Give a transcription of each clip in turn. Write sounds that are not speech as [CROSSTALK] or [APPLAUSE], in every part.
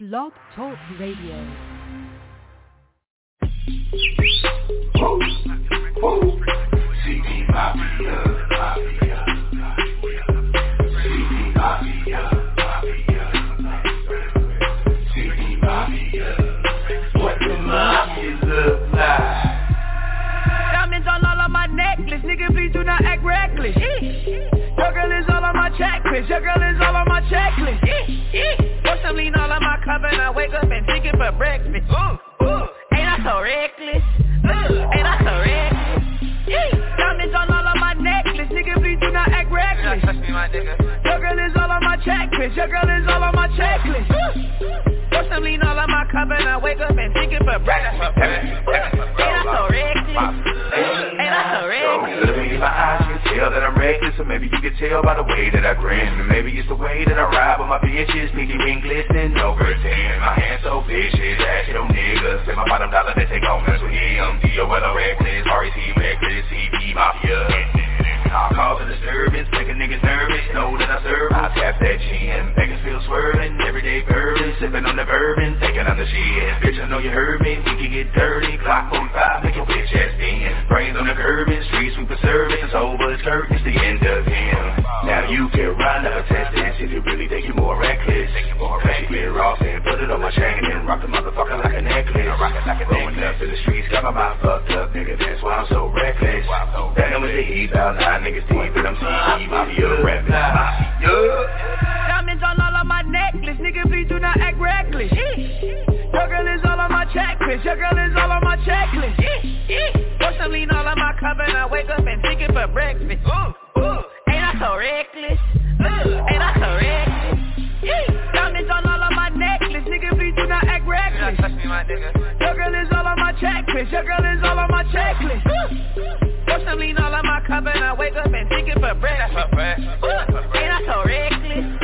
Blog Talk Radio. CD Mafia, Mafia, CD Mafia, Mafia, CD Mafia. What the Mafia look like? Diamonds on all of my necklace, nigga please do not act reckless. Your girl is all on my checklist, your girl is all on my checklist. Put some lean all on my cup and I wake up and drink it for breakfast. Ooh, ooh, ain't I so reckless? Ooh, ain't I so reckless? Diamonds on all of my necklace, nigga please do not act reckless. Your girl is all on my checklist, your girl is all on my checklist. Put some lean all on my cup and I wake up and drink it for breakfast. Ain't I so reckless? Ain't I so So reckless? look me in my eyes, you can tell that I'm reckless. Or maybe you can tell by the way that I grin. Or maybe it's the way that I ride with my bitches Pinky ring glisten, over 10 My hands so vicious, ask your niggas. Spend my bottom dollar to take home, that's with him. D-O-L-O reckless, R-E-C reckless, C-B mafia cause a disturbance, make a nigga nervous Know that I serve, I tap that chin us feel swerving, everyday bourbon Sipping on the bourbon, thinking I'm the shit Bitch, I know you heard me, we can get dirty. Clock 45, make your bitch ass spin. Brains on the curb, and street sweeper service It's over, it's curtain, it's the end of him. Now you can run up a test this If you really think you're more reckless. Take it off and put it on my chain And rock the motherfucker like a necklace. I rock it like a up in the streets, got my mind fucked up Nigga, that's why I'm so reckless. Down with the heat, about nine niggas deep And I'm CC, mafia, rapping Mafia Diamonds on all of my necklace, nigga please do not act reckless. Your girl is all on my checklist, your girl is all on my checklist. Put some lean all on my cup and I wake up and drink it for breakfast. Ooh, ooh, ain't I so reckless? Ooh, ain't I so reckless? Diamonds on all of my necklace, nigga please do not act reckless. Your girl is all on my checklist, your girl is all on my checklist. Lean all on my cup and I wake up and drink it for breakfast. Ooh, ain't I so reckless?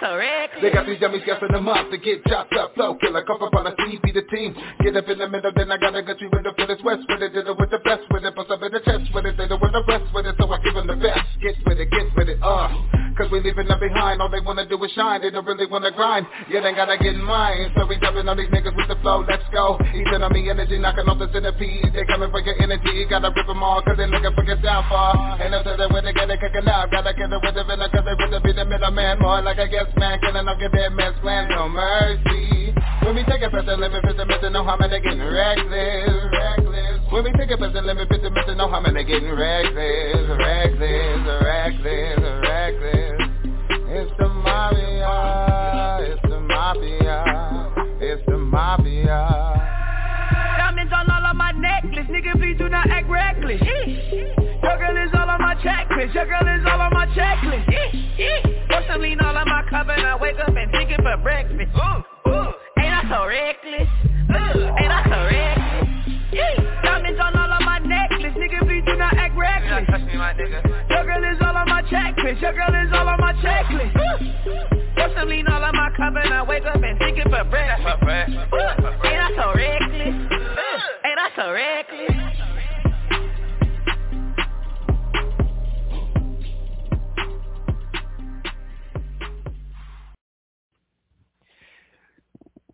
I reckless? They got these dummies gassing them up to get chopped up, flow, killer, cuff up on the speed, be the team. Get up in the middle, then I gotta get you with the fittest west with it, did it with the best with it, bust up in the chest with it, it with the rest with it, so I give them the best. Get with it, get with it, uh. Cause we leaving them behind, all they wanna do is shine, they don't really wanna grind. Yeah, they gotta get in mine, so we jumping on these niggas with the flow, let's go. Eating on me energy, knocking off the centipede, they coming for your energy, gotta rip them all, cause they looking for your downfall. And until they when they get it kicking out, gotta get it with the villain, cause they really be the middleman, more like a guest man, killing off your dead man's plan, no mercy. When we take a person, limit, fit the missing, no harm, and they getting reckless, reckless. When we take a person, limit, fit the missing, no harm, and they getting reckless, reckless, reckless, reckless. It's the mafia, it's the mafia, it's the mafia. Diamonds on all of my necklace, nigga please do not act reckless. Your girl is all on my checklist, your girl is all on my checklist. Put some lean all on my cup and I wake up and drink it for breakfast. Ooh, ooh, ain't I so reckless? Ooh, ain't I so reckless? Diamonds on all of my necklace, nigga please do not act reckless. You touch me, my nigga. Your girl is all on my checklist, your girl is all on my checklist. Put some lean all on my cup and I wake up and drink it for breakfast. Ooh, ain't I so reckless? Ooh, ain't I so reckless?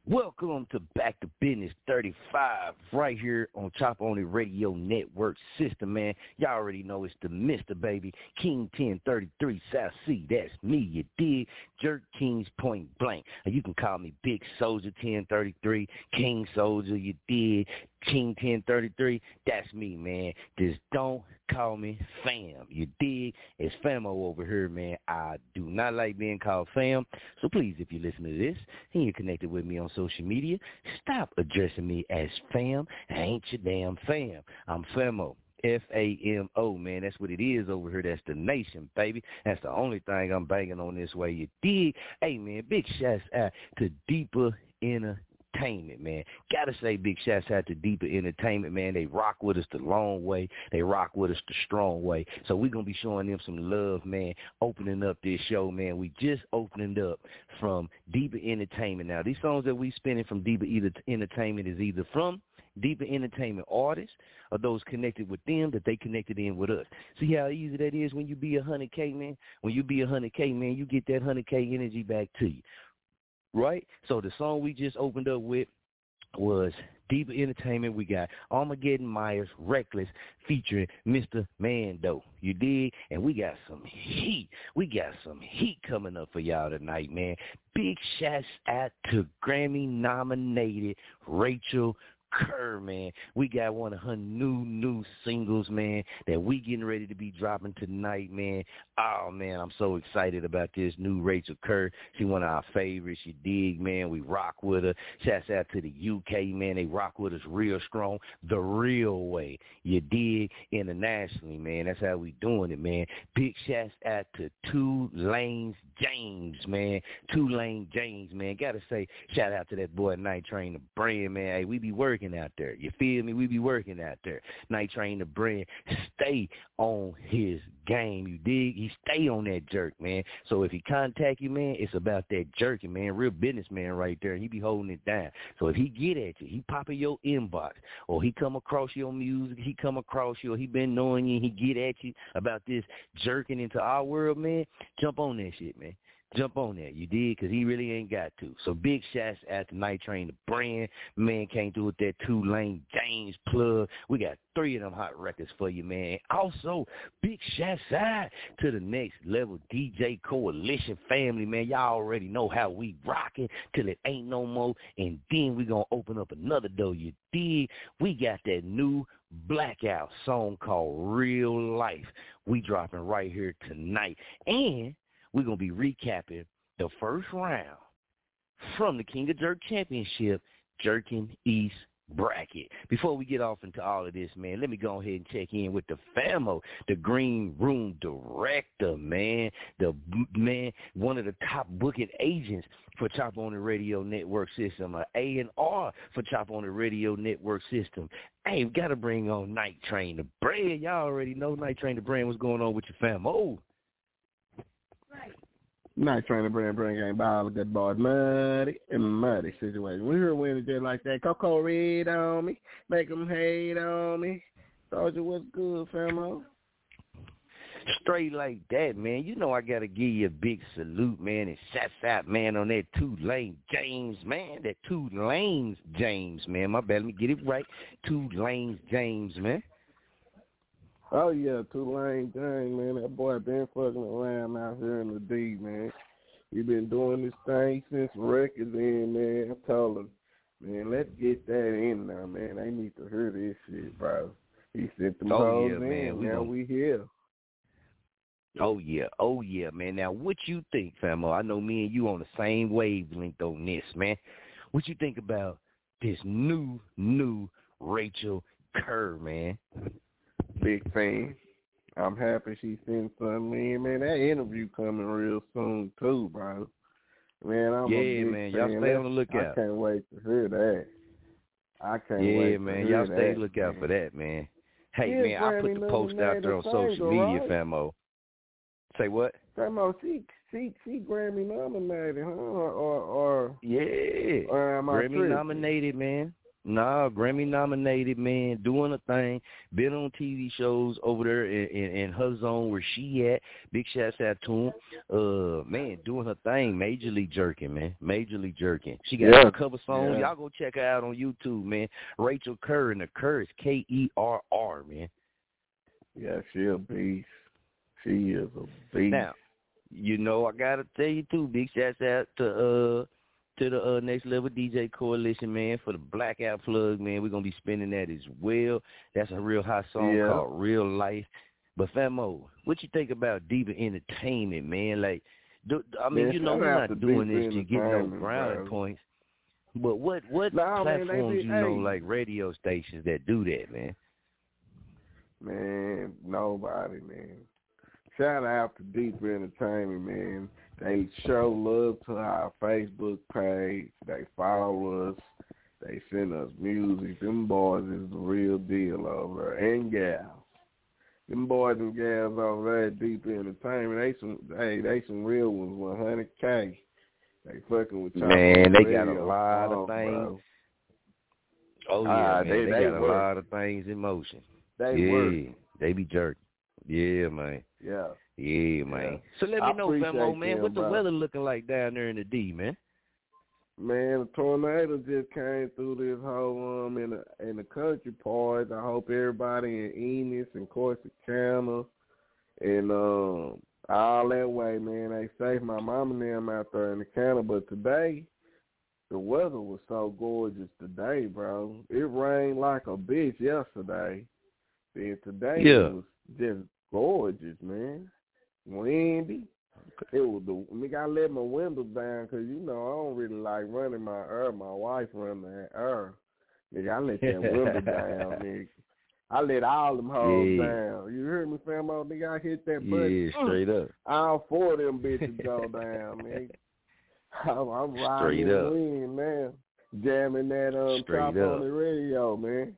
Welcome to Back to Bizness 35, right here on Chop On It Radio Network system, man. Y'all already know it's the Mr. Baby, King 1033 South C. That's me, you dig? Jerk Kings Point Blank. You can call me Big Soldier 1033, King Soldier, you dig? King 1033, that's me, man. Just don't call me fam. You dig? It's famo over here, man. I do not like being called fam. So please, if you listen to this and you're connected with me on social media, stop addressing me as fam. I ain't your damn fam. I'm famo. F A M O, man. That's what it is over here. That's the nation, baby. That's the only thing I'm banging on this way. You dig? Hey, man, big shouts out to Deeper Entertainment, man. Gotta say big shouts out to Deeper Entertainment, man. They rock with us the long way. They rock with us the strong way. So we're to be showing them some love, man, opening up this show, man. We just opening up from Deeper Entertainment. Now, these songs that we spinning from Deeper either Entertainment is either from Deeper Entertainment artists or those connected with them that they connected in with us. See how easy that is when you be a 100K, man? When you be a 100K, man, you get that 100K energy back to you. Right? So the song we just opened up with was Deeper Entertainment. We got Armageddon Myers, Reckless, featuring Mr. Mando. You dig? And we got some heat. We got some heat coming up for y'all tonight, man. Big shouts out to Grammy nominated Rachel Kerr, man. We got one of her new, new singles, man, that we getting ready to be dropping tonight, man. Oh, man, I'm so excited about this new Rachel Kerr. She one of our favorites. You dig, man. We rock with her. Shouts out to the UK, man. They rock with us real strong, the real way. You dig, internationally, man. That's how we doing it, man. Big shouts out to Two Lanez James, man. Two Lane James, man. Gotta say, shout out to that boy Night Train, the brand, man. Hey, we be working working out there. You feel me? We be working out there. Night Train the brand stay on his game. You dig? He stay on that jerk, man. So if he contact you, man, it's about that jerking, man. Real businessman right there. He be holding it down. So if he get at you, he pop in your inbox, or he come across your music, he come across you, or he been knowing you, he get at you about this jerking into our world, man. Jump on that shit, man jump on that. You did because he really ain't got to. So big shots at the Night Train, the brand. Man came through with that two lane James plug. We got three of them hot records for you, man. Also, big shots out to the next level DJ Coalition family, man. Y'all already know how we rocking till it ain't no more. And then we gonna open up another door. You did. We got that new Blackoutt song called Real Life. We dropping right here tonight. And we're going to be recapping the first round from the King of Jurk Championship, Jerkin East bracket. Before we get off into all of this, man, let me go ahead and check in with the famo, the Green Room director, man, the man, one of the top booking agents for Chop On It Radio Network System, a and R for Chop On It Radio Network System. Hey, we got to bring on Night Train the Brand. Y'all already know Night Train the Brand. What's going on with your famo? Not trying to bring bring game ball good boys muddy and muddy situation. We heard winning just like that. Coco red on me, make them hate on me. Soldier, what's good, famo? Straight like that, man. You know I gotta give you a big salute, man, and shout out, man, on that two lane James, man. That Two Lanez James, man. My bad, let me get it right. Two Lanez James, man. Oh yeah, Tulane Gang, man. That boy been fucking around out here in the D, man. He been doing this thing since records in, man. I told him, man, let's get that in now, man. They need to hear this shit, bro. He sent them oh, yeah, in. Man. We now gonna... we here. Oh yeah, oh yeah, man. Now what you think, famo? I know me and you on the same wavelength on this, man. What you think about this new, new Rachel Kerr, man? Big fan. I'm happy she sent something in. Man, that interview coming real soon too, bro. Man, I'm yeah, man. Fan. Y'all stay on the lookout. I can't wait to hear that. I can't yeah, wait. man. Y'all stay that, lookout man. for that, man. Hey, yeah, man, I put the post out there on social media, right? famo. Say what? Famo, she she she Grammy nominated, huh? Or or, or yeah, or am Grammy nominated, man. Nah, Grammy nominated man, doing a thing, been on TV shows over there in, in, in her zone where she at. Big shouts out to him. Uh, man, doing her thing, majorly jerking, man, majorly jerking. She got Yeah. a cover song. Yeah. Y'all go check her out on YouTube, man. Rachel Kerr, and the Kerr is K E R R, man. Yeah, she a beast. She is a beast. Now, you know I gotta tell you too. Big shouts out to uh to the uh, next level DJ coalition, man, for the Blackoutt plug, man. We're gonna be spinning that as well. That's a real hot song Yeah. called Real Life. But Famo, what you think about Deeper Entertainment, man? Like, do, I mean, Man, you know, we're not doing this to get no brownie bro. points. But what what Nah, man, platforms be- you know, like radio stations that do that, man? Man, nobody, man. Shout out to Deeper Entertainment, man. They show love to our Facebook page. They follow us. They send us music. Them boys is the real deal over there. And gals. Them boys and gals over there at Deep Entertainment, they some hey, they some real ones, one hundred K. They fucking with y'all. Man, they got a lot oh, of things. Bro. Oh yeah, Ah, man. they- They, they got work. a lot of things in motion. They yeah, work. they be jerking. Yeah, man. Yeah. Yeah, man. Yeah. So let I me know, appreciate Famo, man, what the bro. weather looking like down there in the D, man? Man, a tornado just came through this whole um in the in the country part. I hope everybody in Ennis and Corsicana and um all that way, man, they safe. My mom and them out there in the county, but today the weather was so gorgeous today, bro. It rained like a bitch yesterday. Then today Yeah. it was just gorgeous, man. Windy. It was the nigga. I let my windows down because you know I don't really like running my air. My wife run the air. Nigga, I let that window [LAUGHS] down, nigga. I let all them hoes Yeah. down. You hear me, famo? Nigga, I hit that button. Yeah, straight up. All four of them bitches go down, nigga. [LAUGHS] I'm, I'm riding Straight the up. wind, man. Jamming that um Straight top up. on the radio, man.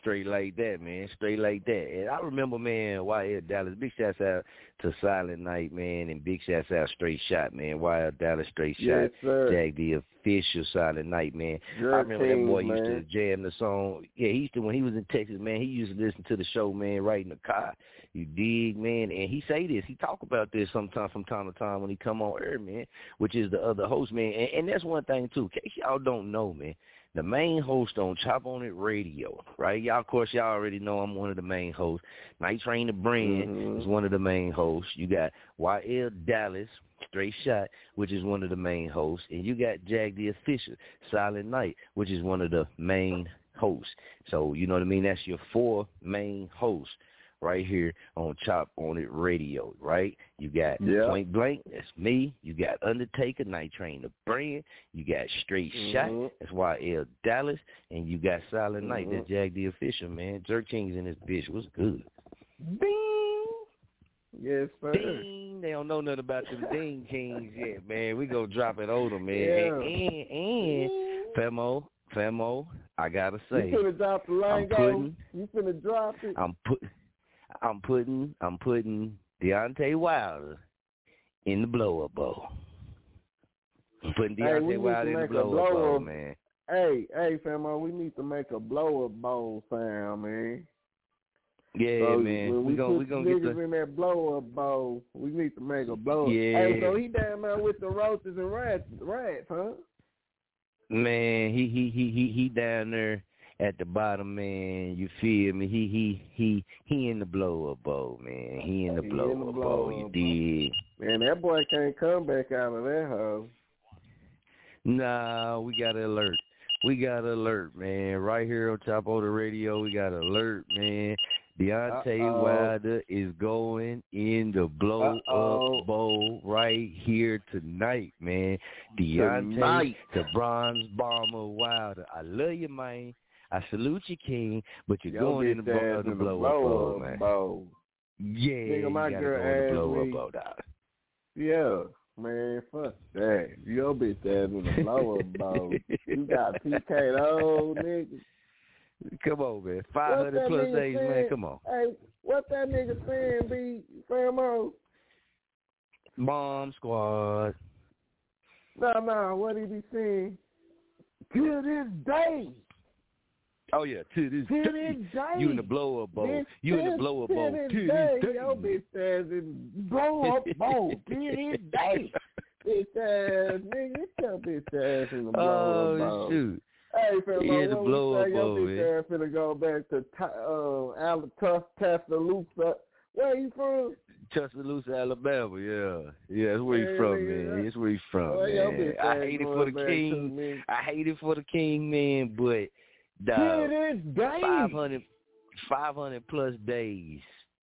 Straight like that, man. Straight like that. And I remember, man, YL Dallas. Big shouts out to Silent Night, man, and big shouts out Straight Shot, man. YL Dallas Straight Yes, Shot. sir. Jag the official Silent Night, man. Jerk I remember that boy man. used to jam the song. Yeah, he used to when he was in Texas, man. He used to listen to the show, man, right in the car. You dig, man? And he say this. He talk about this sometimes from time to time when he come on air, man, which is the other host, man. And, and that's one thing too. In case y'all don't know, man. The main host on Chop On It Radio, right? Y'all, of course, y'all already know I'm one of the main hosts. Night Train the Brand Mhm. is one of the main hosts. You got YL Dallas, Straight Shot, which is one of the main hosts, and you got Jag the Official, Silent Night, which is one of the main hosts. So you know what I mean? That's your four main hosts right here on Chop On It Radio, right? You got Yeah. Point Blank, that's me. You got Undertaker, Night Train the Brand. You got Straight Shot, Mhm. that's YL Dallas, and you got Silent Night, Mhm. that's Jag the Official, man. Jerk Kings in this bitch was good. Ding. Yes, sir. Ding. They don't know nothing about them Ding Kings yet, man. We gonna drop it on them, man. Yeah. And, and, and Famo, Famo, I gotta say, You finna drop the I'm putting- You finna drop it. I'm put, I'm putting, I'm putting Deontay Wilder in the blow up bowl. I'm putting Deontay need Wilder in the blow up bowl, man. Hey, hey, famo, we need to make a blow up bowl sound, man. Yeah, so man. When We we gonna we gonna get the in that blow up bowl, we need to make a blow up. Yeah. Hey, so he down there with the roaches and rats, rats, huh? man. He he he he he down there at the bottom, man. You feel me? He he he he in the blow up bowl, man. He in the He in blow the up bowl. You dig? Man, that boy can't come back out of that hoe. Nah, we got to alert. We got to alert, man. Right here on top of the radio, we got alert, man. Deontay Uh-oh. Wilder is going in the blow Uh-oh. up bowl right here tonight, man. Deontay, Tonight. the bronze bomber Wilder. I love you, man. I salute you, King, but you're Yo, going in the, blow, the blow blow up man. bowl. Yeah, Nigga, you my gotta girl go in the blow me- up dog. Yeah, man, fuck that. Your bitch ass in the blow up bowl. You got [LAUGHS] PK'd nigga. Come on, man. Five hundred plus days, man. Come on. Hey, what that nigga saying, B, famo? Bomb Squad. No, no, what he be saying? To this day. Oh yeah, to this To this day. You in the blow up bowl. You in the blow up bowl. To this day. Your bitch in blow up bowl. To this day. Bitch ass, nigga, your bitch ass in the blow up Oh shoot. Hey, fam, Yeah, the blow up say, your bitch ass finna go back to uh, Alatuff, Tuscaloosa. Where you from? Tuscaloosa, Alabama. Yeah, yeah. That's where Yeah, you from, man. That's where you from, man. I hate it for the king. I hate it for the king, man. But dog, this day. 500, 500 plus days,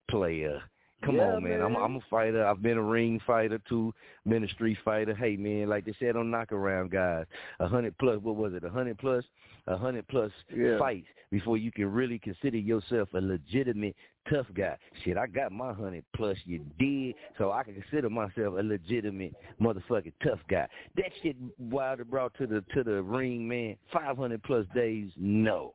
player. Come yeah, on, man. man. I'm I'm a fighter. I've been a ring fighter too. Been a street fighter. Hey, man, like they said on Knockaround, guys, a hundred plus. What was it? A hundred plus. A hundred plus Yeah. fights before you can really consider yourself a legitimate tough guy. Shit, I got my hundred plus. You did, so I can consider myself a legitimate motherfucking tough guy. That shit Wilder brought to the to the ring, man. Five hundred plus days. No.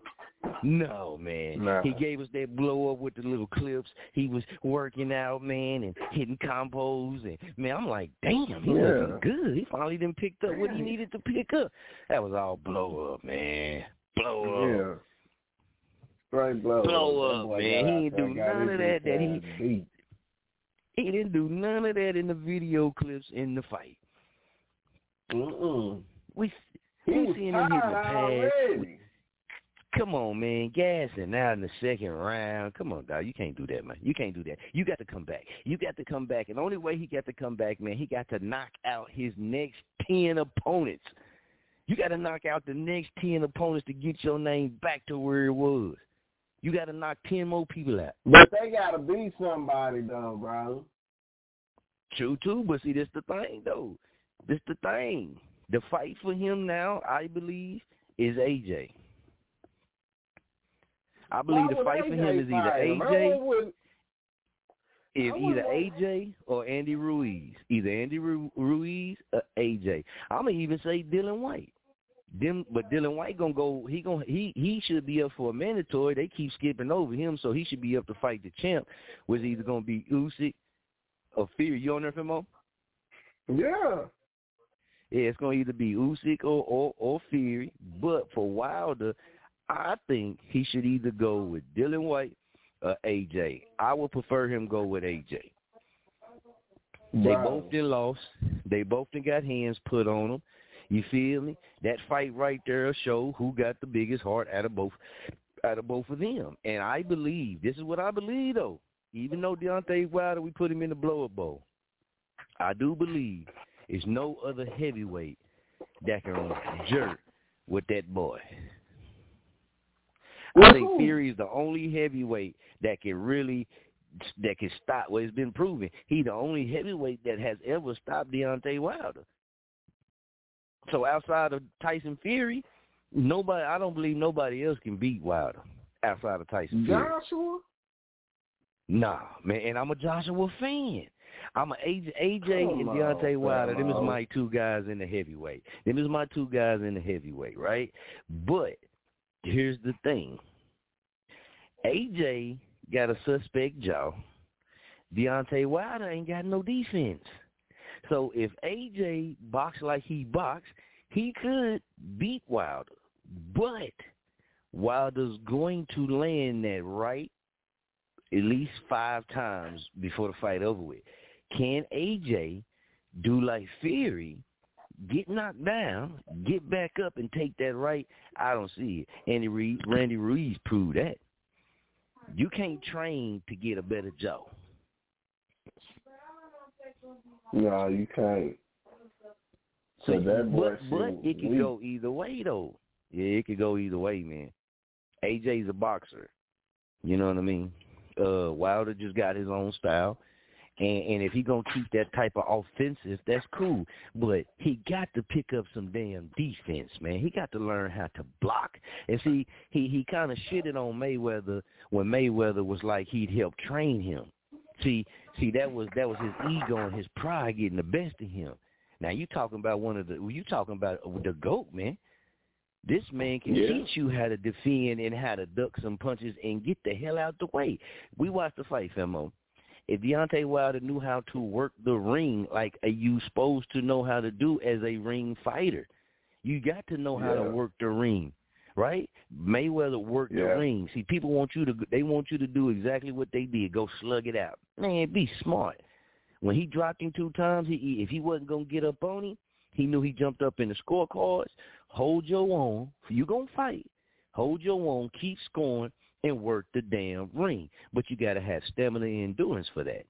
No, man. Nah. He gave us that blow up with the little clips. He was working out, man, and hitting combos, and man, I'm like, damn, he Yeah. looking good. He finally done picked up what he needed to pick up. That was all blow up, man. Blow up. Yeah. Straight blow. Blow up, boy man. He ain't do none of that that he beat. He didn't do none of that in the video clips in the fight. Mm-mm. We He we seen him hitting the already. Come on, man, gassing out in the second round. Come on, dog. You can't do that, man. You can't do that. You got to come back. You got to come back. And the only way he got to come back, man, he got to knock out his next ten opponents. You got to knock out the next ten opponents to get your name back to where it was. You got to knock ten more people out. But they gotta be somebody though, bro. True too, but see, this the thing though. This the thing. The fight for him now, I believe, is AJ. I believe Why the fight for him is either fight him? I AJ, is either AJ or Andy Ruiz. Either Andy Ru- Ruiz or AJ. I'm gonna even say Dillian Whyte. Them, but Dillian Whyte gonna go. He gonna he he should be up for a mandatory. They keep skipping over him, so he should be up to fight the champ. Was either gonna be Usyk or Fury. You on there, Famo? Yeah. Yeah, it's gonna either be Usyk or, or or Fury. But for Wilder, I think he should either go with Dillian Whyte or AJ. I would prefer him go with AJ. They both did lost. They both got hands put on them. You feel me? That fight right there will show who got the biggest heart out of both out of both of them. And I believe this is what I believe though. Even though Deontay Wilder, we put him in the blow up bowl. I do believe there's no other heavyweight that can jerk with that boy. I think? Fury is the only heavyweight that can really that can stop. Well, it's been proven he's the only heavyweight that has ever stopped Deontay Wilder. So outside of Tyson Fury, nobody. I don't believe nobody else can beat Wilder outside of Tyson Fury. Joshua? Nah, man, and I'm a Joshua fan. I'm a AJ, AJ and on, Deontay Wilder. Them is my two guys in the heavyweight. Them is my two guys in the heavyweight, right? But here's the thing. AJ got a suspect jaw. Deontay Wilder ain't got no defense. So if AJ box like he boxed, he could beat Wilder. But Wilder's going to land that right at least five times before the fight over with. Can AJ do like Fury, get knocked down, get back up and take that right? I don't see it. Andy Reid, Randy Ruiz proved that. You can't train to get a better jaw. No, you can't. So, So that boy but but it could go either way though. Yeah, it could go either way, man. AJ's a boxer. You know what I mean? Uh Wilder just got his own style. And and if he gonna keep that type of offensive, that's cool. But he got to pick up some damn defense, man. He got to learn how to block. And see, he he kind of shitted on Mayweather when Mayweather was like he'd help train him. See, see that was that was his ego and his pride getting the best of him. Now you talking about one of the you talking about the goat, man. This man can Yeah. teach you how to defend and how to duck some punches and get the hell out the way. We watched the fight, Famo. If Deontay Wilder knew how to work the ring like a, you supposed to know how to do as a ring fighter, you got to know how Yeah. to work the ring, right? Mayweather worked Yeah. the ring. See, people want you to they want you to do exactly what they did. Go slug it out. Man, be smart. When he dropped him two times, he if he wasn't gonna get up on him, he knew he jumped up in the scorecards. Hold your own. You gonna fight. Hold your own. Keep scoring and work the damn ring. But you gotta have stamina and endurance for that.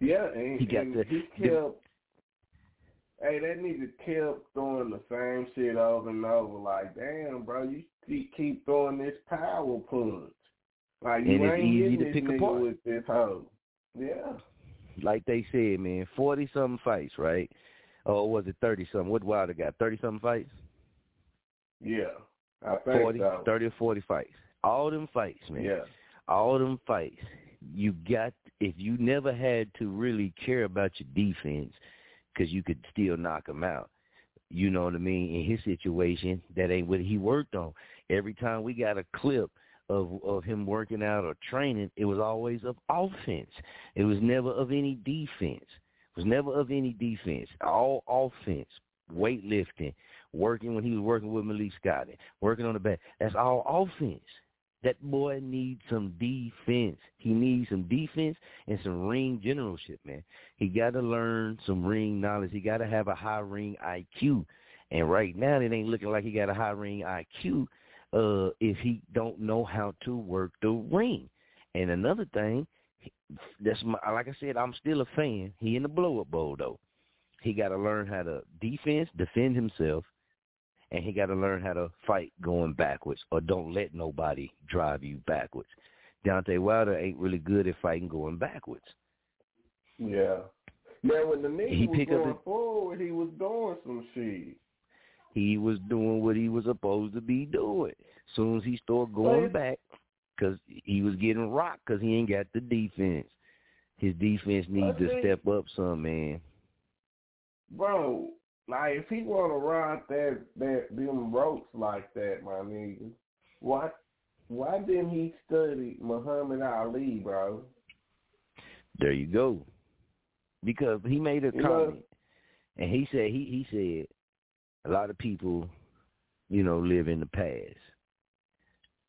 Yeah, and, He got and the- he kept. Hey, that nigga kept throwing the same shit over and over. Like, damn, bro, you keep, keep throwing this power punch. Like you and it's ain't easy to pick apart. with this hoe. Yeah. Like they said, man, forty something fights, right? Or was it thirty something? What Wilder got? Thirty something fights? Yeah. I think 40, so. 30 or forty fights. All them fights, man. Yeah. all them fights, you got if you never had to really care about your defense because you could still knock him out. You know what I mean? In his situation, that ain't what he worked on. Every time we got a clip of of him working out or training, it was always of offense. It was never of any defense. It was never of any defense. All offense, weightlifting, working when he was working with Malik Scott, working on the back. That's all offense. That boy needs some defense. He needs some defense and some ring generalship, man. He got to learn some ring knowledge. He got to have a high ring IQ. And right now, it ain't looking like he got a high ring IQ uh, if he don't know how to work the ring. And another thing, that's my, like I said, I'm still a fan. He in the blow up bowl though. He got to learn how to defense, defend himself, and he got to learn how to fight going backwards or don't let nobody drive you backwards. Deontay Wilder ain't really good at fighting going backwards. Yeah. Yeah, when the nigga He was pick up going the- forward, he was doing some shit. He was doing what he was supposed to be doing. Soon as he started going back, because he was getting rocked because he ain't got the defense. His defense needs to step up some, man. Bro, like if he wanna ride that that them ropes like that, my nigga, why why didn't he study Muhammad Ali, bro? There you go. Because he made a You know- comment, and he said he he said a lot of people, you know, live in the past,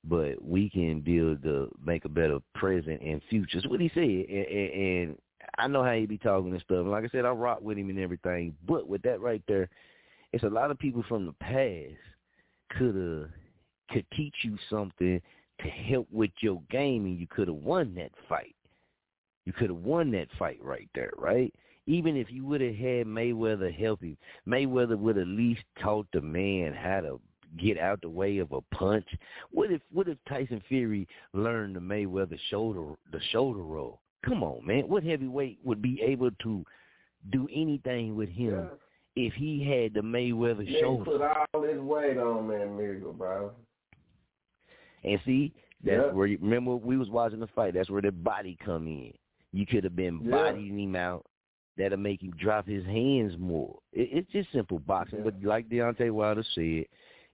but we can build the make a better present and future. That's what he said, and, and, and I know how he be talking and stuff. Like I said, I rock with him and everything. But with that right there, it's a lot of people from the past could have could teach you something to help with your game, and you could have won that fight. You could have won that fight right there, right? Even if you would have had Mayweather help you, Mayweather would at least taught the man how to get out the way of a punch. What if what if Tyson Fury learned the Mayweather shoulder the shoulder roll? Come on, man. What heavyweight would be able to do anything with him if he had the Mayweather He shoulder? put all his weight on that nigga, bro. And see, that's Yeah. where you, remember we was watching the fight. That's where the body come in. You could have been Yeah. bodying him out. That'll make him drop his hands more. It, it's just simple boxing. But like Deontay Wilder said,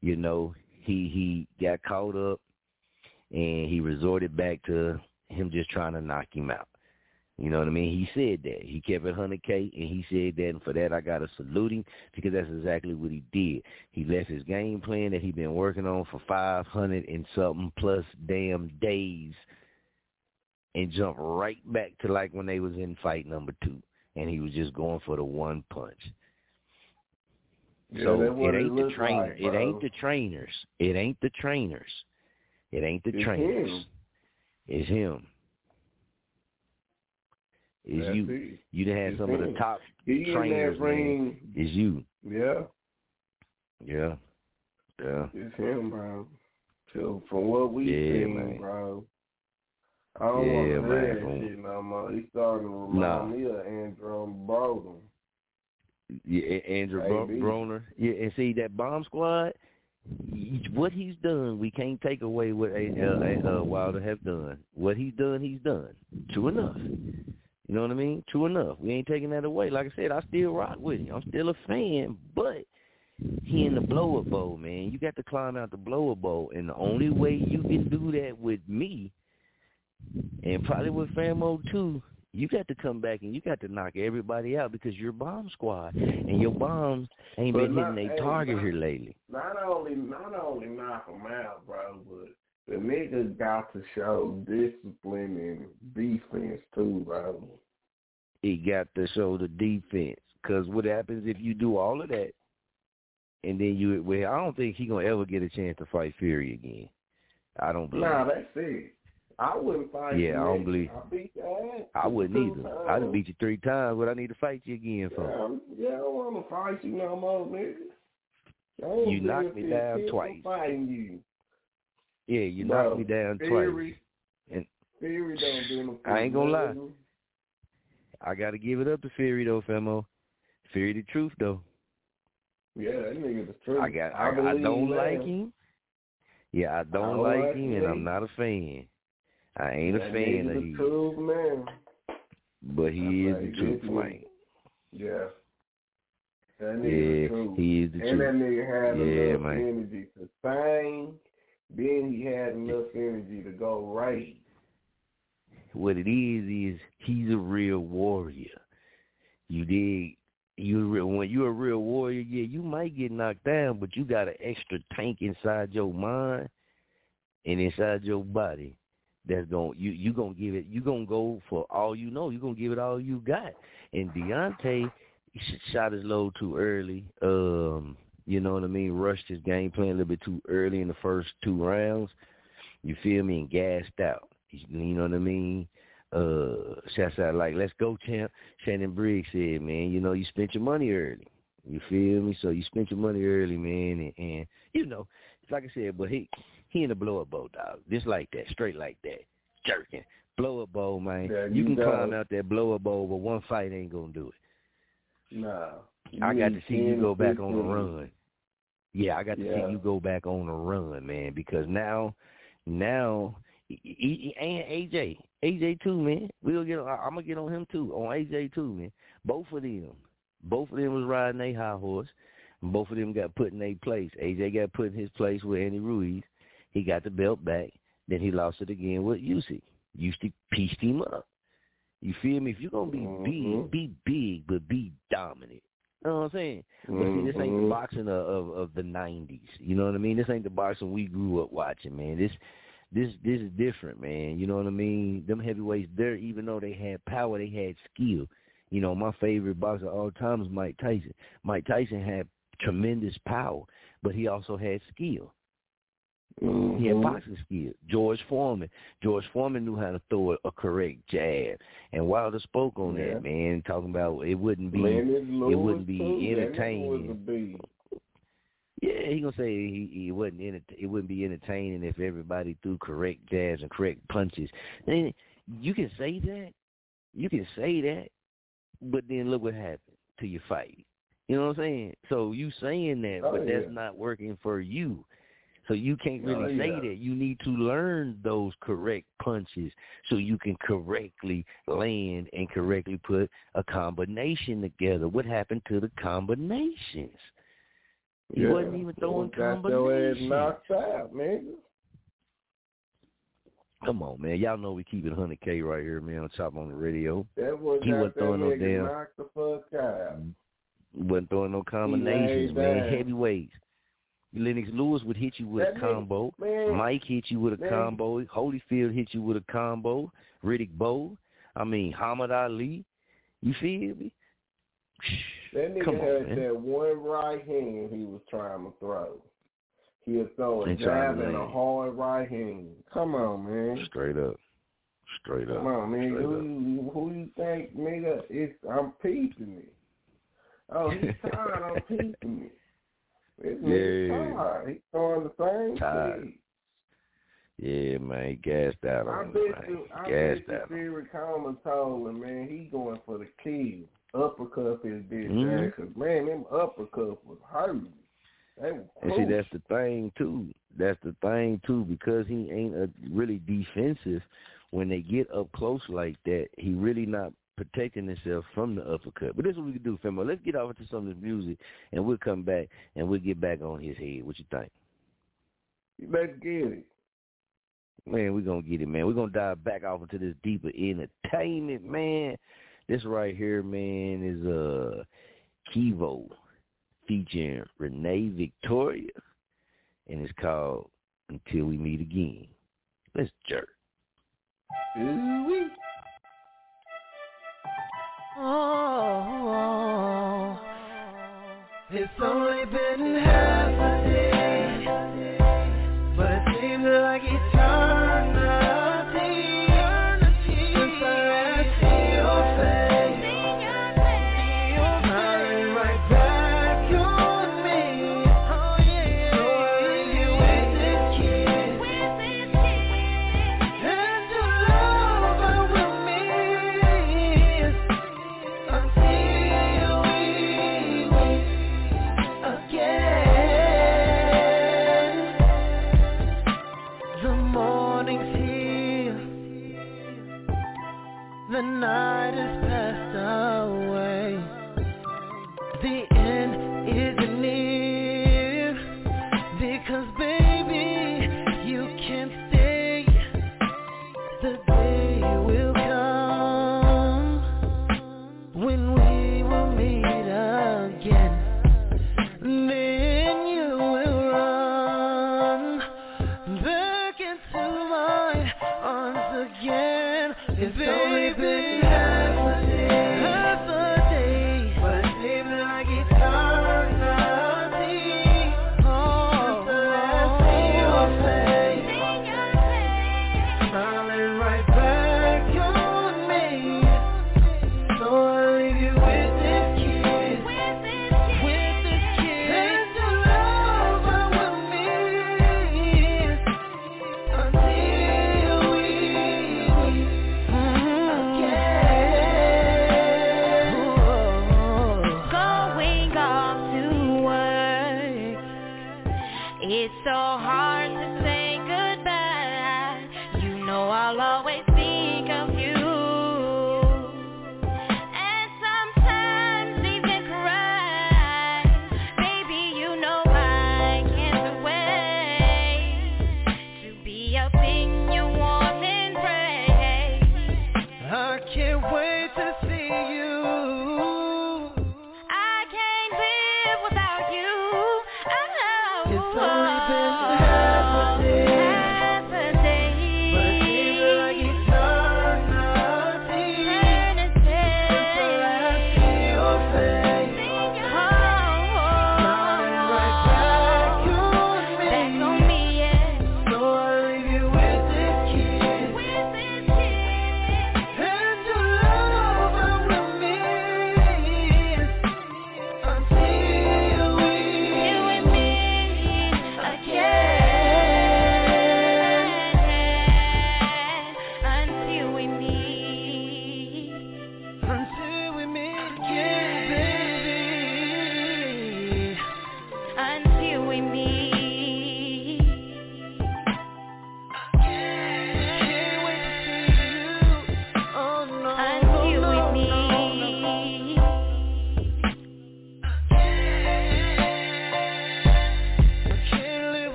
you know, he he got caught up and he resorted back to him just trying to knock him out. You know what I mean? He said that. He kept it 100K, and he said that, and for that I got to salute him because that's exactly what he did. He left his game plan that he'd been working on for 500 and something plus damn days and jumped right back to like when they was in fight number two, and he was just going for the one punch. Yeah, so it ain't the trainer. like, it ain't the trainers. It ain't the trainers. It ain't the It's trainers. him. It's him. It's That's you. it. You had It's some of the top He in trainers, man. ring. It's you. Yeah, Yeah. Yeah. it's him, bro. So from what we Yeah, seen, man. bro. I don't Yeah, want to hear man, that from- shit no more. He starting to remind Nah. me of Andrew Broner. Yeah, A- Andrew AB. Broner. Yeah, and see that bomb squad. What he's done, we can't take away what A- uh, uh, Wilder have done. What he's done, he's done. True enough. You know what I mean? True enough. We ain't taking that away. Like I said, I still rock with him. I'm still a fan, but he in the blower bowl, man. You got to climb out the blower bowl, and the only way you can do that with me, and probably with Famo too, you got to come back and you got to knock everybody out because you're bomb squad, and your bombs ain't But been not- hitting hey, their target not- here lately. Not only not only knock him out, bro, but the nigga got to show discipline and defense too, bro. He got to show the defense. Because what happens if you do all of that, and then you well, I don't think he gonna ever get a chance to fight Fury again. I don't believe. Nah, that's it. I wouldn't fight Yeah, you, I don't believe- I beat your ass. I wouldn't either. times. I done beat you three times. What I need to fight you again for? Yeah, yeah, I don't want to fight you no more, nigga. You knocked me down 15 twice. Fighting you. Yeah, you Bro, knocked me down Fury, twice. And Fury don't do no. I ain't gonna lie. I gotta give it up to Fury though, Famo. Fury the truth though. Yeah, that nigga the truth. I got. I, I, I don't like him. Yeah, I don't, don't like like him, and. I'm not a fan. I ain't a fan of him, truth, man. but he is That's the truth, man. Yeah. That nigga Yeah, the truth. he is the and that nigga had Yeah, enough man. energy to sing. Then he had enough energy to go right. What it is is he's a real warrior. You dig? You when you're a real warrior, yeah, you might get knocked down, but you got an extra tank inside your mind and inside your body that's going you you gonna give it you gonna go for all you know you gonna give it all you got and Deontay sh- shot his load too early um you know what I mean rushed his game plan a little bit too early in the first two rounds you feel me and gassed out you know what I mean uh shouts out like let's go champ Shannon Briggs said man you know you spent your money early you feel me so you spent your money early man and, and you know it's like I said but he he in the blow up bowl, dog. Just like that, straight like that, jerking. Blow up bowl, man. Yeah, you you can know. climb out that blow up bowl, but one fight ain't gonna do it. Nah. I got to see you go back on the run. Yeah, I got to Yeah. see you go back on a run, man, because now, now, and AJ, AJ too, man. We'll get. On, I'm gonna get on him too, on AJ too, man. Both of them, both of them was riding a high horse. and Both of them got put in a place. AJ got put in his place with Andy Ruiz. He got the belt back. Then he lost it again with Usyk. Usyk pieced him up. You feel me? If you're gonna be Mhm. big, be big, but be dominant. You know what I'm saying? But see, this ain't the Mhm. boxing of, of of the '90s. You know what I mean? This ain't the boxing we grew up watching, man. This this this is different, man. You know what I mean? Them heavyweights there, even though they had power, they had skill. You know, my favorite boxer of all time is Mike Tyson. Mike Tyson had tremendous power, but he also had skill. Mm-hmm. He had boxing skill. George Foreman. George Foreman knew how to throw a, a correct jab. And Wilder spoke on Yeah. that, man, talking about it wouldn't be it wouldn't be too. Entertaining. Was a beast. Yeah, he gonna say he, he wouldn't enter, it wouldn't be entertaining if everybody threw correct jabs and correct punches. Then you can say that, you can say that, but then look what happened to your fight. You know what I'm saying? So you saying that, Oh, but that's not working for you. So you can't really Oh, say that. You need to learn those correct punches so you can correctly land and correctly put a combination together. What happened to the combinations? He Yeah. wasn't even throwing ass combinations. knocked out, nigga. Come on, man. Y'all know we keep it 100K right here, man, on Chop On It Radio. That was He wasn't throwing no damn- knocked the fuck out. Wasn't throwing no combinations, man. down. Heavyweights. Lennox Lewis would hit you with That a combo. Man, Mike hit you with a man. combo. Holyfield hit you with a combo. Riddick Bowe. I mean, Muhammad Ali. You feel me? that nigga Come on, had man. that one right hand he was trying to throw. He'll throw a jab and a hard right hand. Come on, man. Straight up. Straight up. Come on, man. Straight Who up. you, who you think, nigga? It's I'm peeping it. Oh, he's [LAUGHS] tired. I'm peeping it. Nigga Yeah. tired. He's throwing the same Tired. shit. Yeah, man. he Gassed out I on him, bet man. you, I Gassed bet you out. Fury Coleman told him, man, he going for the kill. Uppercut his bitch Mhm. ass. 'Cause, man, them uppercuts was hurting. They were And see, that's the thing too. That's the thing too, because he ain't a really defensive. When they get up close like that, he really not protecting himself from the uppercut. But this is what we can do, Famo. Let's get off into some of this music, and we'll come back and we'll get back on his head. What you think? Let's get it. Man, we're gonna get it, man. We're gonna dive back off into this deeper entertainment, man. This right here, man, is uh Kivo featuring Renee Victoria and it's called Until We Meet Again. Let's jerk. Ooh-wee. Oh, oh, oh, it's only been half a day,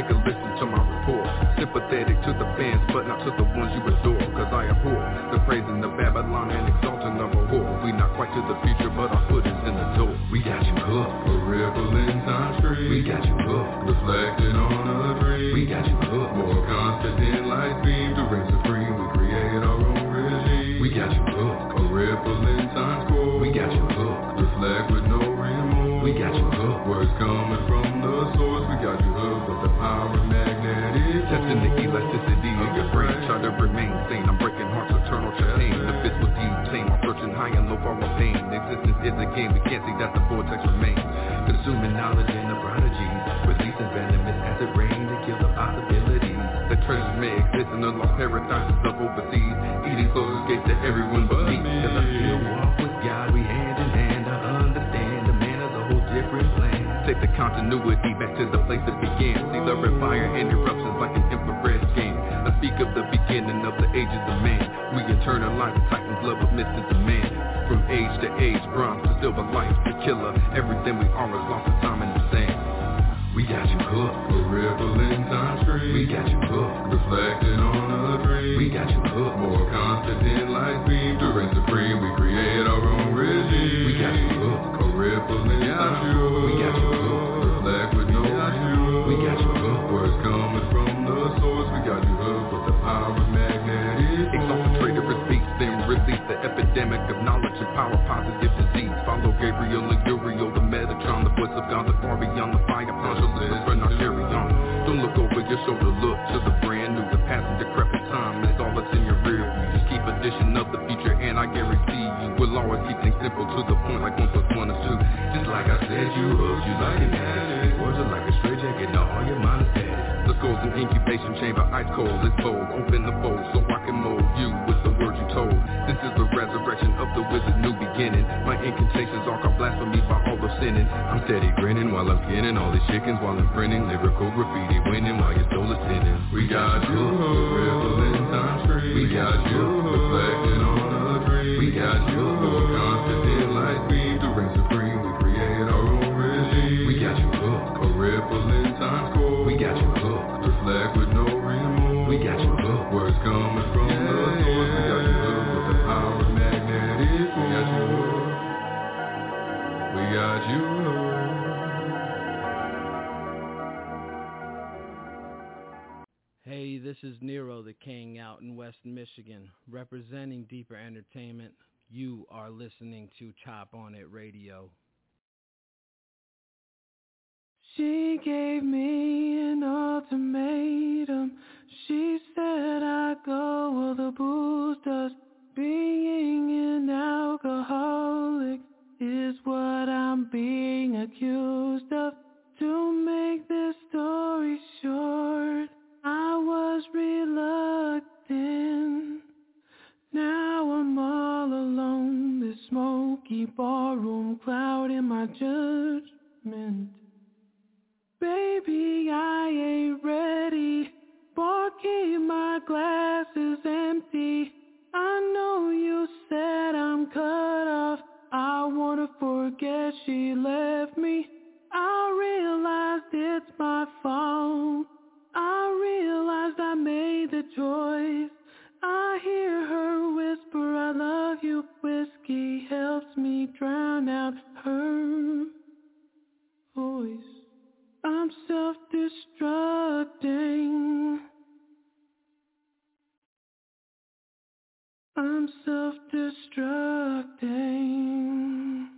take a listen to my report. Sympathetic to the fans, but not to the ones you adore. Cause I abhor the praising of Babylon and exalting of a whore. We not quite to the future, but our foot is in the door. We got you hooked. A red Valentine Street. We got you hooked. Reflecting A game. We can't see that the vortex remains. Consuming knowledge and the prodigies. Releasing venomous it rains to kill the possibilities. The treasures may exist in the lost paradises of overseas. Eating closest gates to everyone but me. Cause I still walk with God. We hand in hand. I understand the man is a whole different plan. Take the continuity back to the place it began. See the red fire and eruptions like an infrared scan. I speak of the beginning of the ages of man. We internalize the Titan's love of mystics of man. From age bronze to silver, life to killer. Everything we are is lost to time in the sand. We got you hooked. A red Valentine Street. We got you hooked. Reflecting on a dream. We got you hooked. More constant than light beam And Uriel, the Metatron, the voice of God, the far beyond the fire, consciousness, but not carry on. Don't look over your shoulder, look to the brand new, the past and decrepit time is all that's in your rear. Just keep edition of the future, and I guarantee you will always keep things simple to the point, like one plus one is two. Just like I said, you hooked, you like it, man. Words like a straight jacket, now all your mind is static. The skull's an incubation chamber, ice cold, it's bold. Open the fold so I can mold you with the words you told. This is the of the wizard, new beginning. My incantations are called blasphemy by all the sinning. I'm steady grinning while I'm skinning all these chickens while I'm printing lyrical graffiti, winning while your soul is sinning. We got you. Red Valentine Street. We got you Reflecting This is Nero the King out in West Michigan, representing Deeper Entertainment. You are listening to Chop On It Radio. She gave me an ultimatum. She said I go or the booze does. Being an alcoholic is what I'm being accused of. To make this story short, I was reluctant. Now I'm all alone. This smoky ballroom cloud in my judgment. Baby, I ain't ready. Barkey, my glass is empty. I know you said I'm cut off. I wanna forget she left me. I realized it's my fault. I realized I made the choice. I hear her whisper, I love you. Whiskey helps me drown out her voice. I'm self-destructing. I'm self-destructing.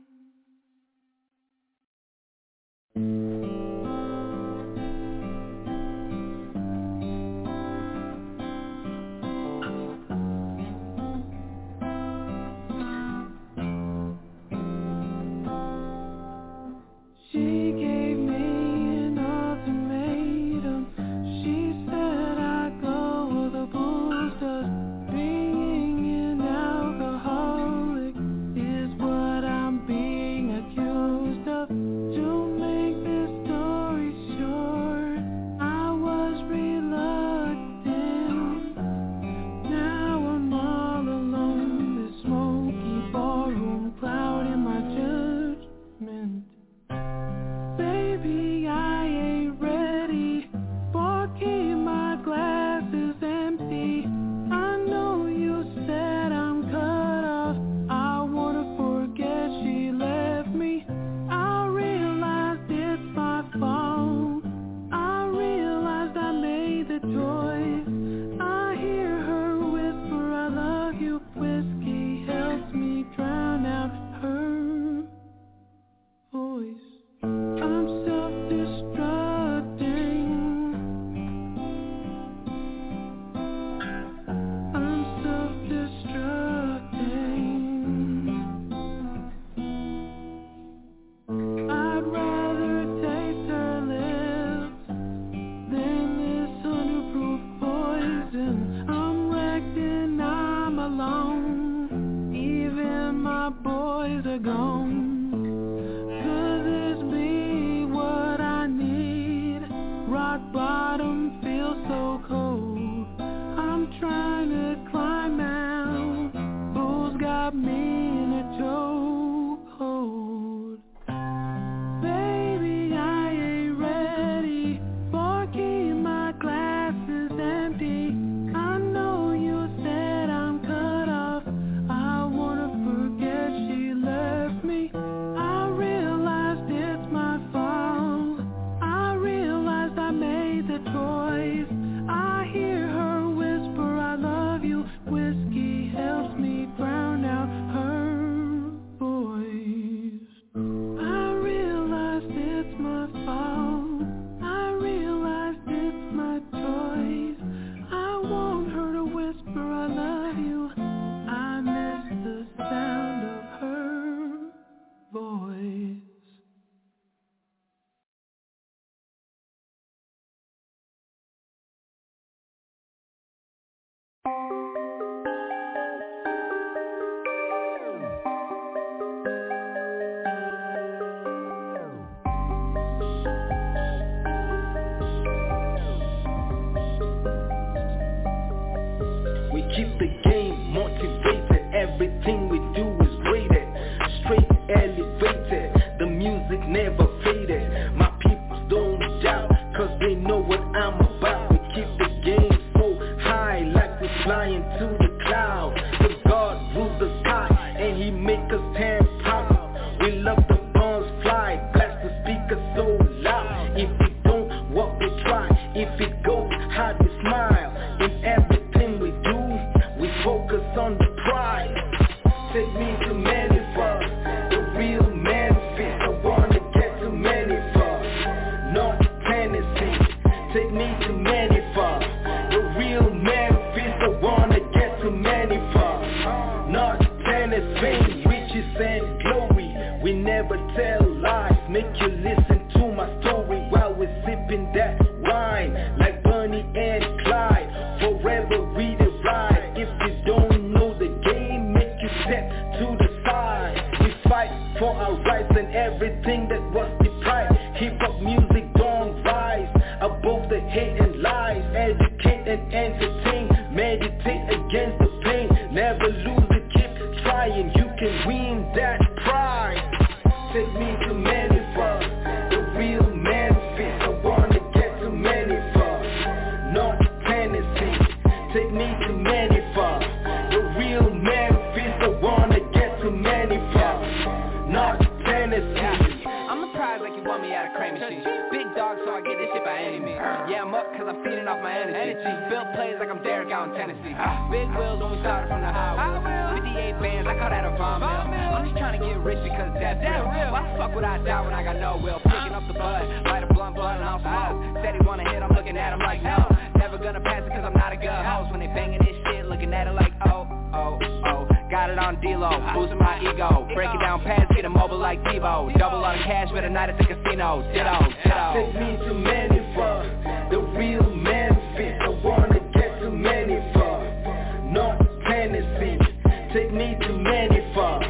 To far,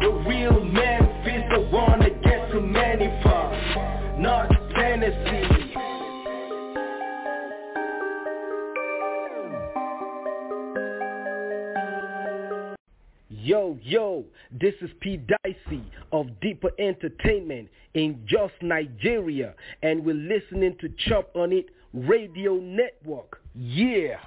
the real Memphis. I wanna get to many far, North Tennessee. Yo, yo, this is P. Dicey of Deeper Entertainment in Just Nigeria, and we're listening to Chop on It Radio Network. Yeah.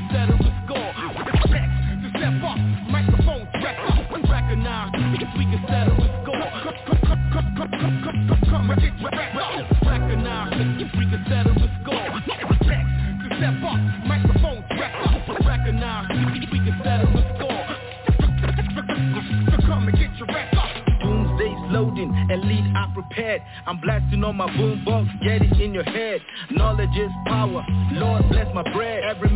Can settle the score. To step up, microphone check up. Recognize, we can settle the score. Come and get rap up. Recognize, we can settle the score. To step up, microphone check up. Recognize, we can settle the score. So come and get your rap up. Loading, elite I prepared. I'm blasting on my boombox, get it in your head. Knowledge is power. Lord bless my bread. Every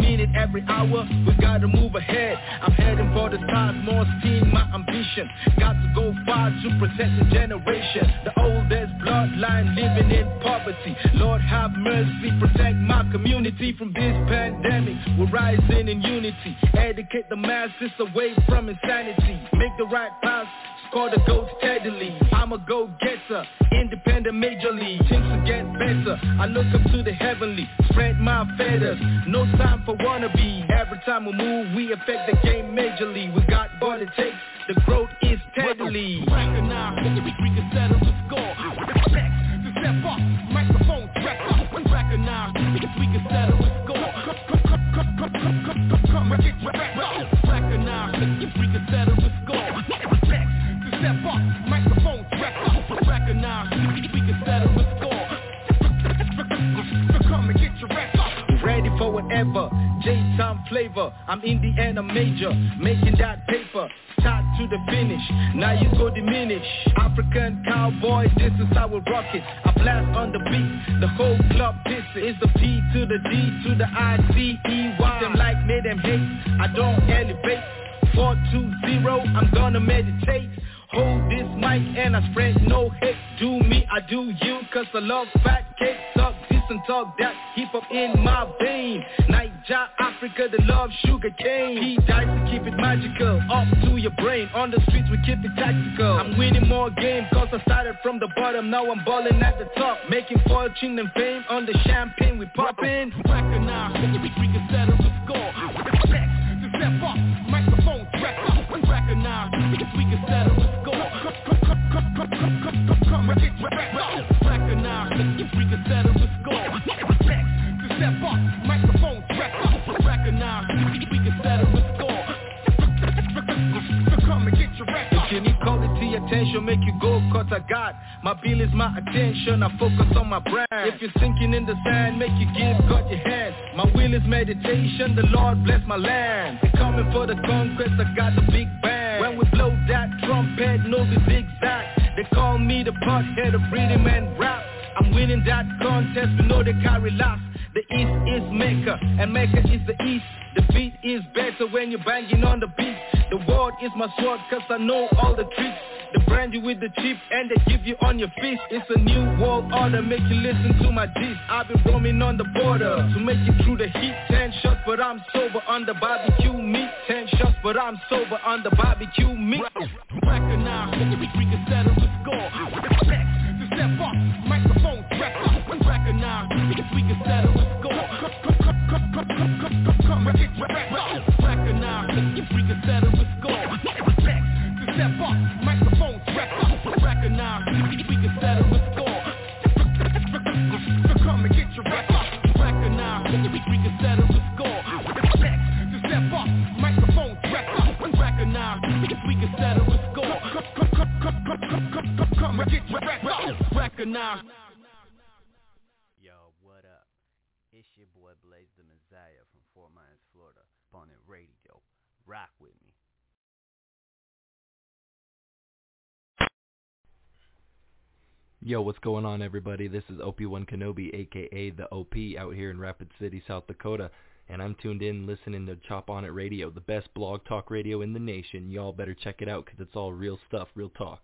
every hour, we gotta move ahead. I'm heading for the stars, more steam, my ambition. Got to go far to protect the generation. The oldest bloodline living in poverty. Lord have mercy, protect my community from this pandemic. We're rising in unity. Educate the masses away from insanity. Make the right path. Score the goal steadily. I'm a go-getter, independent major league. Things will get better. I look up to the heavenly, spread my feathers. No time for wannabe. Every time we move, we affect the game majorly. We got what it takes. The growth is steadily. Recognize, we can settle the score. Next, to step up, microphone check up. Recognize, we can settle the score. Come and get your rap up. Recognize, we can settle the score. Next, to step up, microphone check up. Recognize, we can settle the score. So come and get your rap up. Ready for whatever, J-Time flavor. I'm Indiana major, making that paper. Start to the finish, now you go diminish. African cowboy, this is how we rock it. I blast on the beat, the whole club pisses It's the P to the D to the I-C-E-Y Them like me, them hate, I don't elevate. 420, I'm gonna meditate Hold this mic and I spread no hate Do me, I do you Cause I love fat cake, this listen, talk that keep up in my vein. Niger, Africa, the love sugar cane. He dies to keep it magical, up to your brain. On the streets we keep it tactical. I'm winning more games cause I started from the bottom. Now I'm balling at the top, making fortune and fame. On the champagne we poppin'. Recognize, we can settle the score. Next, to step up, microphone track up. We can settle the score. Recognize, we can settle the score. Next, to step up, microphone track up. Recognize, we can settle the score. Come and get your back up. If quality attention, make you go cause I got My bill is my attention, I focus on my brand. If you're sinking in the sand, make you give God your hand. My will is meditation, the Lord bless my land. They're coming for the conquest, I got the big bang. When we blow that trumpet, know the zigzag They call me the pothead of rhythm and rap. I'm winning that contest, we know they carry last The East is Mecca, and Mecca is the East. The beat is better when you're banging on the beat. The word is my sword, cause I know all the tricks. They brand you with the chip, and they give you on your fist. It's a new world order, make you listen to my diss I've been roaming on the border, to make it through the heat. Ten shots, but I'm sober on the barbecue meat. Ten shots, but I'm sober on the barbecue meat. Recognize, we can settle the score. Next, to step up, microphone Recognize, we can settle the score. Recognize, we can settle the score. To step up, microphone track up. Recognize, we can settle the score. Come and get your back up. Recognize, we can settle the score. To step up, microphone track up. Recognize, we can settle the score. Come and get your up. Recognize. Yo, what up? It's your boy Blaze the Messiah from Fort Myers, Florida, on it radio. Rock with me. Yo, what's going on, everybody? This is OP1 Kenobi, aka the OP, out here in Rapid City, South Dakota, and I'm tuned in listening to Chop On It Radio, the best blog talk radio in the nation. Y'all better check it out 'cause it's all real stuff, real talk.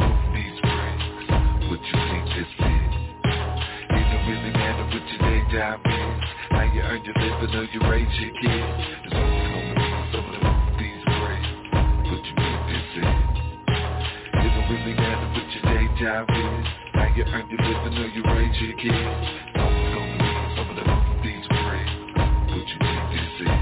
Movies brings. What you think this is? It don't really matter what your day job is. How you earn your living or you raise your kids. Movies brings. What you think this is? It don't really matter what your day job is. How you earn your living or you raise your kids. Movies brings. What you think this is?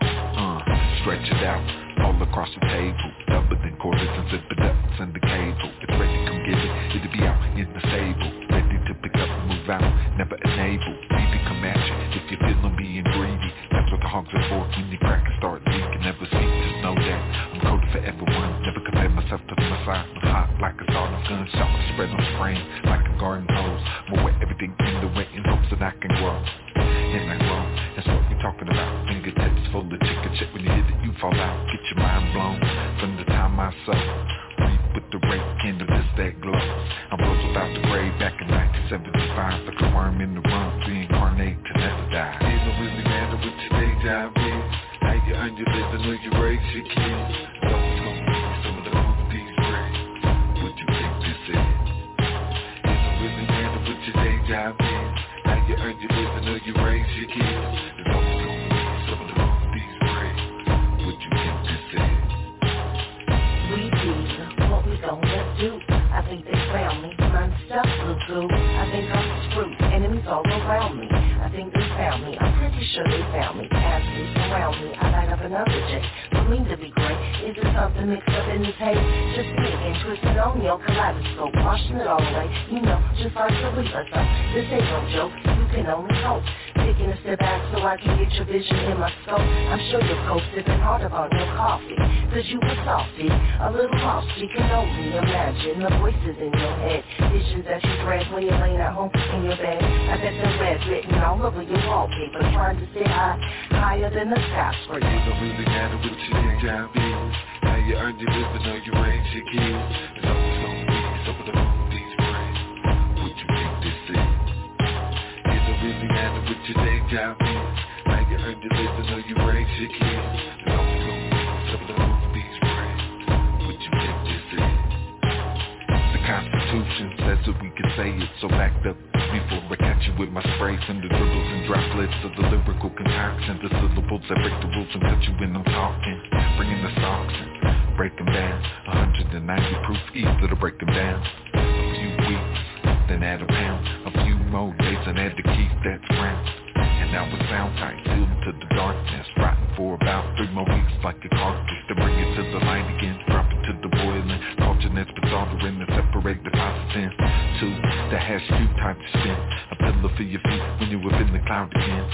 Uh, stretch it out across the table. Double than quarters and zip it up, send the cable. It's ready, come get it. It'll be out in the stable. Ready to pick up and move out, never enable. Need to come at you if you're feeling being greedy. That's what the hogs are for. When you crack and start leaking, never speak, just know that I'm coded for everyone. Never compare myself to the Messiah. I'm hot like a off gunshot. Spread on frame like a garden Sure they found me. As they surround me, I light up another J. For me to be great, something mixed up in this haze? Just and twisted on your kaleidoscope, washing it all away. You know, just like the reaper. So this ain't no joke. You can only hope. Taking a step back so I can get your vision in my scope. I'm sure cold sipping hard up on your coffee. Cause you were salty, a little lost. You can only imagine the voices in your head. Visions that you dread when you're laying at home in your bed. I bet the red written all over your wallpaper. Trying to stay high, higher than the skyscraper you your living you your kids me. Would you make this? It don't really matter what your day job is Now you earned your living or you raise your kids me. Would you make this? The Constitution says that we can say it, so act up before I catch you with my sprays and the dribbles and droplets of the lyrical concoction. The syllables that break the rules and cut you when I'm talking. Bringing the socks and break them down. 190 proof easy to break them down. A few weeks, then add a pound. A few more days and add the keys that's ground. And now it sound tight, sealed to the darkness. Rotten for about three more weeks like a carcass. To bring it to the light again, drop it to the boiling. Culture but soldering and separate the posits has Two, time to spin. A pillow for your feet when you up in the cloud again.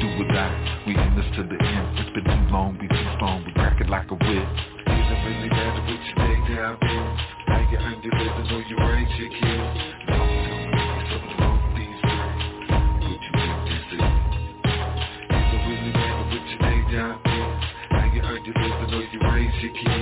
Do or die, we in this to the end. It's been too long, we too strong, we crack it like a whip. Doesn't really matter your day job is. How you earn your living or you raise your kids. Don't tell me some of the movies. What you day you you.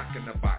Mind through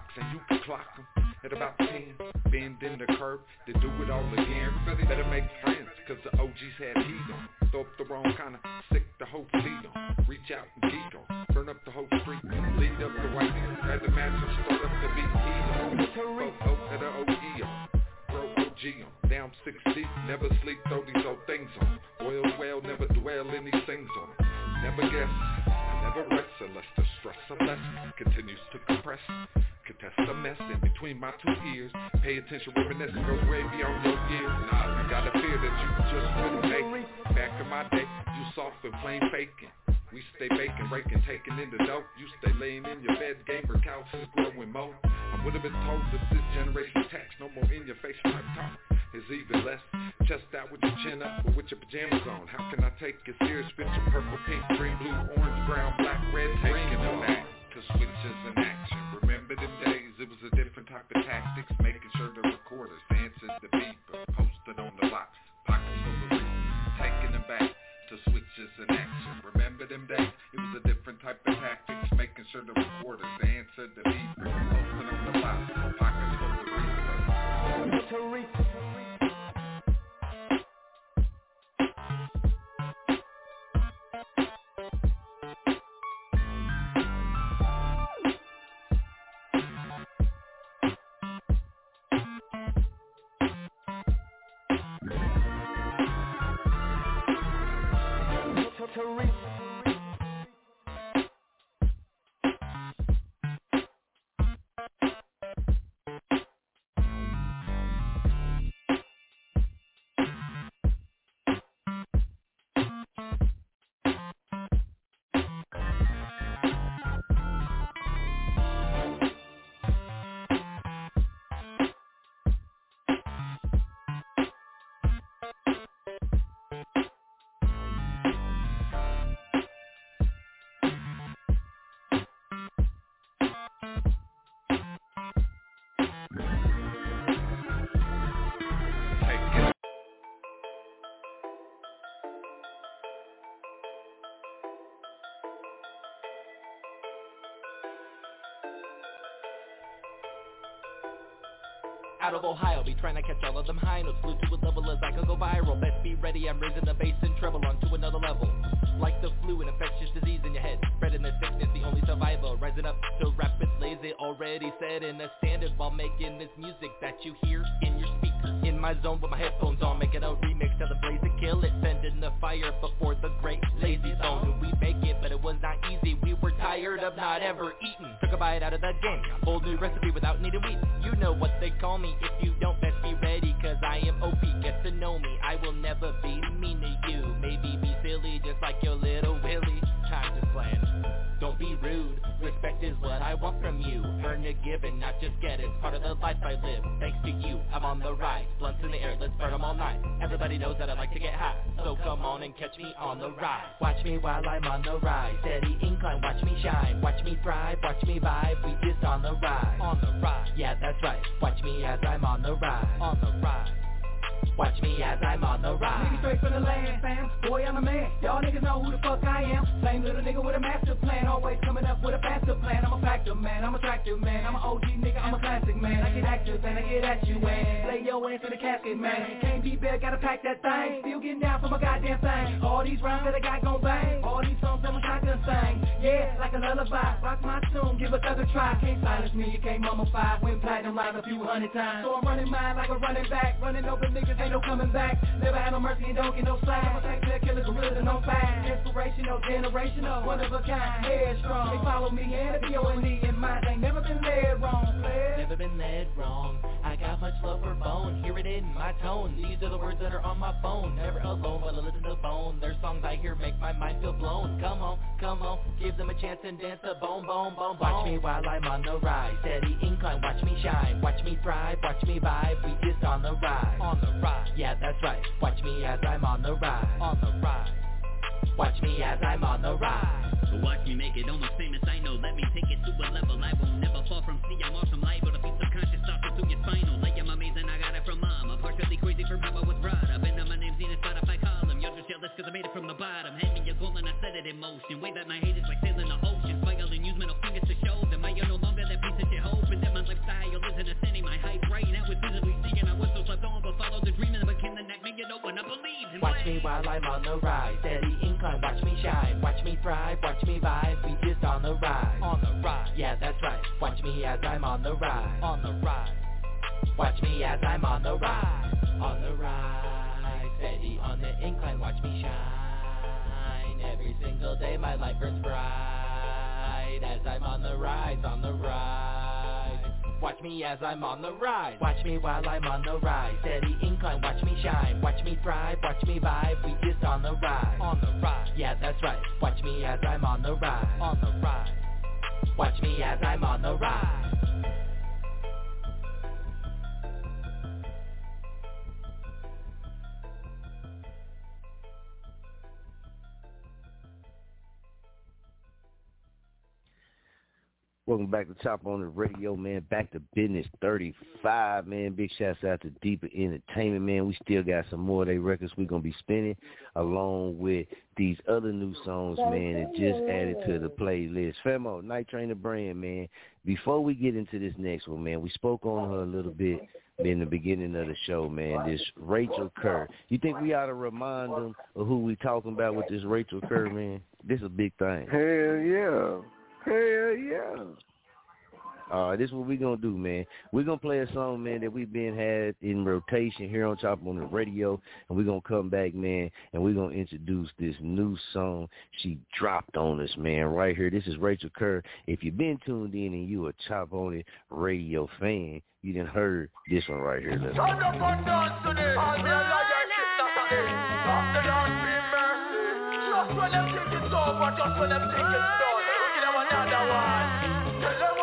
Out of Ohio, be trying to catch all of them high notes Flew to a level as I can go viral. Best be ready, I'm raising the bass and treble onto another level. Like the flu, an infectious disease in your head. Spreading the sickness, the only survivor. Rising up to rapid lazy, already set in a standard While making this music that you hear in your speaker. In my zone with my headphones on. Making a remix, tell the blaze to kill it. Sending the fire before the great lazy zone. We make it, but it was not easy. We tired of not ever eating. Took a bite out of the game Whole new recipe without needing wheat You know what they call me If you don't, best be ready Cause I am OP, get to know me I will never be mean to you. Maybe be silly just like your little Willie. Time to plan don't be rude, respect is what I want from you. Earn a given, not just get it, part of the life I live. Thanks to you, I'm on the rise. Blunts in the air, let's burn them all night. Everybody knows that I like to get high. So come on and catch me on the rise Watch me while I'm on the rise. Steady incline, watch me shine. Watch me thrive, watch me vibe. We just on the rise. On the rise. Yeah, that's right. Watch me as I'm on the rise. On the rise Watch me as I'm on the rise. Nigga straight from the land, fam. Boy, I'm a man. Y'all niggas know who the fuck I am. Same little nigga with a master plan. Always coming up with a faster plan. I'm a factor, man. I'm a tractor, man. I'm an OG nigga. I'm a classic, man. I get active and I get at you, man. Lay your ass in the casket, man. Can't be bad, gotta pack that thing. Still getting down for my goddamn thing. All these rhymes that I got gon' bang. All these songs that my shotgun sing. Yeah, like a lullaby. Rock my tune, give a thug a try. Can't silence me, you can't mummify. Went platinum live a few hundred times. So I'm running mine like a running back. Running over niggas, ain't no coming back. Never had no mercy and don't get no slack. I'm a thank that killer gorillas and on fire. Inspirational, generational, one of a kind, headstrong. They follow me and the B-O-N-E in mind. Ain't never been led wrong, player. Never been led wrong. I got much love for bone. Hear it in my tone. These are the words that are on my phone. Never alone, but I listen to bone. Their songs I hear make my mind feel blown. Come on, come on, give them a chance and dance a bone, bone, bone, bone. Watch me while I'm on the rise. Steady incline, watch me shine. Watch me thrive, watch me vibe. We just on the rise. On the rise. Yeah, that's right. Watch me as I'm on the rise. On the rise. Watch me as I'm on the rise. So watch me make it almost famous, I know. Let me take it to a level. I will never fall from sea. I'm awesome. Liable to be subconscious thoughts through your spinal Like I'm amazing, I got it from mama Partially crazy how I was brought up And now my name's in a Spotify column. You're just jealous cause I made it from the bottom. Hand me your goal and I set it in motion. Way that my while I'm on the rise Steady incline, watch me shine. Watch me thrive, watch me vibe. We just on the rise. On the rise. Yeah, that's right. Watch me as I'm on the rise. On the rise. Watch me as I'm on the rise. On the rise. Steady on the incline, watch me shine. Every single day my light burns bright. As I'm on the rise, on the rise Watch me as I'm on the rise. Watch me while I'm on the rise. Steady incline, watch me shine. Watch me thrive, watch me vibe. We just on the rise. On the rise. Yeah, that's right. Watch me as I'm on the rise. On the rise. Watch me as I'm on the rise Welcome back to Chop On It Radio, man. Back to Bizness 35, man. Big shouts out to Deeper Entertainment, man. We still got some more of their records we're going to be spinning along with these other new songs, man, that just added to the playlist. Famo, Night Trainer Brand, man. Before we get into this next one, man, we spoke on her a little bit in the beginning of the show, man. This Rachel Kerr. You think we ought to remind them of who we talking about with this Rachel Kerr, man? This is a big thing. Hell yeah. Hell yeah. All right, this is what we're going to do, man. We're going to play a song, man, that we've been had in rotation here on Chop On It Radio, and we're going to come back, man, and we're going to introduce this new song she dropped on us, man, right here. This is Rachel Kerr. If you've been tuned in and you a Chop on it Radio fan, you done heard this one right here. Let's Turn another one. Tell them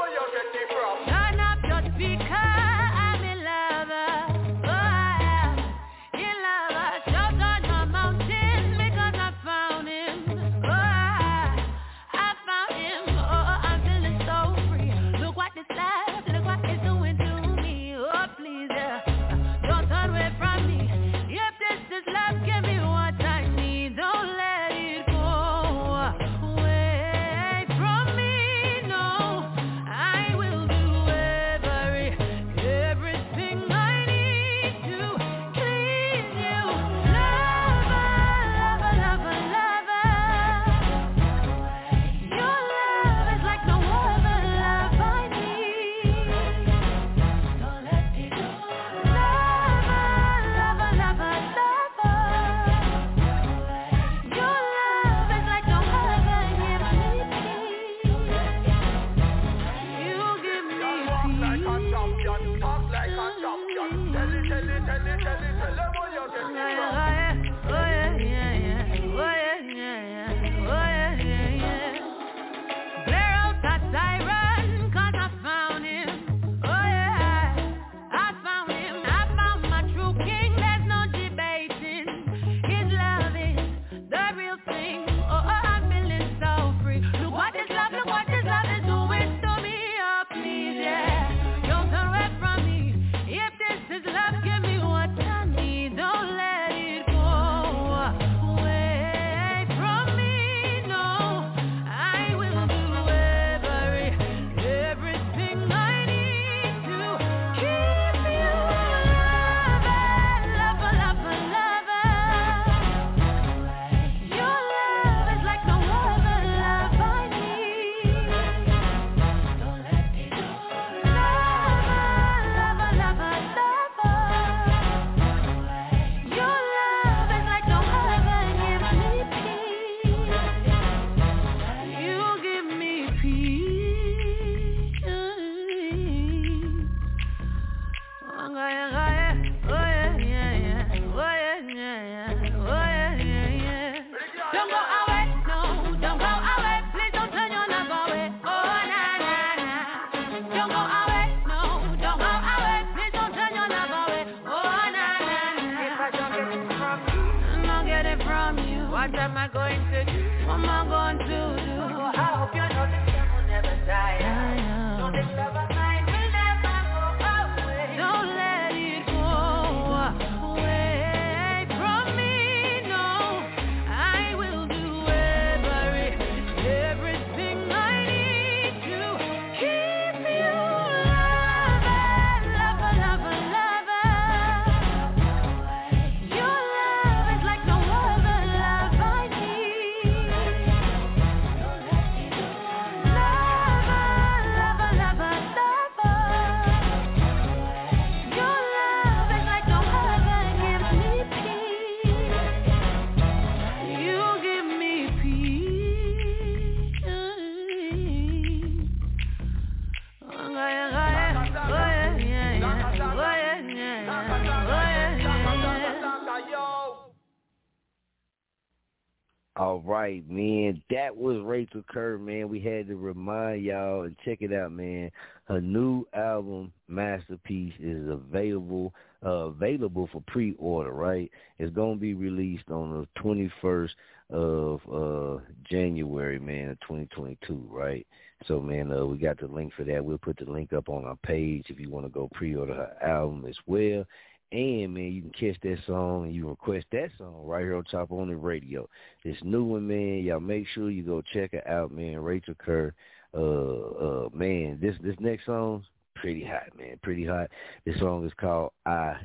Rachel Kerr, man. We had to remind y'all and check it out, man. Her new album, Masterpiece, is available uh, available for pre-order. Right, it's gonna be released on the 21st of uh, January, man, of 2022. Right. So, man, uh, we got the link for that. We'll put the link up on our page if you want to go pre-order her album as well. And man, you can catch that song and you request that song right here on Chop On It Radio. This new one, man. Y'all make sure you go check it out, man. Rachel Kerr. Uh, uh, man, this this next song's pretty hot, man. Pretty hot. This song is called "I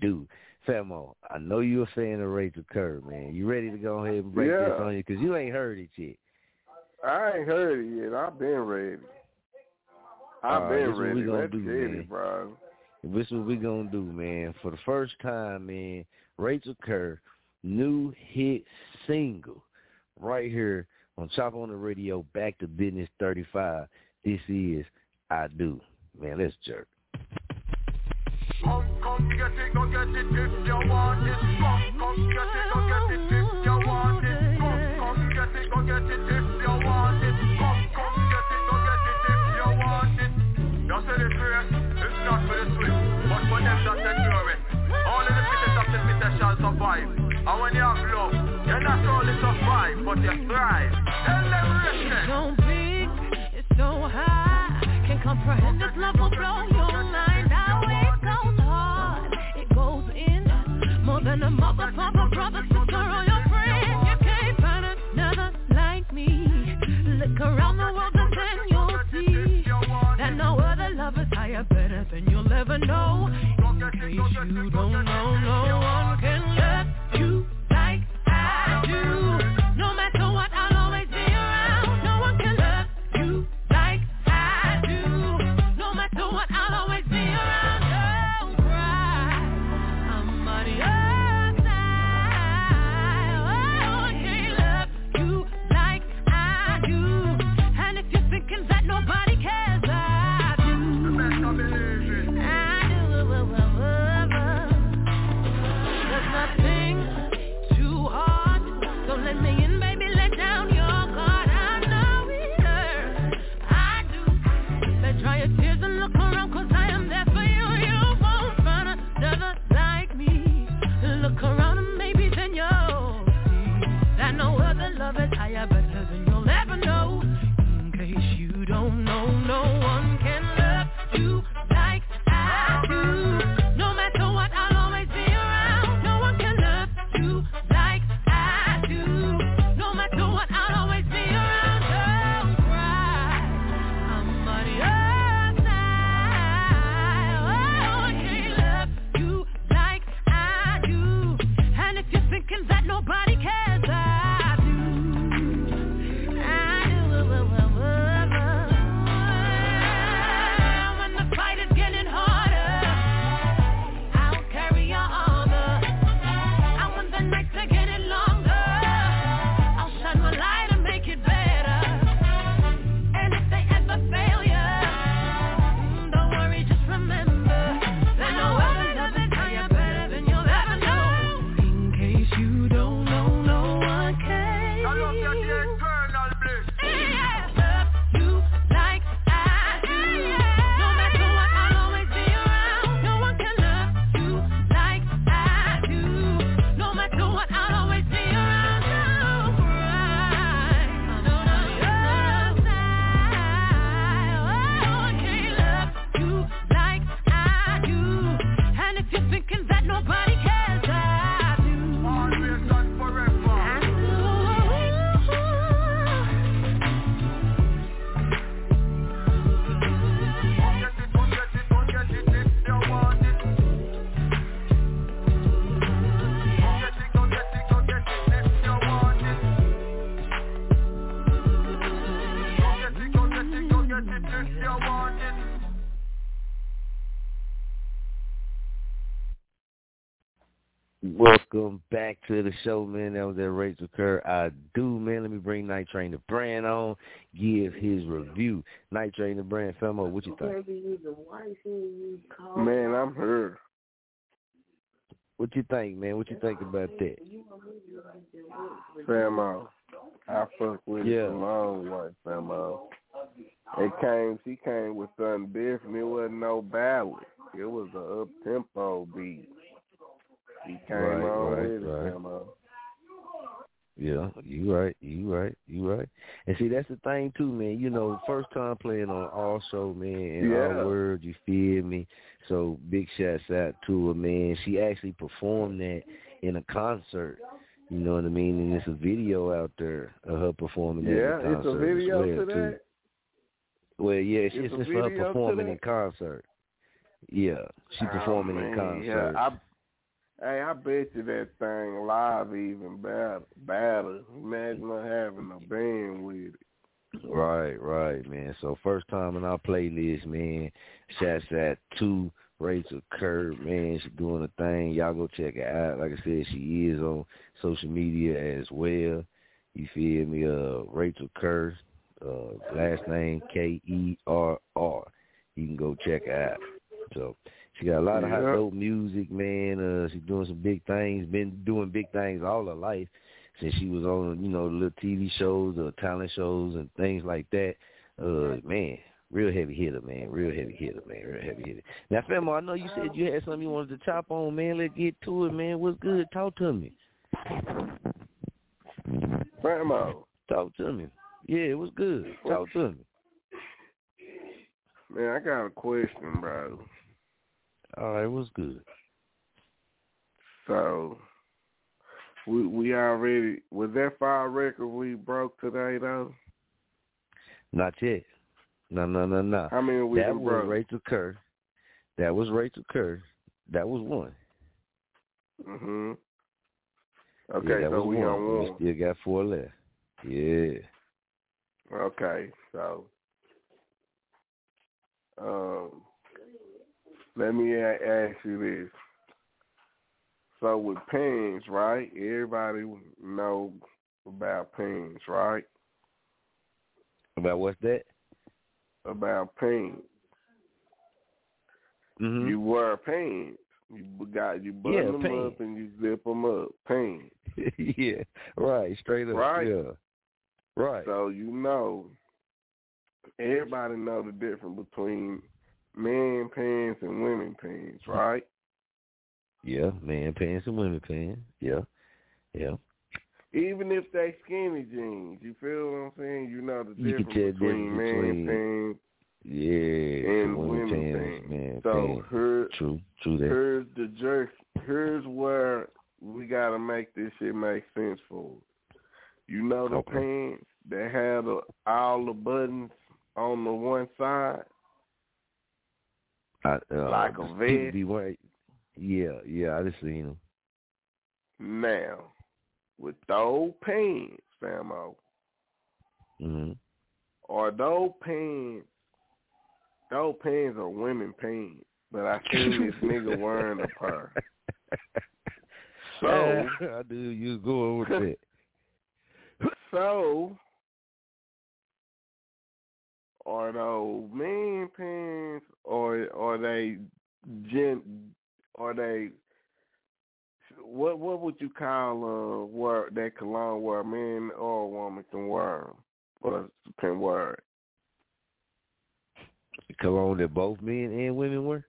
Do." Famo, I know you're a fan of Rachel Kerr, man. You ready to go ahead and break this on you? Because you ain't heard it yet. I ain't heard it yet. I've been ready. I've right, been ready. we gonna Let's do, get man. it, bro. This is what we gonna do, man. For the first time, man, Rachel Kerr, new hit single, right here on Chop On It Radio, Back to Bizness 35. This is I Do. Man, let's jerk. Come, come get it, go get it if you want it. Come, come get it, go get it of shall survive. And when you have love, you not only survive, but you thrive. Tell them It's so big, it's so high. Can't comprehend this love will blow your mind. How it goes hard, it goes in more than a mother, father, brother, sister, or your friend. You can't find another like me. Look around the world and then you'll see that no other love is higher, better than you'll ever know. In case you don't know, no one can back to the show, man. That was that Rachel Kerr. I do, man. Let me bring Night Train the brand on, give his review. Night Train the brand, Famo, what you think? Man, I'm here. What you think, man? What you think about that? Famo. I fuck with Yeah. it a long way, Famo. It came, she came with something different. It wasn't no ballad. It was a up tempo beat. He came Right, on right, with it, right. Yeah, you right, you right, you right. And see, that's the thing too, man. You know, first time playing on our show, man, in Yeah. our words, you feel me? So big shouts out to her, man. She actually performed that in a concert. You know what I mean? And it's a video out there of her performing that Yeah, in a it's a video as well, to too. that. Well, yeah, it's, It's it's just her performing in concert. Yeah, she oh, performing oh, in concert. Yeah, I, hey, I bet you that thing live even better. Better. Imagine her having a band with it. Right, right, man. So first time in our playlist, man. Shouts out to Rachel Kerr, man. She doing a thing. Y'all go check her out. Like I said, she is on social media as well. You feel me? Uh, Rachel Kerr, uh, last name K E R R. You can go check out. So she got a lot of hot Yeah. dope music, man. Uh, she's doing some big things. Been doing big things all her life since she was on, you know, little TV shows or talent shows and things like that. Uh, man, real heavy hitter, man. Real heavy hitter, man. Real heavy hitter. Now, Famo, I know you said you had something you wanted to chop on, man. Let's get to it, man. What's good? Talk to me. Famo. Talk to me. Yeah, it was good. Talk to me. Man, I got a question, bro. All right, what's good? So, we we already was that five record we broke today though? Not yet. No, no, no, no. How many we That was broke? Rachel Kerr. That was Rachel Kerr. That was one. Mhm. yeah, Okay, that so was we one. on We still got four left. Yeah. Okay, so um, let me ask you this. So with pens, right? Everybody know about pens, right? About what's that? About pens. Mm-hmm. You wear pants. You got you button Yeah, them pants. up and you zip them up. Pants. [LAUGHS] yeah. Right. Straight up. Right. Yeah. Right. So you know, everybody know the difference between men pants and women pants, right? Yeah. Man pants and women pants. Yeah. Yeah. Even if they skinny jeans, you feel what I'm saying? You know the You difference tell between man pants Yeah. and women women pants, pants. man so pants. here, True. True that. here's the jerk. Here's where we gotta make this shit make sense for. You know the Okay. pants that have the, all the buttons on the one side. I, uh, Like a vest? Be yeah. Yeah. I just seen them. Now, with those pants, Famo, Mm-hmm. are those pants, those pants are women pants, but I seen this nigga wearing a pair. [LAUGHS] So, I knew you was going with that. [LAUGHS] so, are those men pants, or are they gen, are they, what what would you call uh wear that cologne where men or a woman can wear or can wear? Cologne that both men and women wear.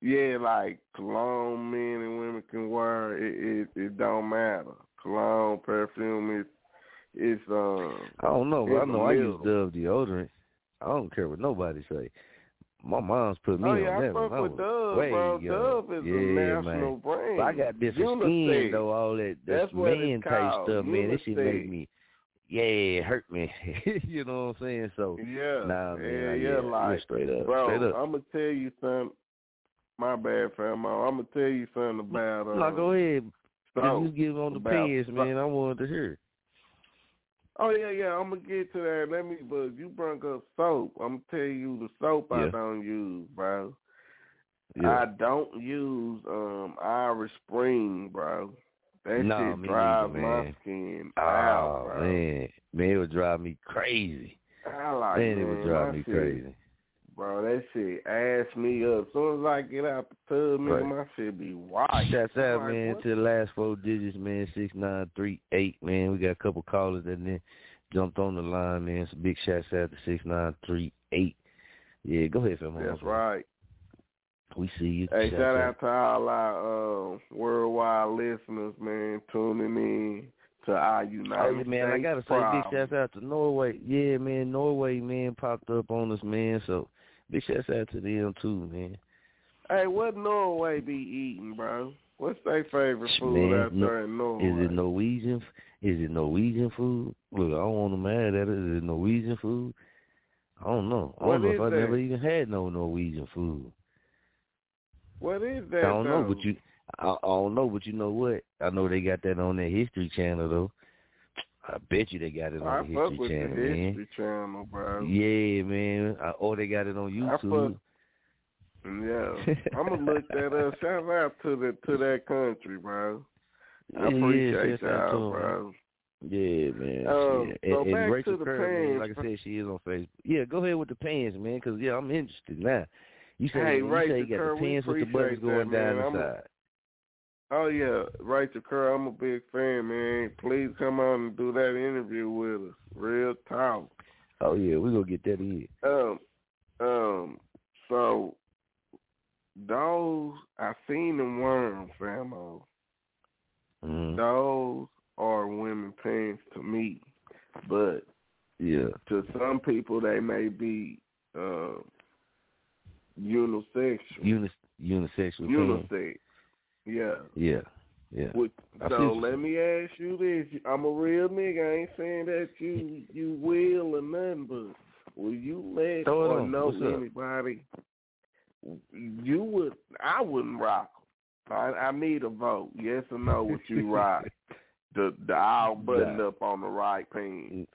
Yeah, like cologne, men and women can wear it. It, it don't matter. Cologne, perfume, it's it's um. I don't know, I a know I use. Dove deodorant. I don't care what nobody say. My mom's put me Oh on yeah, that I one. fuck I with Dove, way bro. young. Dove is yeah, a national man. brand. But I got different Unisex. skin though. All that That's man type stuff, man. This shit make me, yeah, it hurt me. [LAUGHS] you know what I'm saying? So Yeah, nah, man, yeah, yeah, yeah, like straight up, bro. straight up. I'm gonna tell you something. My bad, fam. I'm gonna tell you something about. Uh, no, go ahead. so, you give on the about- pants, man, I wanted to hear. Oh yeah, yeah. I'm gonna get to that. Let me, but you brought up soap. I'm gonna tell you the soap I don't use, bro. I don't use um Irish Spring, bro. That Nah, shit me drives my skin Oh out, bro. man, man, it would drive me crazy. I like man, it would drive me shit- crazy. Bro, that shit ass me up. As soon as I get out the tub, man, Right. my shit be white. Shouts out, Like, man, what? to the last four digits, man, six nine three eight, man. We got a couple callers that then jumped on the line, man. So big shouts out to six nine three eight. Yeah, go ahead, fam. That's right. We see you. Hey, Shouts shout out to all our uh, worldwide listeners, man, tuning in to our United Oh yeah, man, I gotta say problem. big shouts out to Norway. Yeah, man, Norway, man, popped up on us, man. So big shouts out to them too, man. Hey, what Norway be eating, bro? What's their favorite food Man, out no- there in Norway? Is it Norwegian? Is it Norwegian food? Look, I don't want to mad at it. Is it Norwegian food? I don't know. I What don't know is if I never even had no Norwegian food. What is that? I don't know, but you, I, I don't know, but you know what? I know they got that on their History Channel though. I bet you they got it I on the History Channel, the man. History Channel, bro. Yeah, man. I, or they got it on I YouTube. Yeah, [LAUGHS] I'm gonna look that up. Shout out to the to that country, bro. I Yeah, appreciate shout out to y'all, 'em, bro. Yeah, man. Um, shit. so and, to Rachel the Kerr, man, like I said, she is on Facebook. Yeah, go ahead with the pants, man, because yeah, I'm interested now. You say Hey, you say you got Kerr, the pants with the buttons going that, down man. the I'm a- side. Oh yeah, Rachel Kerr, I'm a big fan, man. Please come out and do that interview with us. Real talk. Oh yeah, we're gonna get that in. Um, um. So those I seen them worms, famo. Mhm. Those are women pants to me, but Yeah. to some people they may be uh unisexual. Unis unisexual. Unisex. Yeah. Yeah. Yeah. With, so let me ask you this: I'm a real nigga. I ain't saying that you you will or nothing, but will you let Throw or on. know What's up? anybody? You would. I wouldn't rock. I, I need a vote. Yes or no? Would you [LAUGHS] rock the the all buttoned Nah. up on the right pants?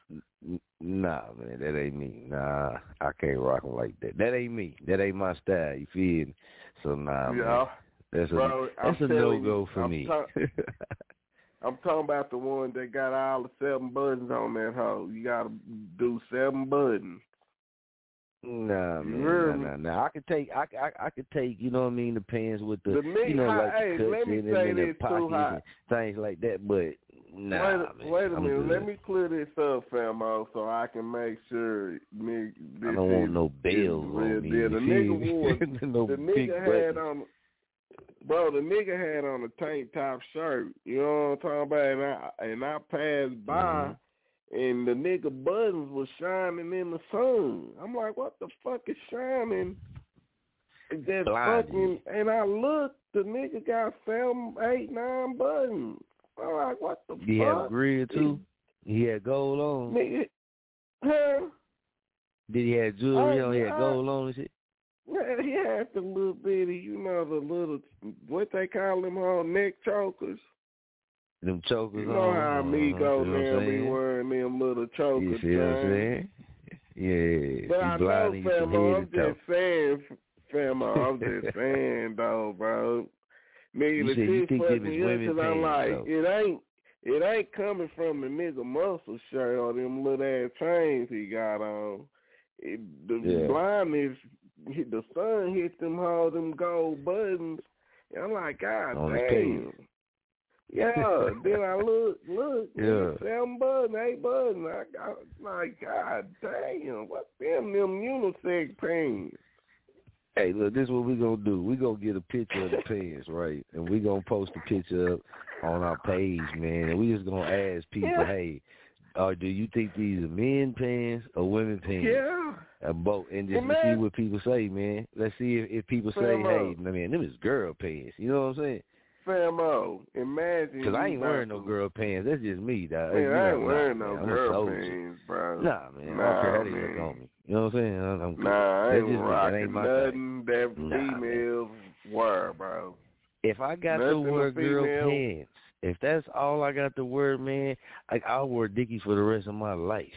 Nah, man, that ain't me. Nah, I can't rock 'em like that. That ain't me. That ain't my style. You feel me? So nah, man. That's a Bro, I'm that's a no go for I'm me. [LAUGHS] I'm talking about the one that got all the seven buttons on that hoe. You gotta do seven buttons. Nah, man, nah, nah, nah. I could take, I, I, I could take, you know what I mean, the pants with the, nigga- you know, like the let me in say and the pockets and things like that. But nah, wait, a- man, wait a I'm minute. Let me clear this up, famo, so I can make sure nigga, this I don't want no bells on me. The nigga wore [LAUGHS] no the nigga had on bro, the nigga had on a tank top shirt. You know what I'm talking about? And I and I passed by Mm-hmm. and the nigga buttons was shining in the sun. I'm like, what the fuck is shining? That fucking and I looked, the nigga got seven, eight, nine buttons. I'm like, what the fuck? He had grill too. He had gold on. Nigga, huh? Did he have jewelry I- on? He had I- gold on and shit. Man, [LAUGHS] he had the little bitty, you know, the little what they call them all neck chokers. Them chokers You know on. how what I'm now be wearing them little chokers. You see what I'm saying? Yeah. But I know, blinding you from famo, head I'm just saying, famo, I'm just [LAUGHS] saying, though, bro. You the shit think fucked them is me up women 'cause I'm like, though. it ain't, it ain't coming from the nigga muscle shirt or them little ass chains he got on. It, the Yeah. blindness, hit- the sun hit them all them gold buttons. And I'm like, God On damn. Yeah, then I look, look, [LAUGHS] Yeah. seven buttons, eight buttons. I got like, God damn, what them them unisex pants? Hey, look, this is what we gonna do. We gonna get a picture of the [LAUGHS] pants, right? And we gonna post a picture up on our page, man. And we just gonna ask people, Yeah. hey, uh, do you think these are men pants or women pants? Yeah. Uh, both, and just Well, see what people say, man. Let's see if, if people say, hey, man, them is girl pants. You know what I'm saying? Famo, imagine. Because I ain't wearing no girl pants. That's just me, dog. Man, you I ain't wearing no I'm girl pants, bro. Nah, man. I don't Nah, care how they look man. on me. You know what I'm saying? I'm, I'm. Nah, I ain't just me. That rocking my thing. nothing that Nah, females wear, bro. If I got to wear girl pants, if that's all I got to wear, man, like I'll wear Dickies for the rest of my life.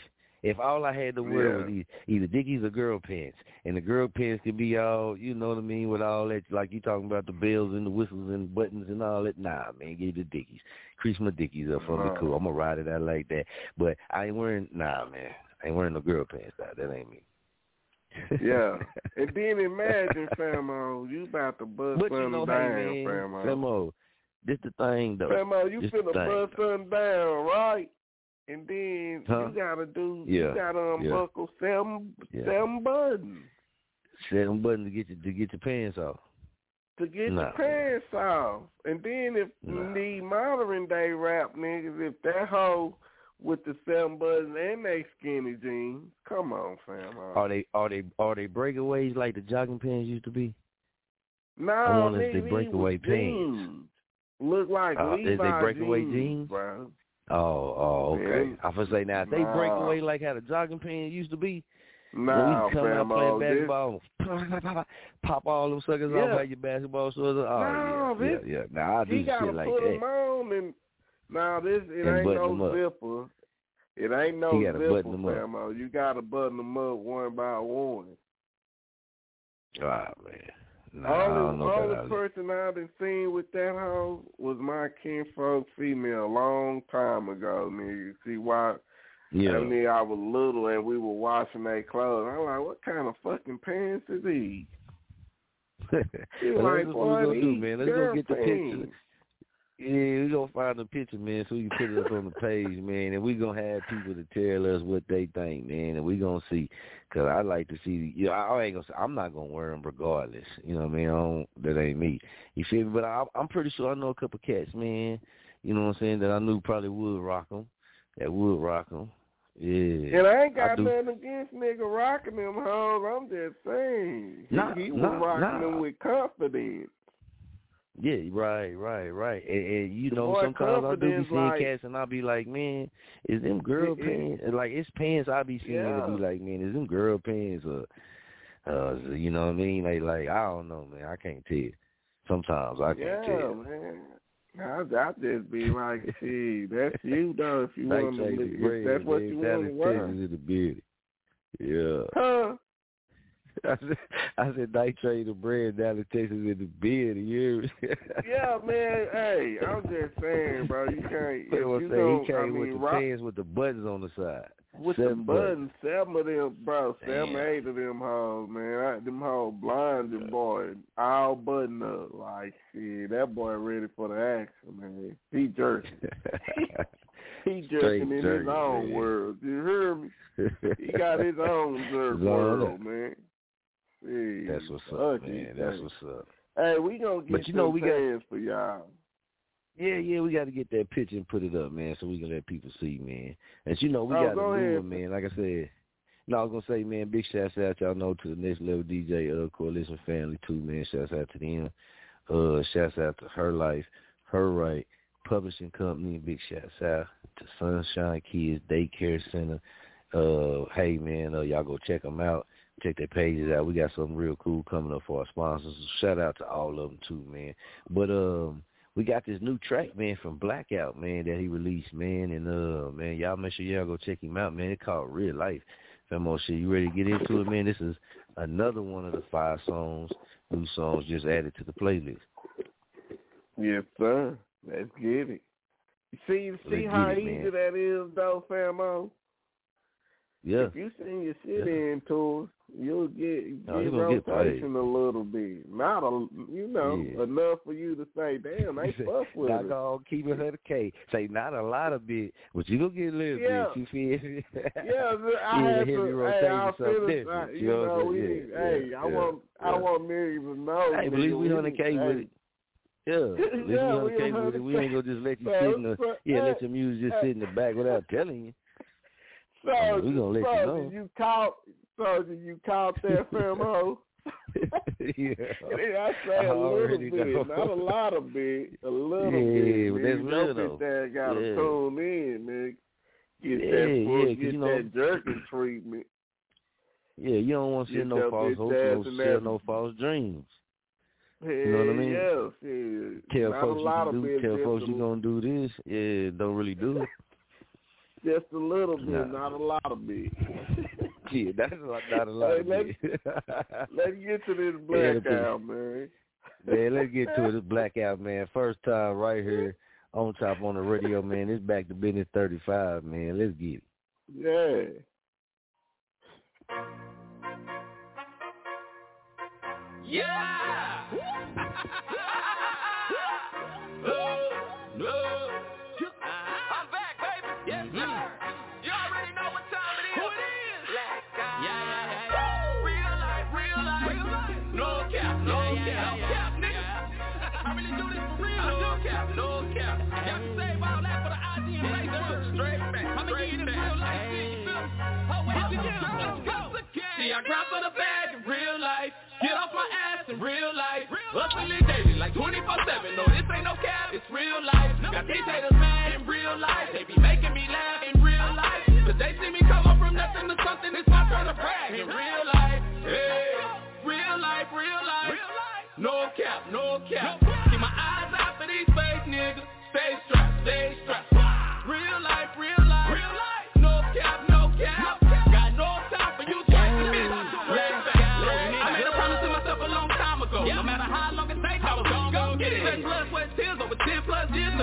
If all I had to wear was Yeah. either, either Dickies or girl pants, and the girl pants could be all, you know what I mean, with all that, like you talking about the bells and the whistles and buttons and all that. Nah, man, give the Dickies. Crease my Dickies up for me, cool. I'm gonna ride it out like that. But I ain't wearing, nah, man, I ain't wearing no girl pants. Out. That ain't me. Yeah. [LAUGHS] And then imagine, Famo, you about to bust But you something know, down, hey man, Famo. Famo, this the thing though. Famo, you This finna bust something down, right? And then Huh? you gotta do, Yeah, you gotta yeah. unbuckle seven, Yeah. seven buttons Seven buttons to get you to get your pants off. to get Nah. your pants off. And then if Nah. need modern day rap niggas, if that hoe with the seven buttons and they skinny jeans, come on, Famo. Uh, are they are they are they breakaways like the jogging pants used to be? No, I wonder if nigga, they these breakaway pants. jeans. Look like Uh, Levi is they breakaway jeans, jeans? bro. Oh, oh, okay. Man. I was say now if they Nah. break away like how the jogging pants used to be. Nah, when we come out playing this- [LAUGHS] pop all them suckers Yeah. off like your basketball shorts. Oh Nah, yeah, this- yeah, yeah. Nah, I do He gotta shit like put that. them on and now this it And ain't no zipper. It ain't no You zipper. Famo. You gotta button them up one by one. Ah man. Nah, only only all that. person I've been seen with that hoe was my kinfolk female a long time ago, nigga. See why Yeah. I mean I was little and we were washing their clothes. I'm like, what kind of fucking pants is these? [LAUGHS] Well, like, that's what we gonna do, man. Let's go get the picture. Yeah, we gonna find the picture, man, so we can put it up on the page, man, and we gonna have people to tell us what they think, man, and we gonna see. Cause I like to see. You know, I I ain't gonna say I'm not gonna wear them regardless. You know what I mean? I don't, that ain't me. You feel me? But I, I'm pretty sure I know a couple cats, man. You know what I'm saying? That I knew probably would rock them. That would rock them. Yeah. And I ain't got do. nothing against nigga rocking them hoes. I'm just saying. He- Nah, he was nah, rocking nah. them with confidence. Yeah, right, right, right. And, and you The know, sometimes I do be seeing like- cats, and I'll be like, man, is them girl Yeah. pants? And, Like it's pants I be seeing, Yeah. and be like, man, is them girl pants or, uh, you know what I mean? Like, like I don't know, man. I can't tell. Sometimes I can't yeah, tell. man. I, I just be like, [LAUGHS] see, that's you though. If you want to, that's what you want to wear. Texas in the beauty. Yeah. Huh? I said, I said, night train the bread down to Texas in the beard. You hear? Yeah, man. Hey, I'm just saying, bro. You can't. [LAUGHS] They you say don't, he came I mean, with the rock, pants with the buttons on the side. with the Seven buttons, seven of them, bro. Seven, Damn. eight of them hoes, man. I, them hoes blinded, boy. All button up. Like, shit, that boy ready for the action, man. He jerking. [LAUGHS] He Straight in jerking, his own man. world. You hear me? He got his [LAUGHS] own jerk world, man. That's what's up, man. That's things. what's up. Hey, we gonna get But you know we got- for y'all. Yeah, yeah, we got to get that picture and put it up, man, so we can let people see, man. And you know, we Oh, got go a new one, man. Like I said, no, I was gonna say, man, big shouts out, y'all know, to the next level DJ uh, Coalition family too, man. Shouts out to them. Uh, shouts out to Her Life, Her Right Publishing Company. Big shouts out to Sunshine Kids Daycare Center. Uh, hey, man, uh, y'all go check them out. Check their pages out. We got something real cool coming up for our sponsors. Shout out to all of them too, man. But um, we got this new track, man, from Blackoutt, man, that he released, man, and uh, man, y'all make sure y'all go check him out, man. It's called Real Life. Famo shit, you ready to get into it, man? This is another one of the five songs, new songs just added to the playlist. Yes, sir. Let's get it. See, see Let's how it, easy that is, though, famo. Yeah. If you send your shit Yeah. in to us, you'll get Oh, get gonna get rotation a little bit. Not a, you know, Yeah. enough for you to say, damn, they [LAUGHS] fuck with it. gonna keep it at a K. Say not a lot of bit, but you gonna get a little Yeah. bit. You feel me? [LAUGHS] Yeah, I Yeah, heavy to. Hey, rotation, I something feel different, I, you you know know, I'm we. saying? Yeah, hey, yeah, I want, I want millions to know. Hey, believe we on the K with it. Yeah, [LAUGHS] Yeah, we on we the K with it. We ain't gonna just let you sit in the yeah, let your music just sit in the back without telling you. So, I mean, we gonna let you so know. you caught, so you caught that famo. [LAUGHS] yeah. I say a little bit, know. not a lot of bit, a little Yeah, bit. but man. that's You real, know though. That gotta Yeah. tune in, man. Get Yeah, that, full, yeah, get you know- that jerking treatment. Yeah, you don't want to see no false hopes, no in share no false dreams. Hell know what I mean? Yeah, shit. Tell not folks you can do, tell folks you gonna do this. Yeah, don't really do it. [LAUGHS] Just a little bit, Nah. not a lot of bit. [LAUGHS] Yeah, that's not, a lot Hey, of let's, it. let's get to this [LAUGHS] Yeah, Blackoutt, man. Man, let's get to it. This Blackoutt, man. First time right here on Chop On It Radio, man. It's back to Bizness 35, man. Let's get it. Yeah. Yeah! [LAUGHS] oh, no. Real life. Hustling daily like 24-7. No, this ain't no cap, it's real life. Got these haters mad in real life. They be making me laugh in real life. Cause they see me come up from nothing to something. It's my turn to brag in real life. Hey, real life, real life. No cap, no cap.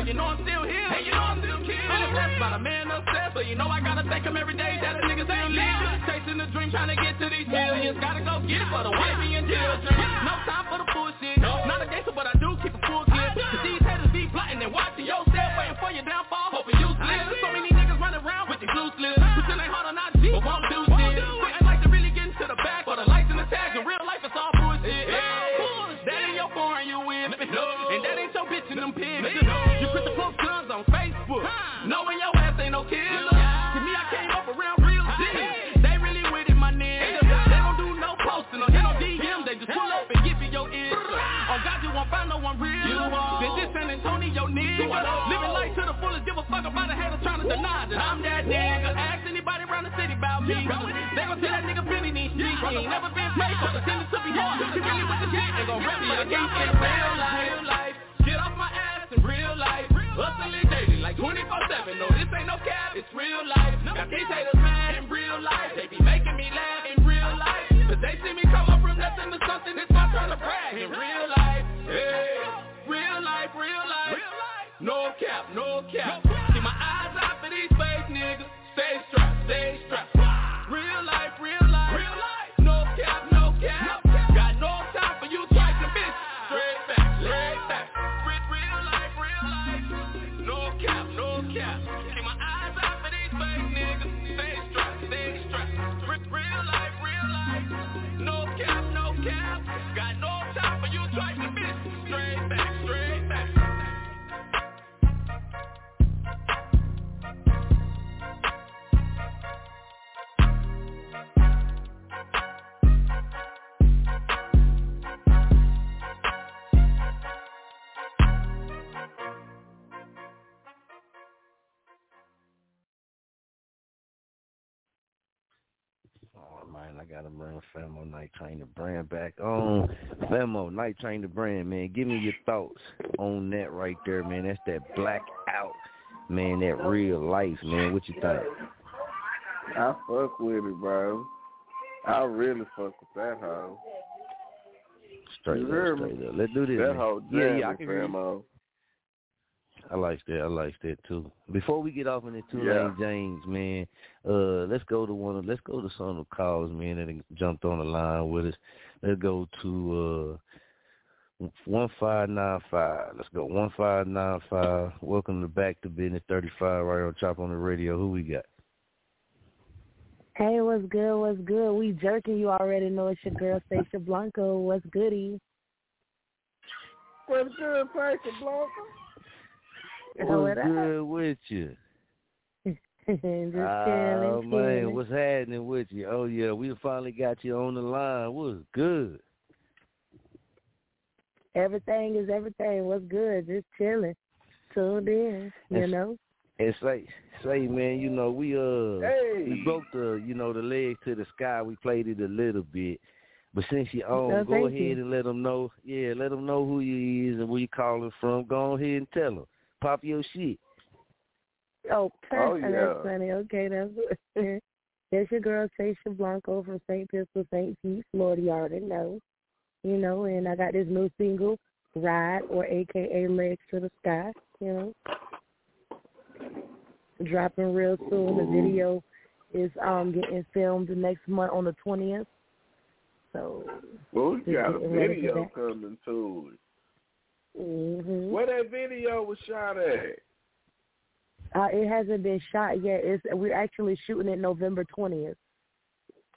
You know I'm still here. Hey, you know I'm still. Feeling blessed by the man upstairs, so you know I gotta thank him every day that the niggas ain't leaving. Chasing the dream, trying to get to these millions. Gotta go get it for the wifey and children. No time for the bullshit. Deny that I'm that nigga. Ask anybody around the city about me. They gon' tell that nigga Billy needs streets. He ain't never been paid for the sentence to be hard. He really with the shit. They gon' rap me against in real life. Real life. Get off my ass in real life. Hustling daily like 24-7. No, this ain't no cap. It's real life. Got these haters mad in real life. They be making me laugh in real life. Cause they see me come up from nothing to something. It's my turn to brag in real life. Hey, real life, real life. No cap, no cap. I gotta bring Famo Night Train the brand back on. Famo Night Train the brand, man. Give me your thoughts on that right there, man. That's that black out, man. That real life, man. What you think? I fuck with it, bro. I really fuck with that hoe. Straight up, straight up. Let's do this. That hoe yeah, yeah, I can. Famo. I like that. I like that too. Before we get off in the two Yeah. lane James, man, uh, let's go to one. Of, let's go to some of the calls, man, that jumped on the line with us. Let's go to uh one five nine five. Let's go one five nine five. Welcome to Back to Bizness thirty five right on Chop On It Radio. Who we got? Hey, what's good? What's good? We jerking. You already know it's your girl, Stacia Blanco. What's goody? What's good, Pacer Blanca? Oh, What's what up? good with you? [LAUGHS] Just Oh chilling, man, chilling. what's happening with you? Oh yeah, we finally got you on the line. What's good? Everything is everything. What's good? Just chilling. Tuned in, you It's- know. And say, say, man, you know, we uh, Hey. we broke the, you know, the leg to the sky. We played it a little bit, but since you on, No, go ahead you. and let them know. Yeah, let them know who you is and where you calling from. Go ahead and tell them. Pop your shit. Oh, Oh, that's funny. Okay, that's there's your girl Tasha Blanco from St. Pistol, St. Pete, Florida. You already know, you know. And I got this new single, "Ride" or AKA "Legs to the Sky." You know, dropping real soon. The video is um getting filmed next month on the twentieth. So Well, we got a getting ready for video coming to it. hmm Where that video was shot at? uh, it hasn't been shot yet. It's we're actually shooting it November twentieth.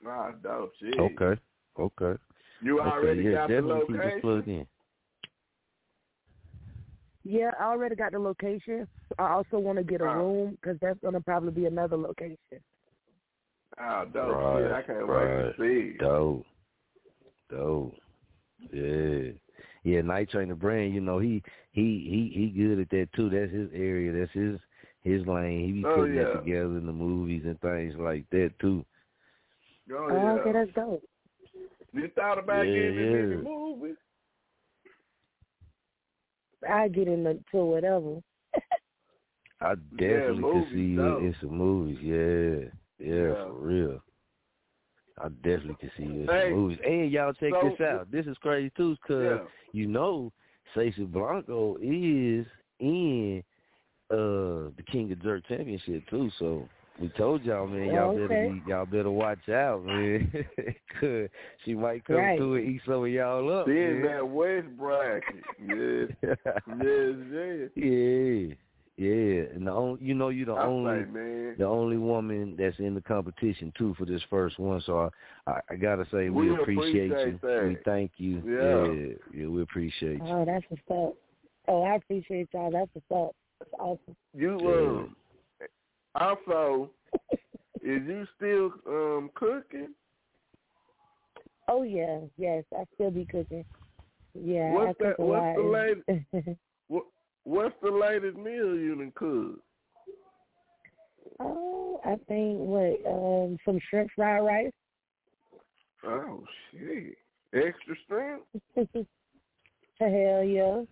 Ah, dope shit. Okay. Okay. You okay, already yeah, got the definitely keep us location? plugged in. Yeah, I already got the location. I also want to get a Ah. room because that's gonna probably be another location. Ah, dope right, shit. I can't right. wait to see. Dope. Dope. Yeah. Yeah, Night Train the brand, you know, he he he he good at that too. That's his area. That's his his lane. He be Oh, putting yeah. that together in the movies and things like that too. Oh, Oh, yeah. okay, that's dope. You thought about Yeah, getting into yeah. the movie? I get into whatever. I definitely could movies, see you dope. in some movies. Yeah. Yeah, Yeah. for real. I definitely can see you in Hey, movies. And y'all check so- this out. This is crazy too, cause Yeah. you know, Cesar Blanco is in uh the King of Jurk Championship too. So we told y'all, man, y'all Okay. better be, y'all better watch out, man. [LAUGHS] 'Cause she might come Right. through and eat some of y'all up. She in man. that West bracket. Yes. [LAUGHS] yes, yes. yeah, yeah. And the only, you know, you're the I only say, man. the only woman that's in the competition too for this first one. So I, I, I gotta say we, We appreciate, appreciate you. that. We thank you. Yeah. yeah, yeah, we appreciate you. Oh, that's what's up. Oh, I appreciate y'all. That's what's up. That's awesome. You um also is you still um cooking? Oh yeah, yes, I still be cooking. Yeah, What's I cook that- a what's the lot. latest- [LAUGHS] What what's the latest meal you done cooked? oh, I think what um some shrimp fried rice. Oh shit. Extra shrimp. [LAUGHS] Hell yeah.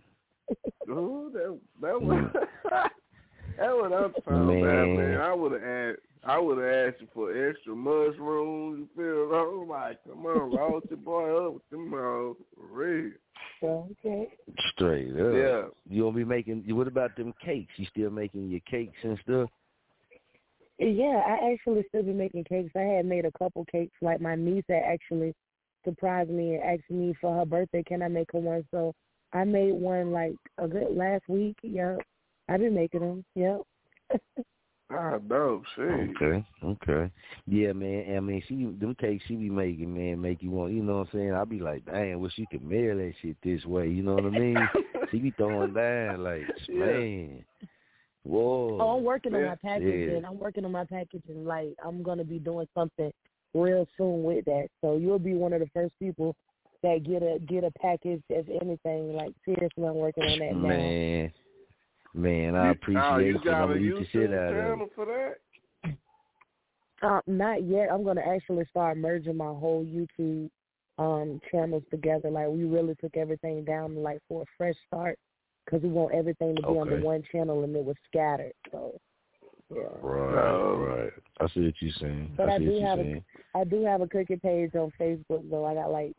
Oh, that that was [LAUGHS] that what I'm talking about, Man. man. I would have asked I would have asked you for extra mushrooms, you feel I'm like, oh, come on, roll your boy up with them hoes. For real. Okay. Straight up. Yeah. You gonna be making? What about them cakes? You still making your cakes and stuff? Yeah, I actually still be making cakes. I had made a couple cakes. Like my niece had actually surprised me and asked me for her birthday, can I make her one? So I made one like a good last week. Yep. I've been making them. Yep. [LAUGHS] Ah, dope shit. Okay, okay. Yeah, man. I mean, she them cakes she be making, man, make you want. You know what I'm saying? I be like, dang, wish you could mail that shit this way. You know what I mean? [LAUGHS] she be throwing down like, Yeah. man. Whoa. Oh, I'm working on Yeah. my packaging. I'm working on my packaging. Like I'm gonna be doing something real soon with that. So you'll be one of the first people that get a get a package if anything. Like seriously, I'm working on that now. Man, man, I appreciate oh, you it. got I'm a gonna eat the shit YouTube out of it. channel for that? Uh, not yet. I'm gonna actually start merging my whole YouTube um channels together. Like we really took everything down like for a fresh start because we want everything to be on the one channel and it was scattered. So yeah. Right, right. I see what you're saying. But I I do have a saying. I do have a cooking page on Facebook though. I got like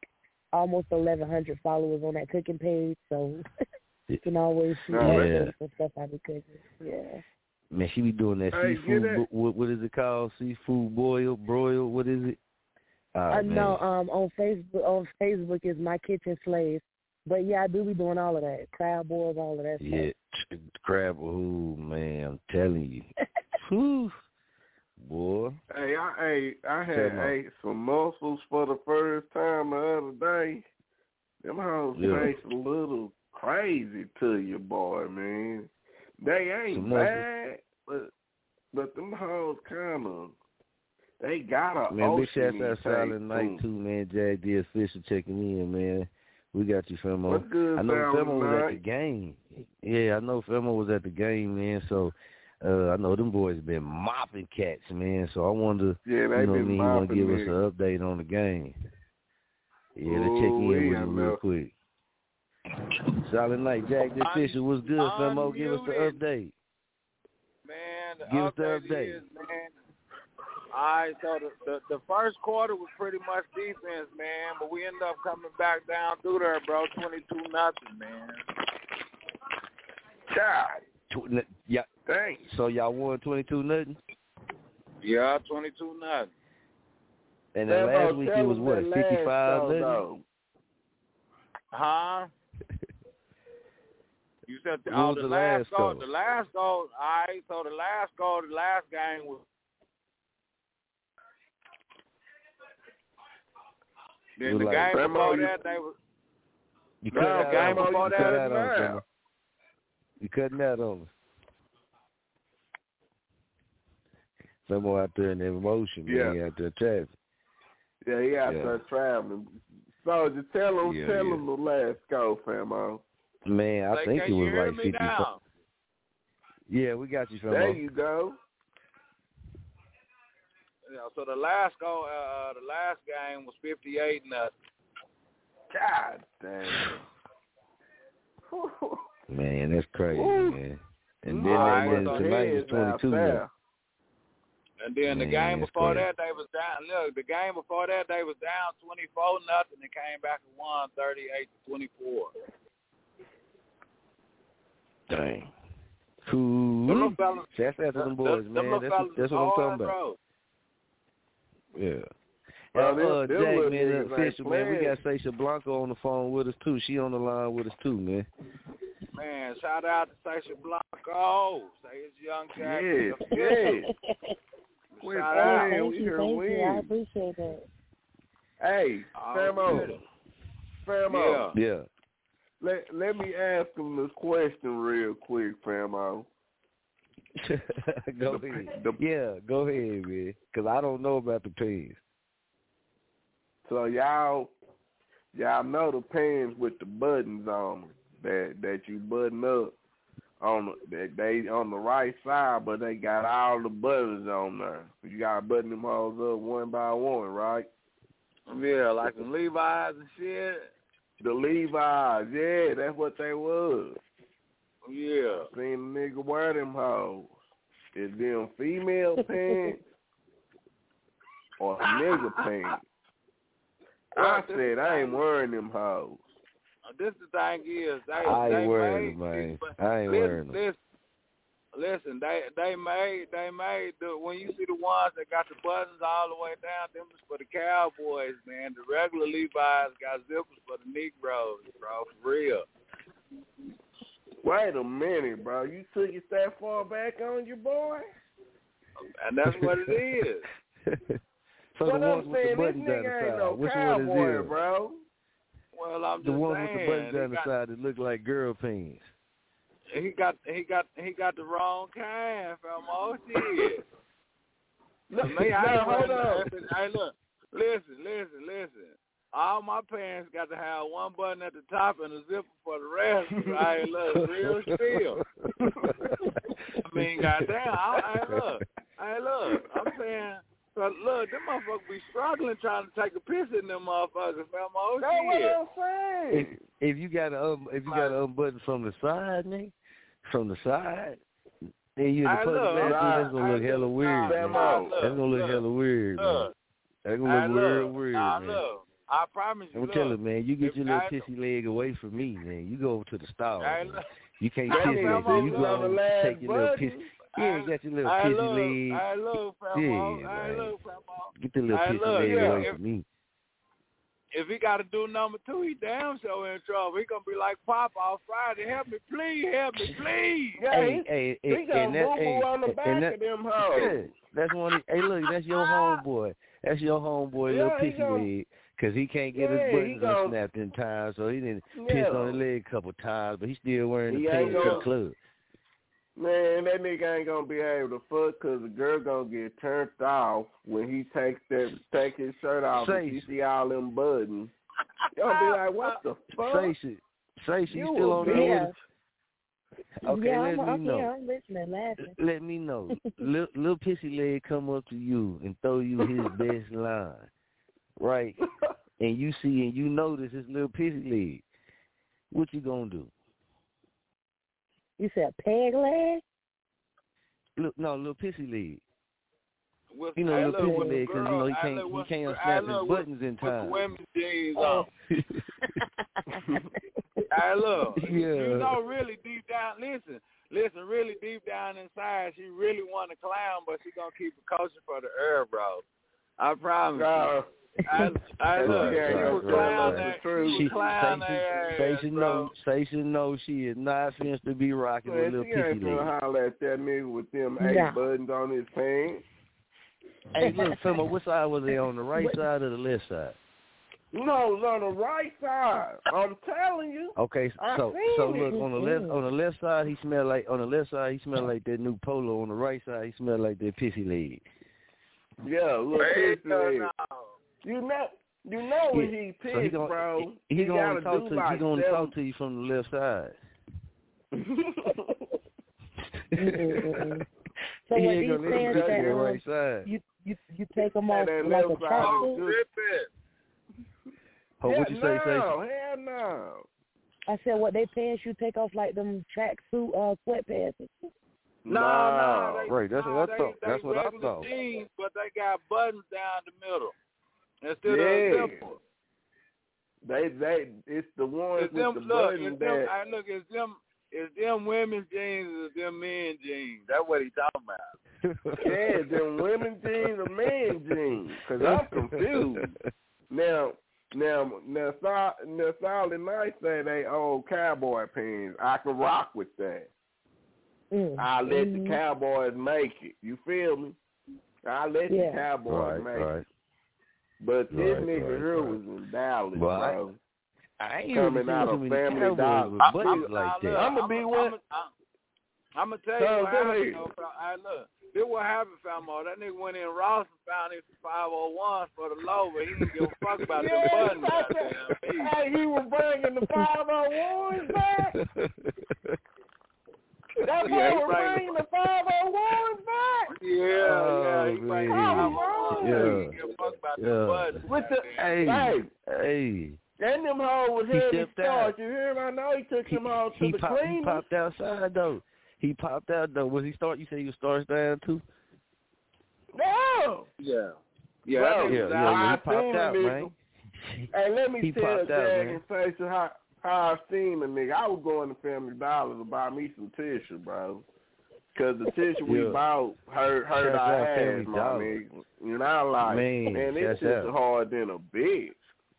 almost eleven hundred followers on that cooking page, so [LAUGHS] you can always see Yeah. recipes and stuff I be cooking. Yeah. Man, she be doing that Hey, seafood. get it. bo- What, what is it called? Seafood boil, broil. What is it? Oh, uh, no, um on Facebook on Facebook is my kitchen slaves. But yeah, I do be doing all of that. Crab boils, all of that Yeah, t- crab. Ooh, man, I'm telling you. [LAUGHS] Whew. Boy. Hey, I hey, I had ate some mussels for the first time the other day. Them hoes Yeah. taste a little crazy to you, boy, man. They ain't Some bad, but but them hoes kind of they got a Man, big shout out Silent Night too, man. Jack D official checking in, man. We got you, Famo. What's good, I know Famo was at the game. Yeah, I know Famo was at the game, man. So uh I know them boys been mopping cats, man. So I wonder, Yeah, you know what I mean, you want to give us an update on the game. Yeah, let's check in with him real quick. Silent Night, Jack the official was good. Famo, give us the update. Man, the Give us the update update. is, man. All right, so the, the the first quarter was pretty much defense, man, but we ended up coming back down through there, bro. Twenty two nothing, man. God, yeah. dang. So y'all won twenty two nothing, Yeah, twenty two nothing. and then last week it was what fifty five show, nothing. Huh? You said What oh, the, uh, the last last goal. The last goal. All right. So the last goal, the last game was. Then the like- game before you- that, they was. You No, cut the game on before You that that on now. You cutting that on us. Someone out there in their emotion, man. Yeah. He out there traffic. Yeah, he out Yeah. there traveling. Soldier, tell him, Yeah, tell yeah. him the last go, famo. Man, I Like, think it was like fifty? Yeah, we got you, There you go. Yeah, so the last goal, uh, the last game was fifty-eight nothing. God damn. Man, that's crazy, man. And then right, then so tonight is heads twenty out two there. now. And then the Man, game before crazy. that, they was down. Look, the game before that, they was down twenty-four nothing. and came back and won thirty-eight to twenty-four. Dang. Them Ooh. little fellas, That's that's them them- boys, them man. little That's fellas that's what I'm talking about. bro. Yeah. Bro, Uh, uh, Jack, little man, niggas ain't official, man. We got Sasha Blanco on the phone with us too. She on the line with us too, man. Man, shout out to Sasha Blanco. Say it's young Jack. Yes, yes. Quit [LAUGHS] Shout out. thank We you, here thank you. I appreciate that. Hey, Famo. Famo. Yeah. Yeah. Let let me ask him this question real quick, Famo. [LAUGHS] go The- ahead. the- yeah, go ahead, man. Because I don't know about the pins. So y'all y'all know the pants with the buttons on them that that you button up on the, that they on the right side, but they got all the buttons on there. You gotta button them hoes up one by one, right? Yeah, like the Levi's and shit. The Levi's, yeah, that's what they was. Yeah. Seen a nigga wear them hoes. Is them female [LAUGHS] pants or nigga [LAUGHS] pants? I said I ain't wearing them hoes. This the thing is, they I they ain't wearing made, them, man. I ain't listen, wearing them. Listen, listen, they they made they made the when you see the ones that got the buttons all the way down, them is for the cowboys, man. The regular Levi's got zippers for the Negroes, bro, for real. Wait a minute, bro. You took it that far back on your boy? And that's what it is. [LAUGHS] so What the I'm ones with the saying, this buttons down nigga the ain't side, no which one is cowboy, bro. Well, I'm The just ones saying, with the buttons down the got- side that look like girl pants. He got he got he got the wrong kind, fam. Oh shit. No, Me, I no, hold wearing on. Hey, look, listen, listen, listen. All my pants got to have one button at the top and a zipper for the rest. I ain't look real still. I mean, goddamn, I, hey, look, I look. I'm saying, so look, them motherfuckers be struggling trying to take a piss in them motherfuckers, fam. Oh That's shit. what I'm if, saying. if you got to um, if you got to unbutton from the side, nigga, from the side, then you the Hey, public right. that's gonna look hella weird. man. That's gonna look hella weird, man. That's gonna look real weird, man. look. I promise you. I'm look, telling you, man, you get your little pissy leg away from me, man. You go over to the stall. Hey, man. look. You can't nigga me, so you go take your little piss. Yeah, you got your little I pissy leg. I look, Famo. Yeah, I man. Get the little pissy leg yeah, away if- from me. If he got to do number two, he damn sure in trouble. He gonna be like Pop off Friday. Help me, please, help me, please. Yeah, Hey, he, hey, he hey, got and that, hey, on the back that, of them [LAUGHS] yeah, that's one. Of, hey, look, that's your ah. homeboy. That's your homeboy, little Yeah, he pissy gon- because he can't get Yeah, his he buttons gon- unsnapped in time, so he didn't piss on his leg a couple times, but he's still wearing the He pants to the club. Man, that nigga ain't gonna be able to fuck because the girl gonna get turned off when he takes that take his shirt off and she see all them buttons. Y'all be like, what the fuck? Say shit. Say shit. You You still on there Yeah. Okay, yeah, let I'm, me okay, know. I'm listening, laughing. Let me know. Lil, little pissy leg come up to you and throw you his [LAUGHS] best line, right? And you see and you notice his little pissy leg. What you gonna do? You said peg leg? Look, no, little pissy leg. With, You know, I little pissy with because you know he can't he can't I snap his look with- buttons in with the time. women's jeans Oh. on. I love. Yeah. You know, really deep down. Listen, listen. Really deep down inside, she really want to clown, but she gonna keep it kosher for the air, bro. I promise. Uh. I, I look. Yeah, she yeah, would yeah, clown that's that. true. She She would clown Station, that Station bro. know Station know she is not finished to be rocking with Man, little she ain't pissy gonna holler at that nigga with them eight Nah. buttons on his pants. Hey, look, Famo, what side was they on the right side or the left side? No, it's on the right side. I'm telling you. Okay, I so seen so it. look on the left on the left side he smelled like on the left side he smelled like that new polo. On the right side he smelled like that pissy leg. Yeah, look, Hell pissy leg. no. You know, you know when Yeah, he pissed, so he gonna bro. he, he gonna talk to like he gonna seven- talk to you from the left side. [LAUGHS] So he what ain't he's gonna let saying you that go to the right side. you you you take them off that like a left side tracksuit. is Rip it. Oh, yeah, what you say, no, say? hell no. I said what they pants you take off like them tracksuit uh sweatpants. No, no, they, Right, that's no, what I they, thought. They That's what I thought. Jeans, but they got buttons down the middle instead Yeah. of zipper. They they it's the ones It's with them the look, button it's them. I look, it's them. It's them women's jeans. It's them men jeans. That's what he talking about. [LAUGHS] yeah, them women jeans or men jeans. Cause I'm confused. Now, now, now, Sol- now, Solid Night say they old cowboy pants. I can rock with that. Mm. I let Mhm. the Cowboys make it. You feel me? I let Yeah. the Cowboys right, make right. it. But this Right, nigga right, here right. was in Dallas, Well, bro. I ain't Coming out seen of Family Cowboys Dollar. with I'm- buttons I'm- like that. I'ma be with- I'm gonna tell you what go happened. ahead. though, bro. I look. This what happened, Famo. That nigga went in Ross and found his 501 for the low, but he didn't give a fuck about Yeah, the buttons. I. Hey, he was bringing the 501s back. [LAUGHS] That boy oh oh, Yeah, he was bringing bringing the 501s back. Yeah, yeah, he Oh, bring the man. 501. He Yeah. didn't give a fuck about the Yeah. buttons. With the Hey, hey, hey. and them hoes was He heavy stepped stars. out. You hear me? I know he took He, them all to he, the pop, he cleaners. popped outside though. He popped out though. Was he start? You say he was stars down too? No. Yeah. Yeah, Bro, that Yeah, nigga yeah, was yeah. out. He I popped seen out, the man. nigga. Hey, let me He tell popped out, Jag man. and Face how how I seen the nigga. I was going to Family Dollar to buy me some tissue, bro. Cause the tissue we Yeah. bought hurt hurt Shout our out ass, Family my Dollar. nigga. You know, I like Man, man, this shout shit's out. hard than a bitch.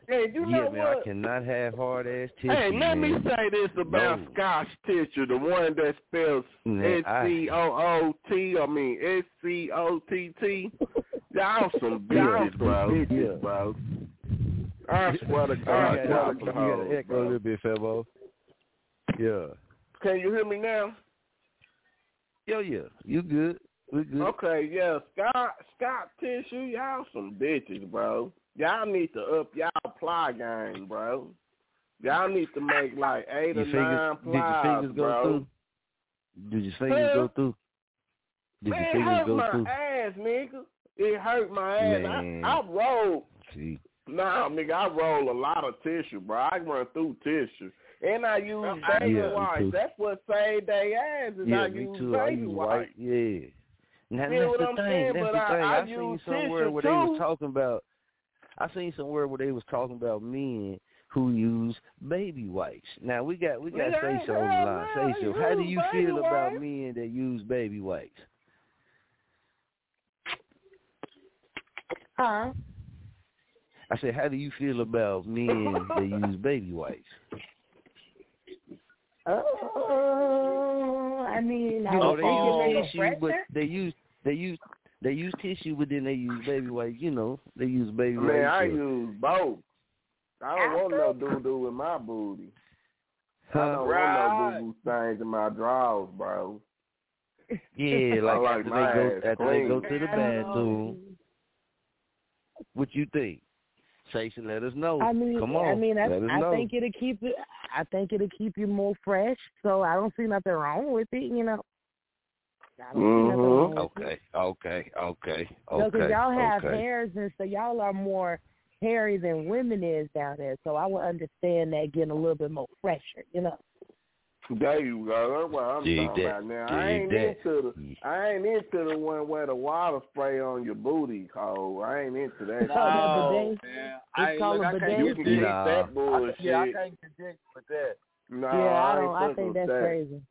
Hey, you yeah, know man. what? I cannot have hard ass tissue. Hey, let me say this about No. Scotch tissue, the one that spells Man, S I- C O O T. I mean S C O T T. Y'all some Yeah, bitches, bro. yeah. bro. I swear to You God, gotta, y'all you some gotta echo a bro. little bit, Famo. Yeah. Can you hear me now? Yeah, yeah. You good? We good. Okay, yeah. Scott, Scott tissue, y'all some bitches, bro. Y'all need to up y'all ply game, bro. Y'all need to make like eight Your or fingers, nine did your plies, fingers go bro. through? Did your fingers Huh? go through? Did Man, your it hurt my ass, nigga. It hurt my ass. Man. I, I roll. See, Nah, nigga, I roll a lot of tissue, bro. I run through tissue. And I use baby Yeah, wipes. That's what saved their ass is yeah, I me use too. I baby use wipes. white. Yeah. Now Feel that's what the I'm thing. saying? That's But the I- thing. I I, seen somewhere tissue where they was talking about. I seen somewhere where they was talking about men who use baby wipes. Now we got we got Yeah, Seisha on hell the line. no, Seisha, how do you baby feel about men that use baby wipes? Huh? I said, how do you feel about men that use baby wipes? Oh, I mean, I You know, they use tissue, but they use they use they use tissue, but then they use baby wipes. You know, they use baby wipes. Man, wipes. I or- use both. I don't want no doo doo with my booty. I don't Right. want no boo boo stains in my drawers, bro. Yeah, [LAUGHS] like, like after they go ass after they go to the bathroom. What you think? Jason, let us know. I mean, Come on, I mean, I, let us I know. think it'll keep it. I think it'll keep you more fresh. So I don't see nothing wrong with it. You know. I don't see nothing mm-hmm. wrong with it. Okay, okay, okay, No, 'cause okay. y'all have okay. hairs and so y'all are more hairy than women is down there. So I would understand that getting a little bit more fresher, you know. There you go. That's what I'm Dig talking that. about now. Dig I ain't that. into the I ain't into the one where the water spray on your booty hole. I ain't into that. No, man. I, called look, a I bidet. can't You get can jiggy. get that I, bullshit. yeah, I can't get with that. No, yeah, I don't. I fucking think that's that. crazy.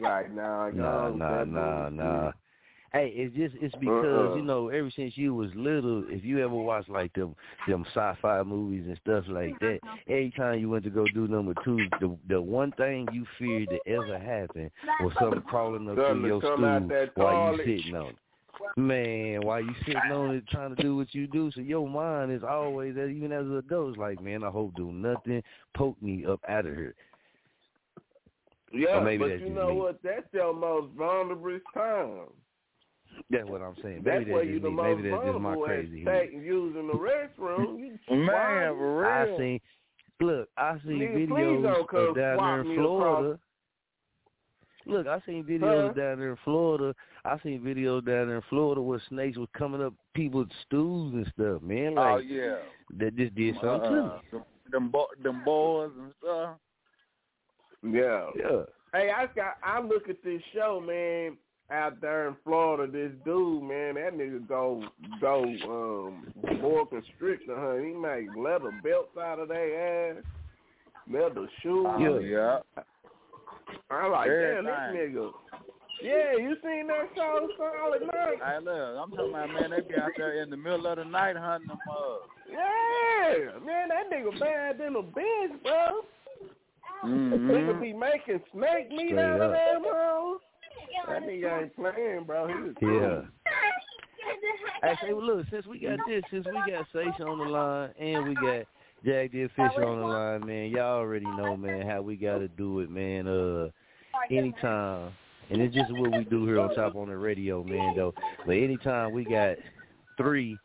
Like, nah, Nah, go, nah, that nah, nah. Hey, it's just it's because Uh-uh. you know ever since you was little, if you ever watched like them them sci-fi movies and stuff like that, mm-hmm. every time you went to go do number two, the the one thing you feared to ever happen was something crawling up Something through your to come out stool that while you sitting on it. Man, while you sitting on it trying to do what you do, so your mind is always, uh, even as an adult, is like, man, I hope do nothing poke me up out of here. Yeah, Or maybe but you know me. what? That's your most vulnerable time. That's what I'm saying. Maybe where that's just the me. Maybe that's just my crazy head. taking using the restroom. You [LAUGHS] Man, wild. for I real. seen look, I seen Nigga, please videos of down there in Florida. Look, I seen videos Huh? down there in Florida. I seen videos down there in Florida where snakes was coming up people's stools and stuff, man. Like oh yeah. that just did something to me. Uh, them, them, bo- them boys and stuff. Yeah. Yeah. Hey, I got. I look at this show, man. Out there in Florida, this dude, man, that nigga go go um boa constrictor, huh? He make leather belts out of their ass, leather shoes. Oh, yeah. I'm like, damn, Everything. this nigga. Yeah, you seen that show, Solid Night? Hey, look, I'm talking about man. They be out there in the middle of the night hunting them mugs. Yeah, man, that nigga bad than a bitch, bro. Mm-hmm. Nigga be making snake meat Straight out of up. them hoes. That nigga ain't playing, bro. He was Yeah. Hey, say, well, look, since we got this, since we got Sasha on the line and we got Jack the Official on the line, man, y'all already know, man, how we got to do it, man. Uh, anytime, and it's just what we do here on Chop On It Radio, man, though. But anytime we got three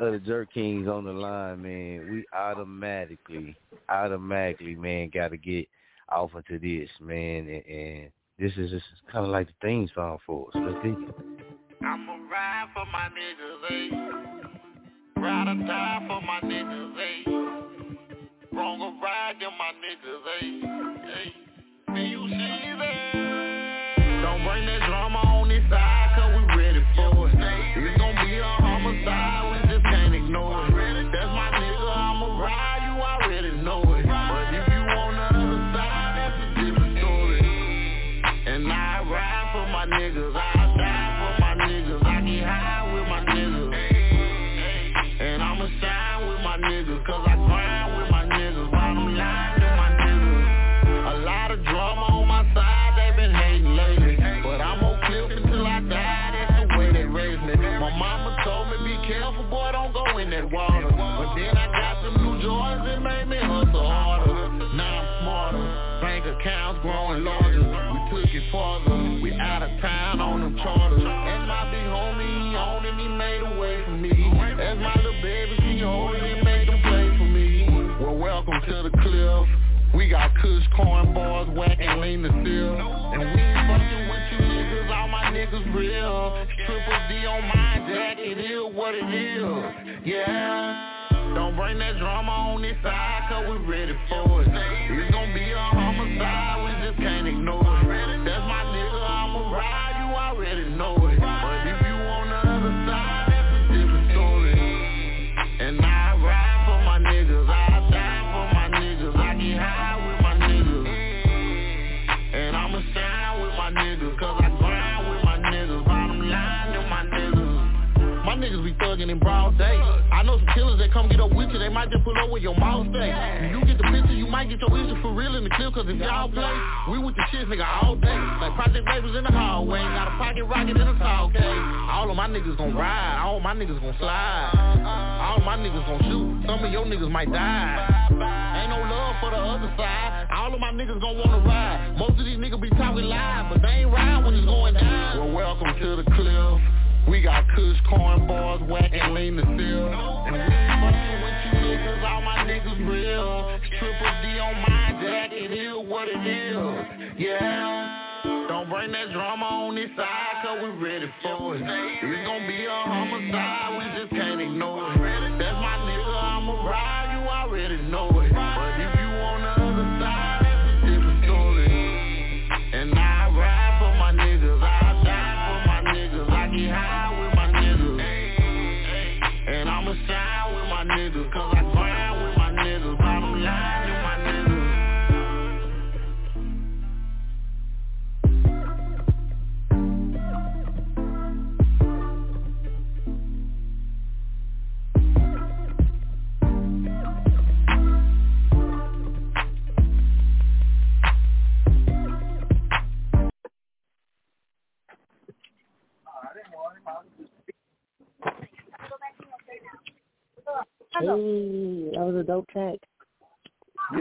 of the Jurk Kings on the line, man, we automatically, automatically, man, got to get off into this, man, and, and this is just kind of like the theme song for us. Let's it. I'ma ride for my niggas, eh? Ride or die for my niggas, eh? Wrong or my niggas, eh?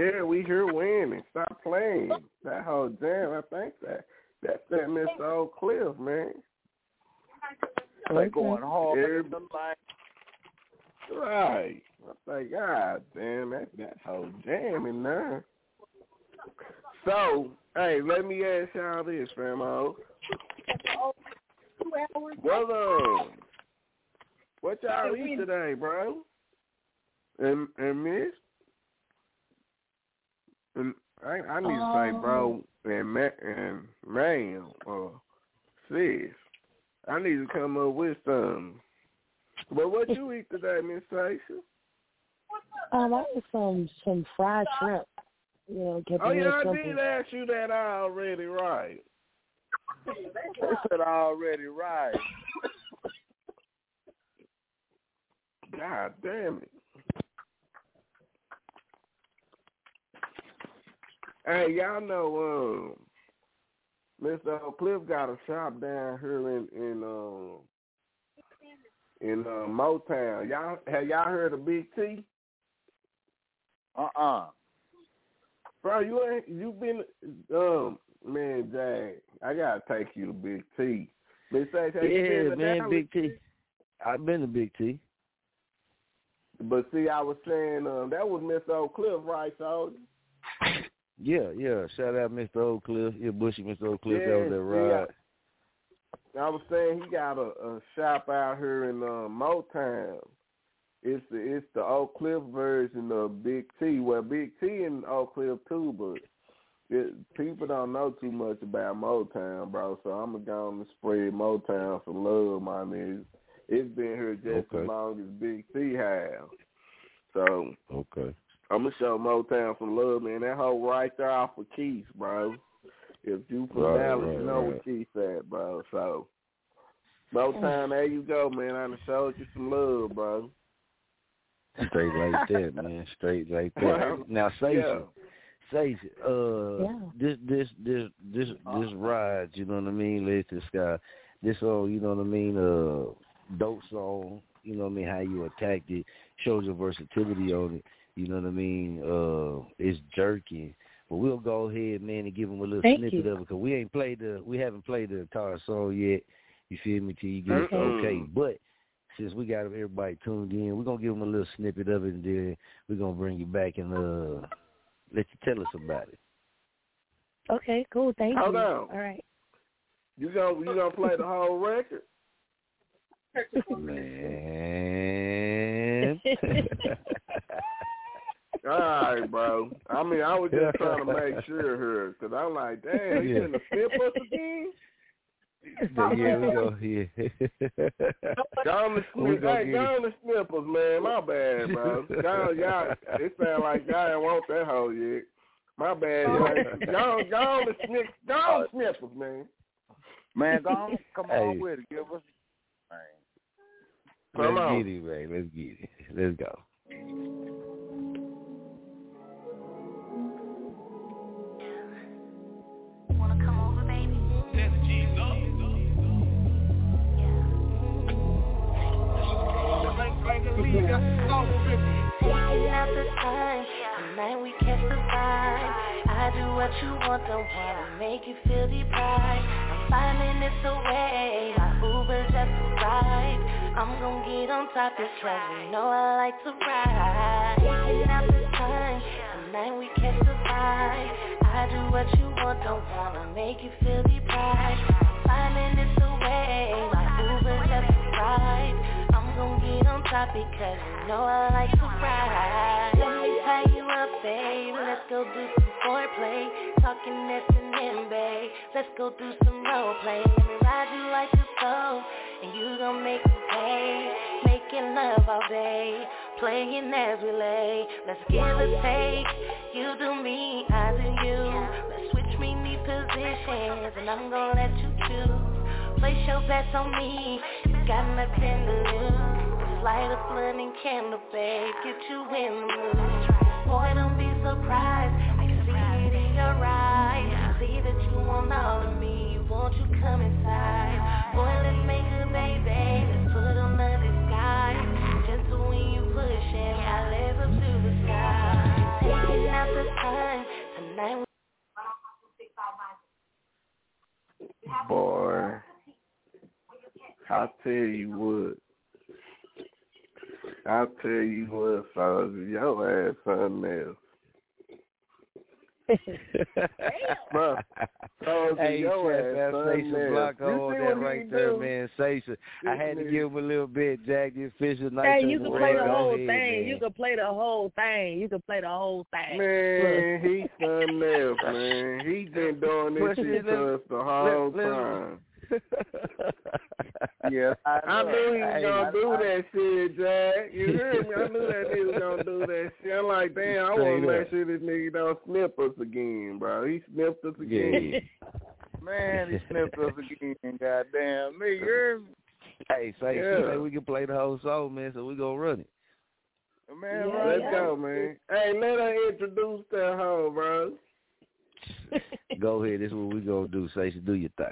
Yeah, we here winning. Stop playing. That whole jam, I think that that's that Mr. Oak Cliff, man. They going hard Every- the light. Right. I think, God damn, that that whole jam in there. So, hey, let me ask y'all this, famo. What um, what y'all eat today, bro? And and miss, and I I need to say, bro, and ma- and ma'am, or sis, I need to come up with some. But what you eat today, Miss Stacia? Um, I had some some fried shrimp. You know, kept Oh it yeah, real I did ask you that already, right? [LAUGHS] They said already right. [LAUGHS] God damn it. Hey, y'all know um Mr. Cliff got a shop down here in in um in uh, Motown. Y'all have y'all heard of Big T? Uh uh Bro, you ain't you been um man, Jay, I gotta take you to Big T. Miss Sage, you been Yeah, man, Dallas? Big T. I've been to Big T. But see, I was saying um, that was Mr. Oak Cliff, right, so Yeah, yeah. Shout out Mr. Oak Cliff. Yeah, Bushy Mr. Oak Cliff. that was that ride. I was saying he got a, a shop out here in uh, Motown. It's the it's the Oak Cliff version of Big T. Well, Big T and Oak Cliff too, but it, people don't know too much about Motown, bro. So I'm gonna go on and spread Motown some love, my niggas. It's been here just Okay. as long as Big T has. So Okay. I'm gonna show Motown some love, man. That whole right there off of Keith, bro. If you from Right, Dallas, right, you know right. what Keith at, bro. So Motown, there you go, man. I done showed you some love, bro. Straight like [LAUGHS] that, man. Straight like that. Now say Yeah. say uh Yeah. this this this this this ride, you know what I mean, Lady to the Sky. This song, you know what I mean, uh dope song, you know what I mean, how you attacked it, shows your versatility on it, you know what I mean? Uh it's jerky. But we'll go ahead, man, and give them a little Thank snippet you. of it because we ain't played the we haven't played the entire song yet. You feel me? Till you get it Mm-mm. okay. But since we got everybody tuned in, we're gonna give them a little snippet of it, and then we're gonna bring you back and uh let you tell us about it. Okay, cool. Thank Hold you. on. All right. You gonna you gonna play the whole record? [LAUGHS] Man. [LAUGHS] All right, bro. I mean, I was just trying to make [LAUGHS] sure here, cause I'm like, damn, you Yeah. in the snip us again? yeah, we go. Yeah. Go on the We snip, hey, get go the snippers, man. My bad, bro. Y'all, y'all, it sound like y'all ain't want that hoe yet. My bad, y'all. Go on, go on the snip, go the snippers, man. Man, go on, come on Hey. with it. Give us man. Come Let's on. get it, man. Let's get it. Let's go. Out the time, tonight we catch the vibe. I do what you want, don't wanna make you feel deprived. I'm five minutes away, my Uber just arrived. I'm gonna get on top this because you know I like to ride. Taking out the time, tonight we catch the vibe. I do what you want, don't wanna make you feel deprived. I'm five minutes away, get because you know I like to ride. Let me tie you up, babe. Let's go do some foreplay. Talking S and M, babe. Let's go do some role play. Let me ride you like a bow, and you gon' make me pay. Making love all day, playing as we lay. Let's give a take. You do me, I do you. Let's switch me me positions, and I'm gonna let you choose. Place your bets on me, you got nothing to lose. Light a candle, babe, get you in the mood. Boy, don't be surprised. I see it in your eyes. See that you want all of me, won't you come inside? Boy, let's make a baby. Let's put on the disguise. Gentle when you push I live up to the sky. Taking out the tonight. Boy, I tell you what. I tell you what, fellas, your ass something else. [LAUGHS] Bro, you Hey, your Chef, ass that Sasha else. Block You on that right there, do? man. Sasha. I had to This give him a little bit, Jack the official night. Hey, you can play the whole ahead, thing. man. You can play the whole thing. You can play the whole thing. Man, he's something else, man. He been doing [LAUGHS] this shit it, to us the whole let- let- time. Yeah, I, I knew he was Hey, gonna I- do that shit, Jack. You heard me? I knew that nigga was gonna do that shit. I'm like, damn, I want to make sure this nigga don't snip us again, bro. He snipped us again. Yeah. [LAUGHS] Man, he snipped us again. Goddamn me, you hear me? Hey, say Yeah. say we can play the whole song, man. So we gonna run it. Man, Yeah, right Let's yeah. go, man. Hey, let her introduce that hoe, bro. [LAUGHS] Go ahead. This is what we gonna do. Say, do your thing.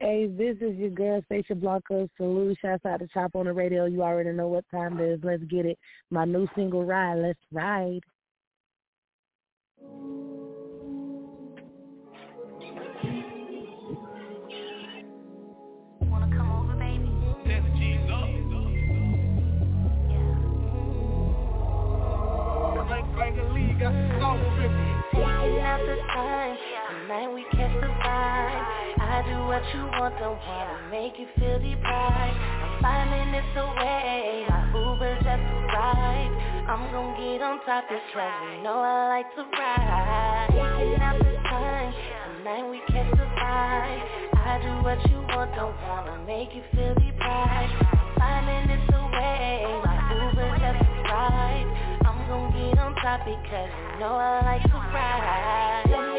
Hey, this is your girl, Stacia Blanco. Salute. Shouts out to Chop On It Radio. You already know what time it is. Let's get it. My new single, Ride. Let's ride. Taking out the time, tonight we catch the vibe. I do what you want, don't wanna make you feel deprived. I'm five minutes away, my Uber just arrived. I'm gonna get on top because you know I like to ride. Taking out the time, tonight we catch the vibe. I do what you want, don't wanna make you feel deprived. I'm five minutes away, my Uber just arrived. I'm gonna get on top because you know I like to ride.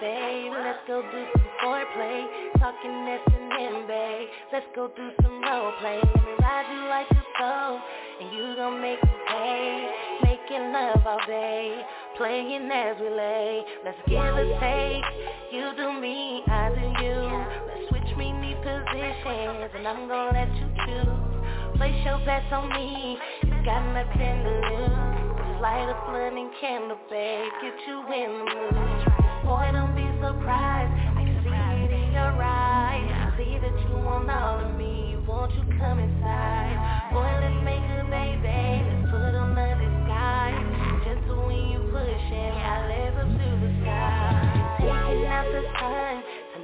Babe. Let's go do some foreplay. Talking S and M, babe. Let's go do some role play. Let me ride you like a soul, and you gon' make me pay. Making love all day, playing as we lay. Let's give a take. You do me, I do you. Let's switch me knee positions, and I'm gonna let you choose. Place your bets on me, you got nothing to lose. Just light a and candle, babe, get you in the mood. Boy, don't be surprised, I can see it in your eyes. I see that you want all of me, won't you come inside? Boy, let's make a baby, let's put on the disguise. Gentle when you push it, I live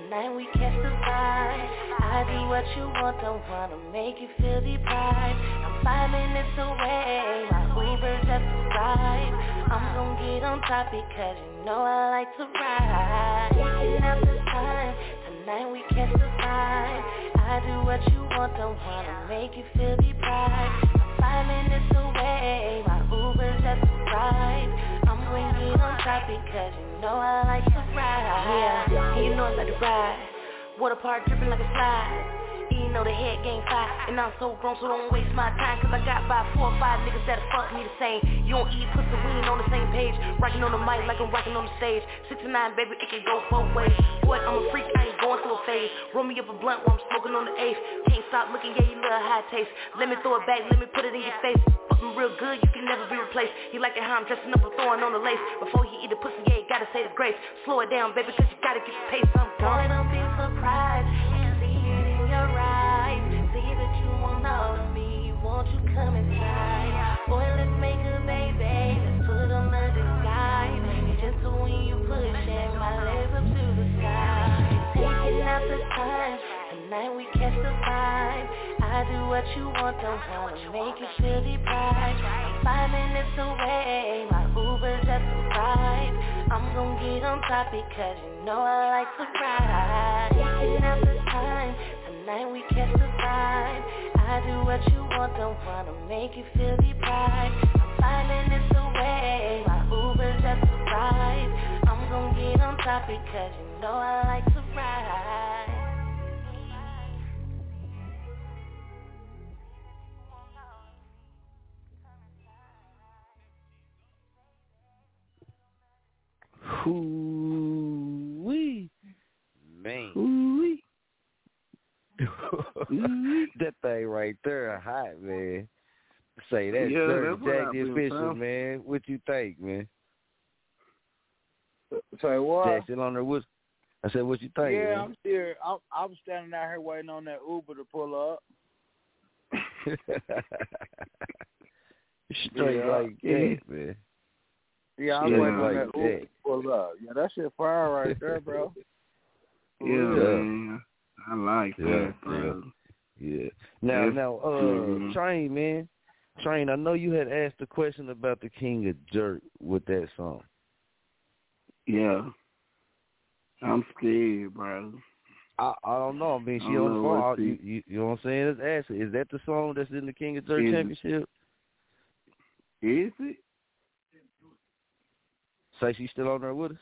tonight we catch the vibe. I do what you want, don't wanna make you feel deprived. I'm five minutes away, my Uber just arrived. I'm gonna get on top because you know I like to ride. Taking out the time, tonight we catch the vibe. I do what you want, don't wanna make you feel deprived. I'm five minutes away, my Uber just arrived. I'm gonna get on top because you know I like to ride. Yeah, you know I like to ride. Water park dripping like a slide. You know the head game five, and I'm so grown, so don't waste my time. Cause I got by four or five niggas that'll fuck me the same. You don't eat pussy, we ain't on the same page. Rocking on the mic like I'm rocking on the stage. 69, baby, it can go both ways. Boy, I'm a freak, I ain't going through a phase. Roll me up a blunt while I'm smoking on the eighth. Can't stop looking, yeah, you little high taste. Let me throw it back, let me put it in your face. Fucking real good, you can never be replaced. He like it how I'm dressing up and throwing on the lace. Before he eat the pussy, yeah, you gotta say the grace. Slow it down, baby, cause you gotta get the pace. I'm gone. Boy, don't be surprised. Because you know I like to ride. Taking out the time, tonight we catch the vibe. I do what you want, don't wanna make you feel deprived. I'm five minutes away, my Uber just arrived. I'm gonna get on top because you know I like to ride. Hoo-wee. Man. Mm-hmm. [LAUGHS] that thing right there hot, man. Say that, Yeah, Dirty that's Jack the official, found. man. What you think, man? Say what? Jackson on there. What? I said, what you think? yeah, man? I'm still. I'm, I'm standing out here waiting on that Uber to pull up. [LAUGHS] Straight Yeah. like that, man. Yeah, I'm Straight waiting on that Uber that. to pull up. Yeah, that shit fire right there, bro. [LAUGHS] Yeah, Yeah. I like Yeah, that, bro. Yeah. Now, Yes. now, uh, Mhm. Train, man, Train. I know you had asked a question about the King of Jurk with that song. Yeah. I'm scared, bro. I I don't know. I mean, she on the phone. You, you, you know what I'm saying? Let's ask her. Is that the song that's in the King of Jurk Is? Championship? Is it? Say she's still on there with us.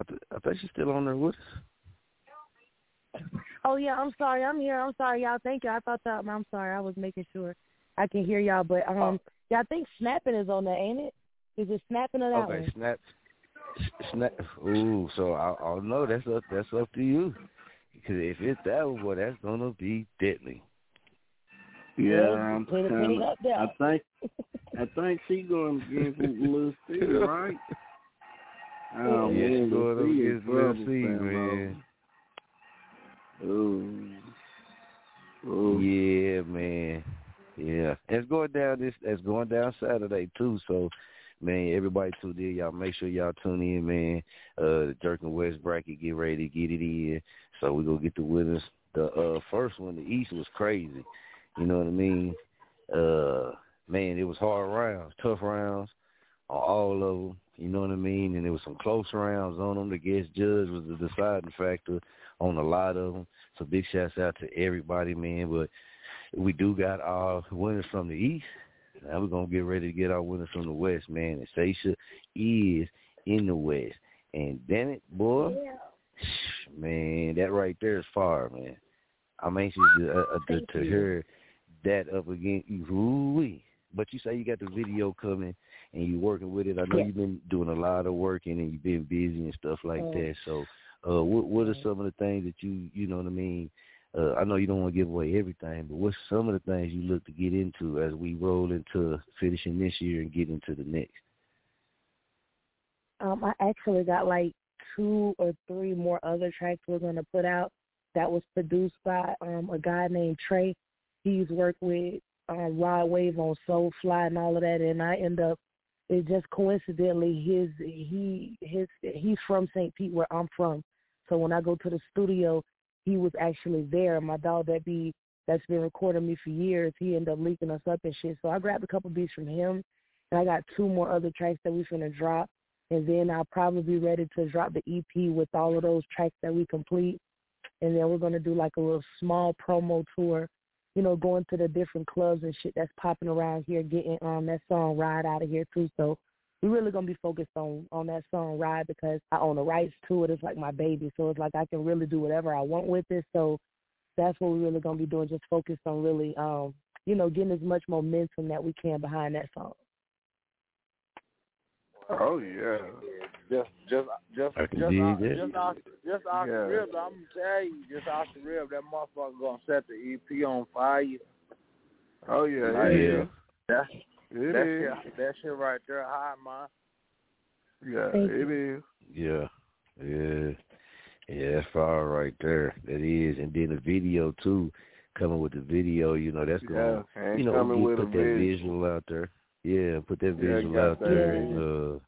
I, th- I think she's still on there with us. Oh yeah, I'm sorry. I'm here. I'm sorry, y'all. Thank you. I thought that. I'm sorry. I was making sure I can hear y'all. But um, yeah, I think snapping is on there, ain't it? Is it snapping or that Okay, one? snap, snap. Ooh, so I, I know. That's up. That's up to you. Because if it's that one, boy, that's gonna be deadly. Yeah, I'm put it- put kind it up there. I think, I think she going against Lil C, right? Oh, yeah, man, she's going up Lil C against trouble, C, man. Ooh. Ooh. Yeah, man. Yeah, it's going down this. It's going down Saturday too. So, man, everybody tuned in. Y'all make sure y'all tune in, man. Uh, the Jurk King West bracket, get ready to get it in. So we gonna get the winners. The uh first one, the East was crazy. You know what I mean? Uh, man, it was hard rounds, tough rounds on all of them. You know what I mean? And there was some close rounds on them. The guest judge was the deciding factor on a lot of them. So big shouts out to everybody, man. But we do got our winners from the East. Now we're gonna get ready to get our winners from the West, man. And Seisha is in the West. And damn it, boy, man, that right there is far, man. I'm anxious to, uh, uh, to, to hear that up again. Ooh-wee. But you say you got the video coming and you're working with it. I know Yeah. you've been doing a lot of working and you've been busy and stuff like Mm. that. So, uh, what what are some of the things that you you know what I mean? Uh, I know you don't want to give away everything, but what's some of the things you look to get into as we roll into finishing this year and get into the next? Um, I actually got like two or three more other tracks we're gonna put out that was produced by um a guy named Trey. He's worked with um Rod Wave on Soulfly and all of that and I end up it just coincidentally his he his he's from St. Pete where I'm from. So when I go to the studio he was actually there. My dog that be that's been recording me for years, he ended up linking us up and shit. So I grabbed a couple beats from him and I got two more other tracks that we're finna drop and then I'll probably be ready to drop the EP with all of those tracks that we complete. And then we're gonna do like a little small promo tour, you know, going to the different clubs and shit that's popping around here, getting um that song Ride out of here too. So we're really gonna be focused on on that song Ride because I own the rights to it. It's like my baby, so it's like I can really do whatever I want with it. So that's what we're really gonna be doing, just focus on really um, you know, getting as much momentum that we can behind that song. Oh yeah. Just, just, just, I can just, dig off, that. just, off, just off Yeah. the rib. I'm tell you, just off the rib, that motherfucker gonna set the EP on fire. Oh yeah. Like, it Yeah. is. That's It that is. shit, that shit right there, hot man. Yeah, Thank it is. Yeah, yeah, yeah. That's far right there. That is, and then the video too. Coming with the video, you know, that's gonna, Yeah, and you know, coming get- with a put that visual. visual out there. Yeah, put that Yeah, visual got out that there, visual. and uh,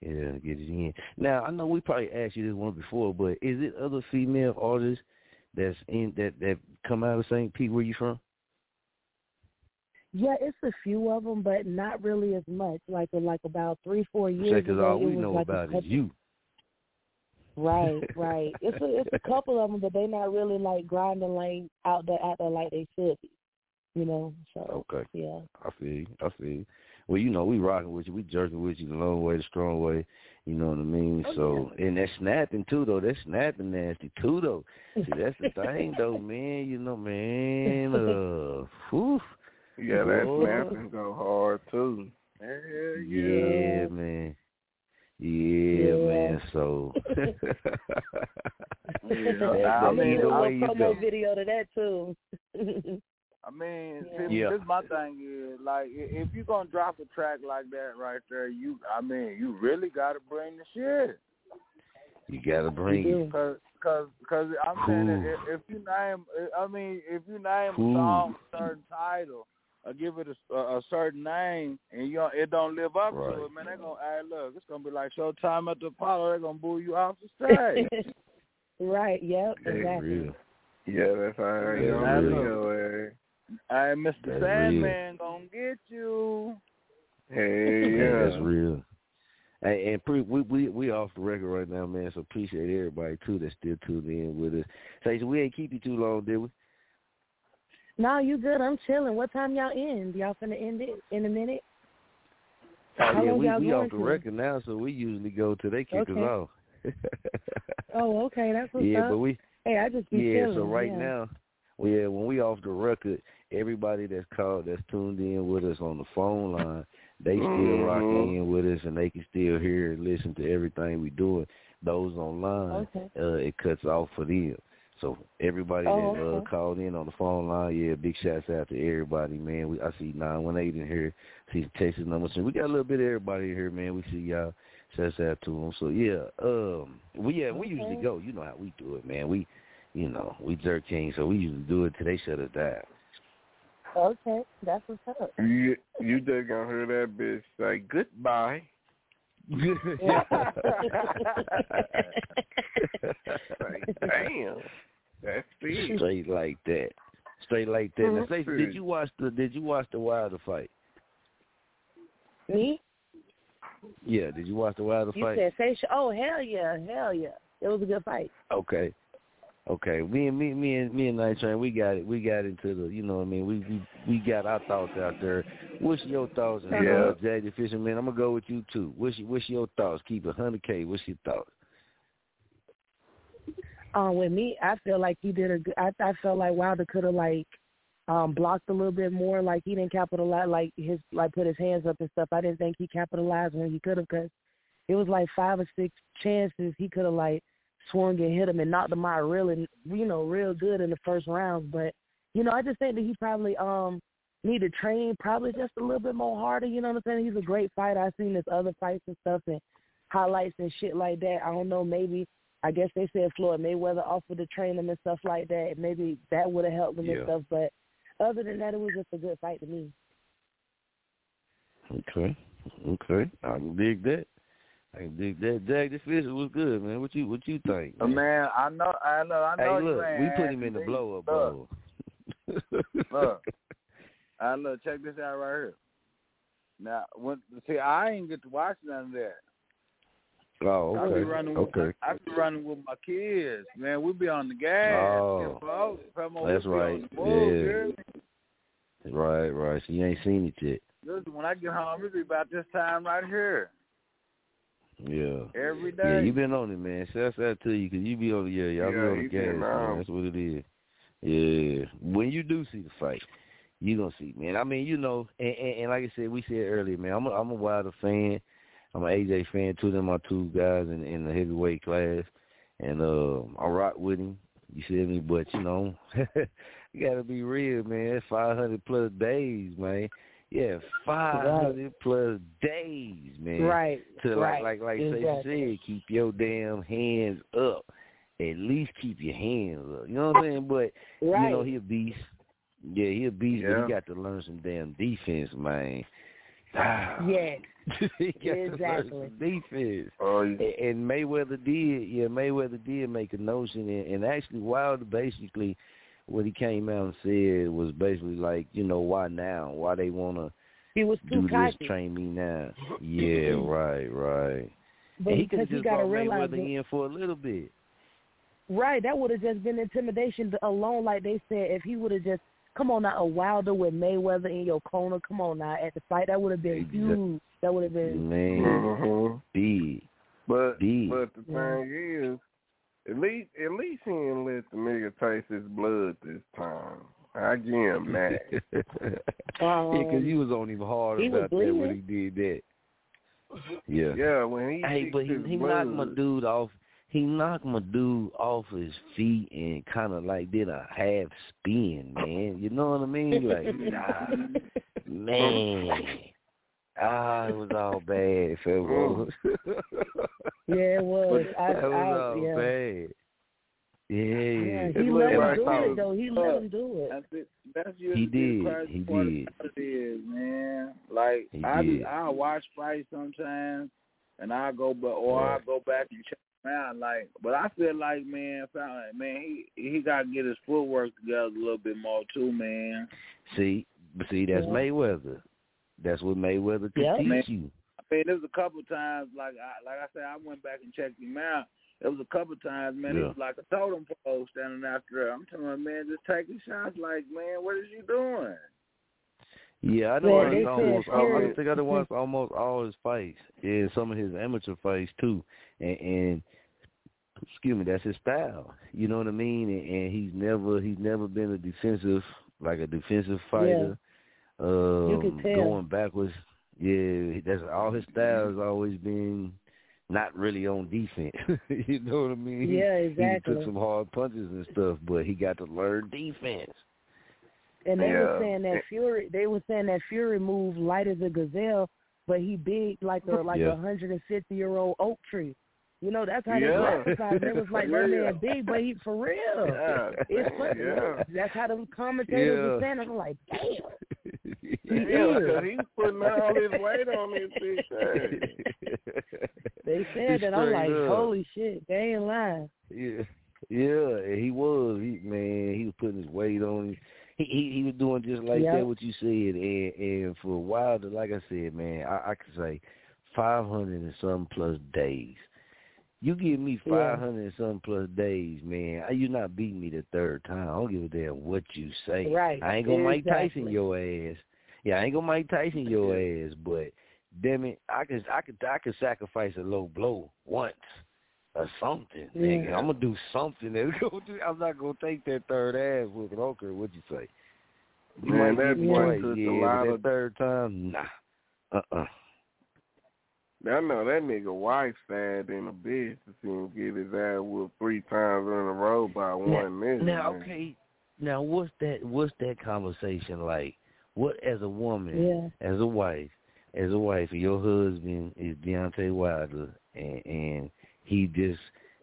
yeah, get it in. Now I know we probably asked you this one before, but is it other female artists that's in that that come out of St. Pete? Where you from? Yeah, it's a few of them, but not really as much. Like in like about three, four years Say, 'cause ago, all we know like about is you. Right, right. It's a it's a [LAUGHS] couple of them, but they're not really like grinding like out there out there like they should be. You know, so Okay. yeah. I you. I you. Well, you know, we rocking with you. We jerking with you the long way, the strong way. You know what I mean? Oh, so, and that snapping too, though. That snapping nasty too, though. See, that's the thing, though, [LAUGHS] man. You know, man. Uh, whew. Yeah, that Boy. snapping go hard too. Hell Yeah, man. Yeah, Yeah. man. So, [LAUGHS] [LAUGHS] Yeah. I I mean, made a either way you promo go. video to that too. I mean, Yeah. see, Yeah. this my thing is like if you're gonna drop a track like that right there, you I mean you really got to bring the shit. You gotta bring it. Cause, cause, cause I'm saying if, if you name, I mean, if you name Ooh. a song a certain title or give it a, a, a certain name and you don't, it don't live up Right. to it, man, they're gonna, hey, look, it's gonna be like Showtime at the Apollo. They're gonna boo you off the [LAUGHS] stage. right. Yep. Hey, Exactly. Real. Yeah, that's how I Yeah, am. that's Yo, hey. hey, Mr. That's Sandman gonna get you. Hey, [LAUGHS] Yeah, yeah. that's real. Hey, and pre, we we we off the record right now, man. So appreciate everybody too that's still tuned in with us. Say, so we ain't keep you too long, did we? No, you good. I'm chilling. What time y'all end? Y'all finna end it in a minute? Oh, yeah, we y'all we off the to? record now, so we usually go till they kick Okay. us off. [LAUGHS] Oh, okay. That's what's yeah, up. but we hey, I just be yeah. chilling. So right yeah. now, well, yeah, when we off the record, everybody that's called that's tuned in with us on the phone line, they still Mhm. rocking in with us, and they can still hear and listen to everything we doing. Those online, Okay. uh, it cuts off for them. So everybody Oh, that uh, called in on the phone line, yeah, big shouts out to everybody, man. We I see nine one eight in here, see the Texas numbers, So we got a little bit of everybody here, man. We see y'all. Shouts out to them. So yeah, um, we yeah we usually go. You know how we do it, man. We, you know, we Jurk King, so we used to do it till they shut us down. Okay. That's what's up. You you just gonna hear that bitch say goodbye. Like, damn. That's it. Straight like that. Straight like that. Now, Mhm. Stacey, did you watch the Did you watch the Wilder fight? Me? Yeah, did you watch the Wilder You fight? said say Oh hell yeah, hell yeah. It was a good fight. Okay. Okay. Me and me me and me and Night Train, we got it we got into the you know what I mean, we we we got our thoughts out there. What's your thoughts and Yeah. uh Jay the Fisherman, I'm gonna go with you too. What's your what's your thoughts? Keep it hundred K, what's your thoughts? Um, with me, I feel like he did a good. I, I felt like Wilder could have like um blocked a little bit more. Like he didn't capitalize, like his like put his hands up and stuff. I didn't think he capitalized when he could have, because it was like five or six chances he could have like swung and hit him and knocked him out really, you know, real good in the first round. But you know, I just think that he probably um need to train probably just a little bit more harder. You know what I'm saying? He's a great fighter. I've seen his other fights and stuff and highlights and shit like that. I don't know, maybe I guess they said Floyd Mayweather offered to train him and stuff like that. Maybe that would have helped him Yeah. and stuff. But other than that, it was just a good fight to me. Okay. Okay. I can dig that. Dig that. Jack the Fisher was good, man. What you what you think? Uh, man, I know, I know, I know. Hey, look, we put him in the blow up bowl. Look, I look. Check this out right here. Now, when see, I ain't get to watch none of that. Oh, I be okay. running with Okay. I be running with my kids, man. We be on the gas. Oh, If I- if I'm on- That's we be on right. Yeah. you hear me? Right, right. So you ain't seen it yet. Listen, when I get home, it'll be about this time right here Yeah. every Yeah, day. you been on it, man. Shouts out to you because you be on the yeah, y'all be on the been man. That's what it is. Yeah. When you do see the fight, you gonna see, man. I mean, you know, and, and, and like I said, we said earlier, man. I'm a, I'm a Wilder fan. I'm an AJ fan. Two of them are two guys in in the heavyweight class, and uh, I rock with him. You see me, but you know, [LAUGHS] you gotta be real, man. 500 plus days, man. Yeah, 500 plus days, man. Right, To right, like like like say exactly. said, keep your damn hands up. At least keep your hands up. You know what I'm saying? But you know Right. he a beast. Yeah, he a beast, but he got to learn some damn defense, man. Ah. Yeah. [SIGHS] he got to learn Exactly. some defense. Oh, And and Mayweather did, yeah, Mayweather did make a notion, and, and actually Wilder basically, what he came out and said was basically like, you know, why now? Why they want to He was too do this, cocky. train me now? [LAUGHS] Yeah, right, right. But and he could because have he just gotta brought Mayweather that- in for a little bit. Right, that would have just been intimidation alone, like they said. If he would have just come on now, a Wilder with Mayweather in your corner, come on now at the fight, that would have been Exact- huge. That would have been Man, Mhm. big. But Big. but the Yeah. thing is, at least at least he didn't let the nigga taste his blood this time. I give him [LAUGHS] that. [LAUGHS] yeah, because um, he was on him hard he about that when he did that. Yeah. Yeah, when he Hey, but he his he knocked my dude off. he knocked my dude off his feet and kind of like did a half spin, man. You know what I mean? Like, nah, [LAUGHS] man. Ah, it was all bad, fellas. [LAUGHS] Yeah, it was. I, that was I, all yeah. bad. Yeah, Yeah, he looked let him do it though. He let him do it. That's it. That's He did. the crazy He part did. about it is, man. Like He I did. I watch fights sometimes, and I go but or I go back and check them out. Like, but I feel like man, found man, he he got to get his footwork together a little bit more too, man. See, see, that's Yeah. Mayweather. That's what Mayweather could Yeah. teach Man. you. I mean, there was a couple times, like I like I said, I went back and checked him out. There was a couple times, man, it was like a totem pole standing after there. I'm telling him, man, just taking shots. Like, man, what is you doing? Yeah, I know. Man, I almost. said I, I think I watched almost all his fights. Yeah, some of his amateur fights too. And, and excuse me, that's his style. You know what I mean? And, and he's never he's never been a defensive like a defensive fighter. Um, tell. going backwards. Yeah, that's all his style has always been not really on defense. [LAUGHS] you know what I mean? Yeah, He took some hard punches and stuff, but he got to learn defense. And they Yeah. were saying that Fury, they were saying that Fury moved light as a gazelle, but he big like a [LAUGHS] like Yeah. a hundred and fifty year old oak tree. You know that's how they Yeah. classified. It was like that man [LAUGHS] big, but he for real. Yeah. It's funny. Yeah. That's how the commentators Yeah. were saying. I'm like, damn. He Yeah, because he's putting all his weight on his big. [LAUGHS] They said that. I'm like, up. holy shit, they ain't lying. Yeah, yeah, he was. He man, he was putting his weight on. him. He he, he was doing just like Yep. that. What you said, and and for a while, like I said, man, I, I could say five hundred and some plus days. You give me five hundred and some plus days, man. You not beating me the third time. I don't give a damn what you say. Right, I ain't gonna Mike Tyson your ass. Yeah, I ain't gonna Mike Tyson your [LAUGHS] ass, but damn it, I could I could I could sacrifice a low blow once or something. Nigga. I'm gonna do something that's gonna do I'm not gonna take that third ass with an okay, what'd you say? You Man, might that give me boy twice, took a yeah, lot of- third time, nah. Uh uh I know that nigga wife sad in a bitch to see him get his ass whooped three times in a row by one nigga. Now man. okay, now what's that what's that conversation like? What as a woman, Yeah. as a wife, as a wife, your husband is Deontay Wilder and and he just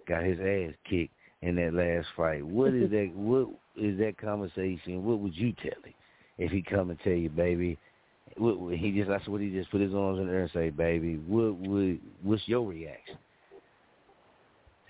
got his ass kicked in that last fight. What is [LAUGHS] that what is that conversation? What would you tell him if he come and tell you, baby, what would he just that's what he just put his arms in the air and say, baby, what would what's your reaction?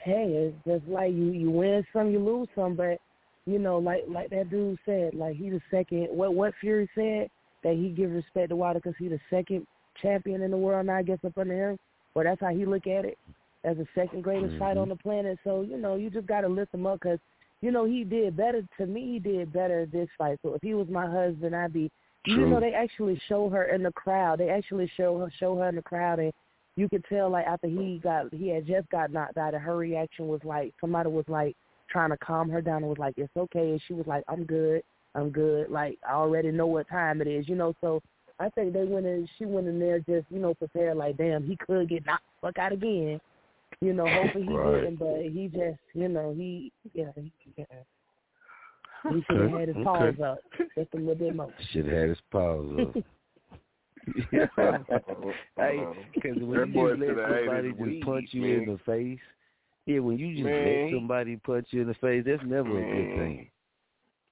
hey, it's just like you you win some, you lose some, but you know, like like that dude said, like he the second. What what Fury said that he give respect to Wilder because he the second champion in the world now. I guess up under him, or that's how he look at it as the second greatest fight Mhm. on the planet. So you know, you just gotta lift him up because you know he did better. To me, he did better this fight. So if he was my husband, I'd be. You know, they actually show her in the crowd. They actually show her show her in the crowd, and you could tell like after he got he had just got knocked out and her reaction was like somebody was like trying to calm her down and was like it's okay and she was like i'm good i'm good like i already know what time it is you know so i think they went in she went in there just you know prepared like damn he could get knocked the fuck out again you know hopefully he [LAUGHS] Right. didn't but he just you know he yeah he yeah. He [LAUGHS] should have had his okay. paws up just a little bit more [LAUGHS] Should have had his paws up. [LAUGHS] hey, because when That you boy just let somebody his just weed, punch you man. in the face, yeah, when you just Man, let somebody punch you in the face, that's never a good thing.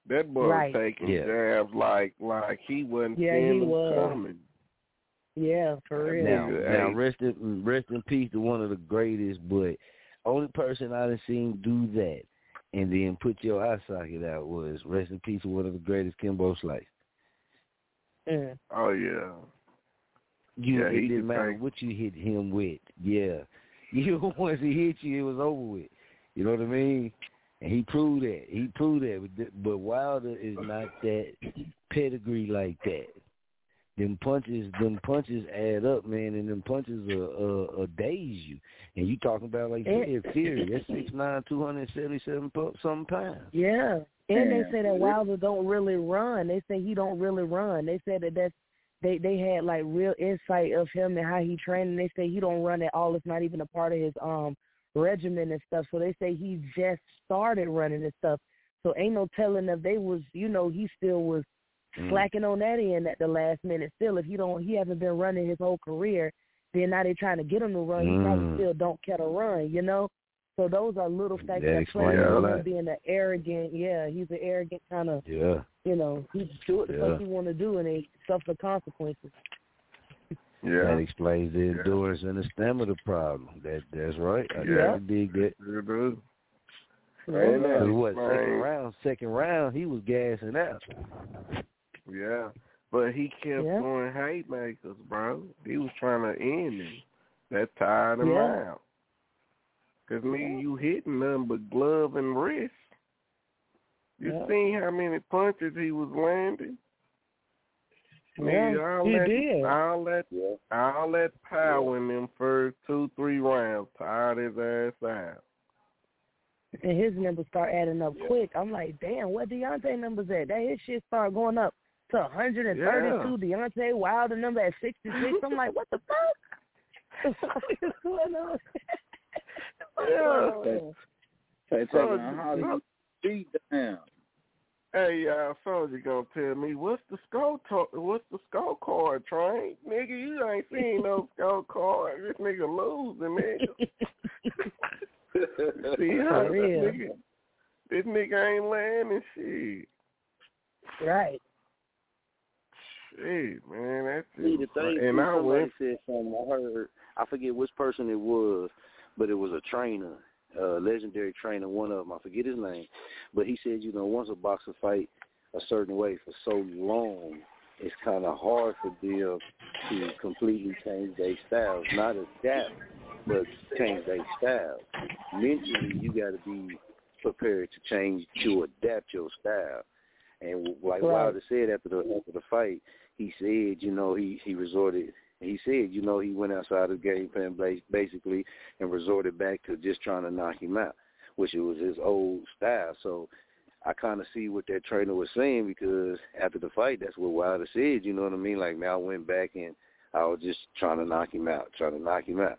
That boy Right. was taking Yeah. jabs like like he wasn't Yeah, he seeing them was. coming. yeah for real Now, nigga, now rest in rest in peace to one of the greatest, but only person I done seen do that and then put your eye socket out was rest in peace to one of the greatest, Kimbo Slice. mm. Oh yeah. You Yeah, it didn't matter take- what you hit him with. Yeah. [LAUGHS] You once he hit you, it was over with. You know what I mean? And he proved that. He proved that. But Wilder is not that pedigree like that. Them punches, them punches add up, man, and them punches are uh, uh, daze you. And you talking about like And- said, Fury? That's [LAUGHS] six nine, two hundred seventy seven some pounds. Yeah, and they say that Wilder don't really run. They say he don't really run. They said that that's they they had like real insight of him and how he trained. And they say he don't run at all. It's not even a part of his um regimen and stuff. So they say he just started running and stuff. So ain't no telling if they was, you know, he still was Mm. slacking on that end at the last minute. Still, if he don't, he hasn't been running his whole career. Then now they're trying to get him to run. He probably Mm. still don't care to run, you know. So those are little factors That that play explains into him being an arrogant. Yeah, he's an arrogant kind of. Yeah. You know, he do what the Yeah. fuck he want to do, and they suffer consequences. Yeah. That explains the endurance and the stamina problem. That that's right. I Yeah. gotta dig that. Yeah. And that what second round? Second round, he was gassing out. Yeah. But he kept Yeah. throwing haymakers, bro. He was trying to end him. That tired him Yeah. out. Cause nigga, you hitting nothing but glove and wrist. You Yeah. seen how many punches he was landing? Yeah, all he that, did. All that, all that power in them first two, three rounds tired his ass out. and his numbers start adding up quick. I'm like, damn, what Deontay numbers at? That his shit start going up to 132. Deontay Wilder number at 66. I'm like, what the fuck? What's going on? What's Yeah. going on here? So, how do so- you beat down? Hey, uh, Soldier gonna tell me what's the skull To- what's the scorecard, Train? Nigga, you ain't seen no [LAUGHS] scorecard. This nigga losing, nigga. [LAUGHS] See how For this real. nigga, this nigga ain't landing shit. Right. Shit, man, that's See, the it. thing And too, I went. said something. I heard. I forget which person it was, but it was a trainer, a legendary trainer. One of them, I forget his name, but he said, you know, once a boxer fight a certain way for so long, it's kind of hard for them to completely change their styles, not adapt, but change their style. Mentally, you got to be prepared to change to adapt your style. And like Right. Wilder said after the after the fight, he said, you know, he he resorted. He said, you know, he went outside his game plan basically and resorted back to just trying to knock him out, which it was his old style. So I kind of see what that trainer was saying because after the fight, that's what Wilder said. You know what I mean? Like, man, I went back and I was just trying to knock him out, trying to knock him out.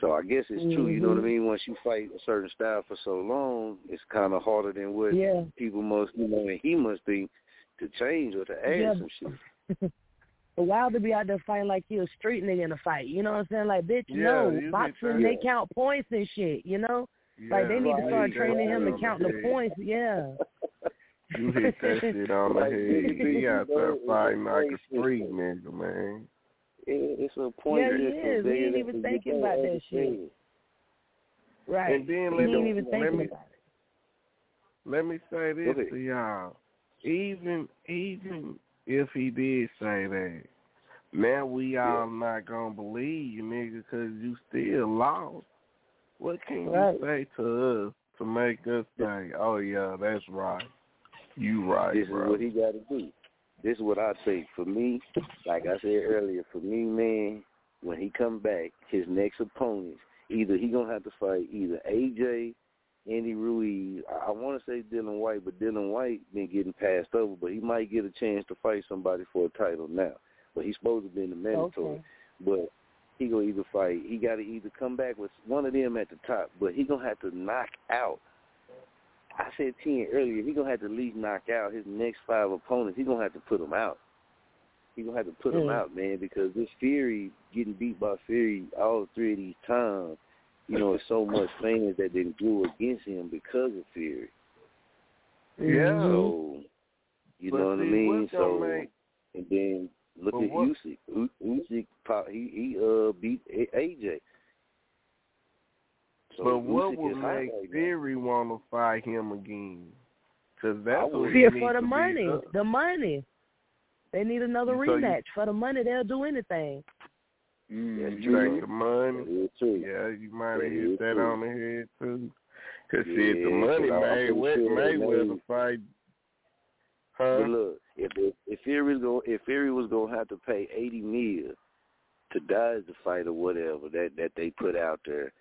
So I guess it's true. You know what I Mhm. mean? Once you fight a certain style for so long, it's kind of harder than what Yeah. people must, you know, and he must think to change or to add Yeah. some shit. [LAUGHS] But to be out there fighting like he a street nigga in a fight. You know what I'm saying? Like, bitch, Yeah, no. Boxing, trying- they count points and shit, you know? like, they need to start training him to count the points. Yeah. [LAUGHS] You hit that [LAUGHS] shit on the head. He out there fighting like a street nigga, man. It's a point. Yeah, he system. is. He They- ain't they- even thinking about that shit. Right. And then he let ain't me- even let thinking me- about it. Let me say this ahead. to y'all. Even even if he did say that, now we all not gonna believe you, nigga, because you still lost. What can Right. you say to us to make us think, "Oh yeah, that's right, you right, This bro"? is what he got to do. This is what I think. For me, like I said earlier, for me, man, when he come back, his next opponent, either he gonna have to fight either AJ, Andy Ruiz. I, want to say Dillian Whyte, but Dillian Whyte been getting passed over. But he might get a chance to fight somebody for a title now. But he's supposed to be in the mandatory. Okay. But he gonna either fight. He got to either come back with one of them at the top, but he gonna have to knock out. I said ten earlier. He gonna have to at least knock out his next five opponents. He gonna have to put them out. He gonna have to put them Mm. out, man, because this Fury getting beat by Fury all three of these times. You know, it's so much fans that didn't grew against him because of Fury. Yeah. So you But know what I mean. So make- and then look But at what- Usyk. U- Usyk, pop- he he uh beat A- AJ. So but what Usyk would make right. Fury want to fight him again? Because that's what he Fear needs for the money. The money. They need another So you- rematch. For the money, they'll do anything. Mm-hmm. You true. the money? Yeah. Yeah, you might have Yeah, hit that true. on the head too. Cause shit, the Yeah, money 'cause I- I'm made pretty with sure they Mayweather made- fight. But Huh? look, if if, if Fury was go if Fury was gonna have to pay eighty mil to dodge the fight or whatever that that they put out there,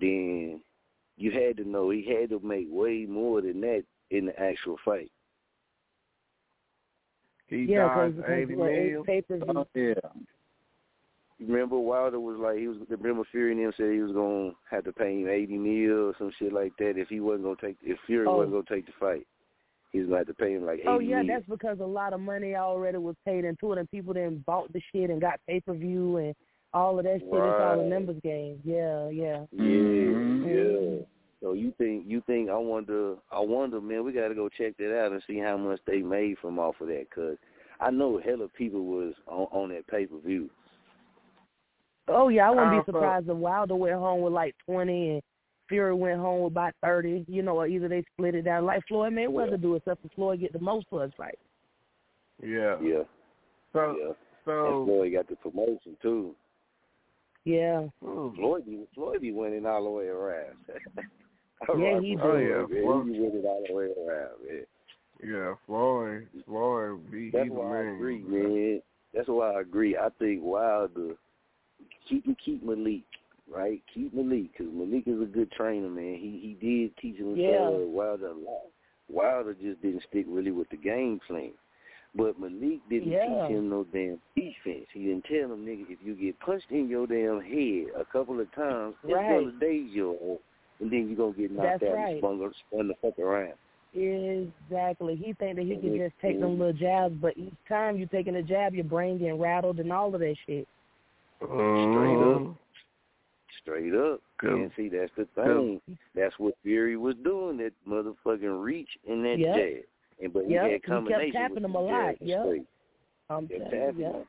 then you had to know he had to make way more than that in the actual fight. He yeah, dodged because eighty what, mil. pay per view. Oh, yeah. Remember Wilder was like he was. Remember Fury and him said he was gonna have to pay him eighty mil or some shit like that if he wasn't gonna take if Fury Oh. wasn't gonna take the fight. He was gonna have to pay him like eighty Oh yeah, mil. that's because a lot of money already was paid into it, and people then bought the shit and got pay per view and all of that shit. It's all a Right. numbers game. Yeah, yeah. Yeah, Mm-hmm. yeah. So you think you think I wonder I wonder man we got to go check that out and see how much they made from off of that cuz I know hella people was on, on that pay per view. Oh yeah, I wouldn't Uh, be surprised if Wilder went home with like twenty and Fury went home with about thirty. You know, or either they split it down like Floyd Mayweather do, except for Floyd get the most for his fight. Yeah. Yeah. So yeah. so and Floyd got the promotion too. Yeah. Floyd be Floyd be winning all the way around. [LAUGHS] Yeah, he do. Oh, Floyd, yeah. Floyd- He be winning all the way around, man. Yeah, Floyd, Floyd, he, That's he's the why I man. agree, man. That's why I agree. I think Wilder keep keep Malik, right? Keep Malik because Malik is a good trainer, man. He he did teach him Yeah. uh, Wilder a lot. Wilder just didn't stick really with the game plan. But Malik didn't Yeah. teach him no damn defense. He didn't tell him, nigga, if you get punched in your damn head a couple of times, it's Right. gonna daze ass, and then you're gonna get knocked That's out right. and spun, spun the fuck around. Exactly. He think that he can just take them little jabs, but each time you taking a jab, your brain getting rattled and all of that shit. Straight up. Straight up. Good. And see, that's the thing. That's what Fury was doing, that motherfucking reach and that Yep. jab. And but he Yep. had He kept tapping with them a lot. Yep. I'm Kept tapping you, them.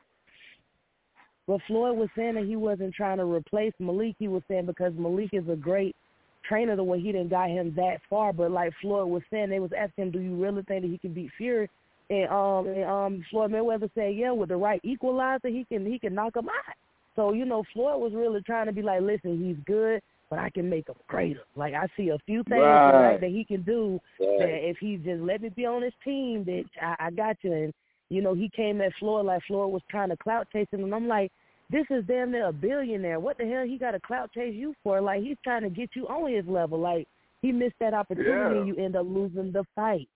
But Floyd was saying that he wasn't trying to replace Malik. He was saying because Malik is a great trainer, the way he didn't got him that far. But like Floyd was saying, they was asking him, "Do you really think that he can beat Fury?" And um, and, um, Floyd Mayweather said, "Yeah, with the right equalizer, he can he can knock him out." So you know, Floyd was really trying to be like, "Listen, he's good, but I can make him greater. Like I see a few things Right. right, that he can do Right. that if he just let me be on his team, that I, I got you." And you know, he came at Floyd like Floyd was trying to clout chase him, and I'm like, this is damn near a billionaire. What the hell he got to clout chase you for? Like he's trying to get you on his level. Like he missed that opportunity, Yeah. and you end up losing the fight.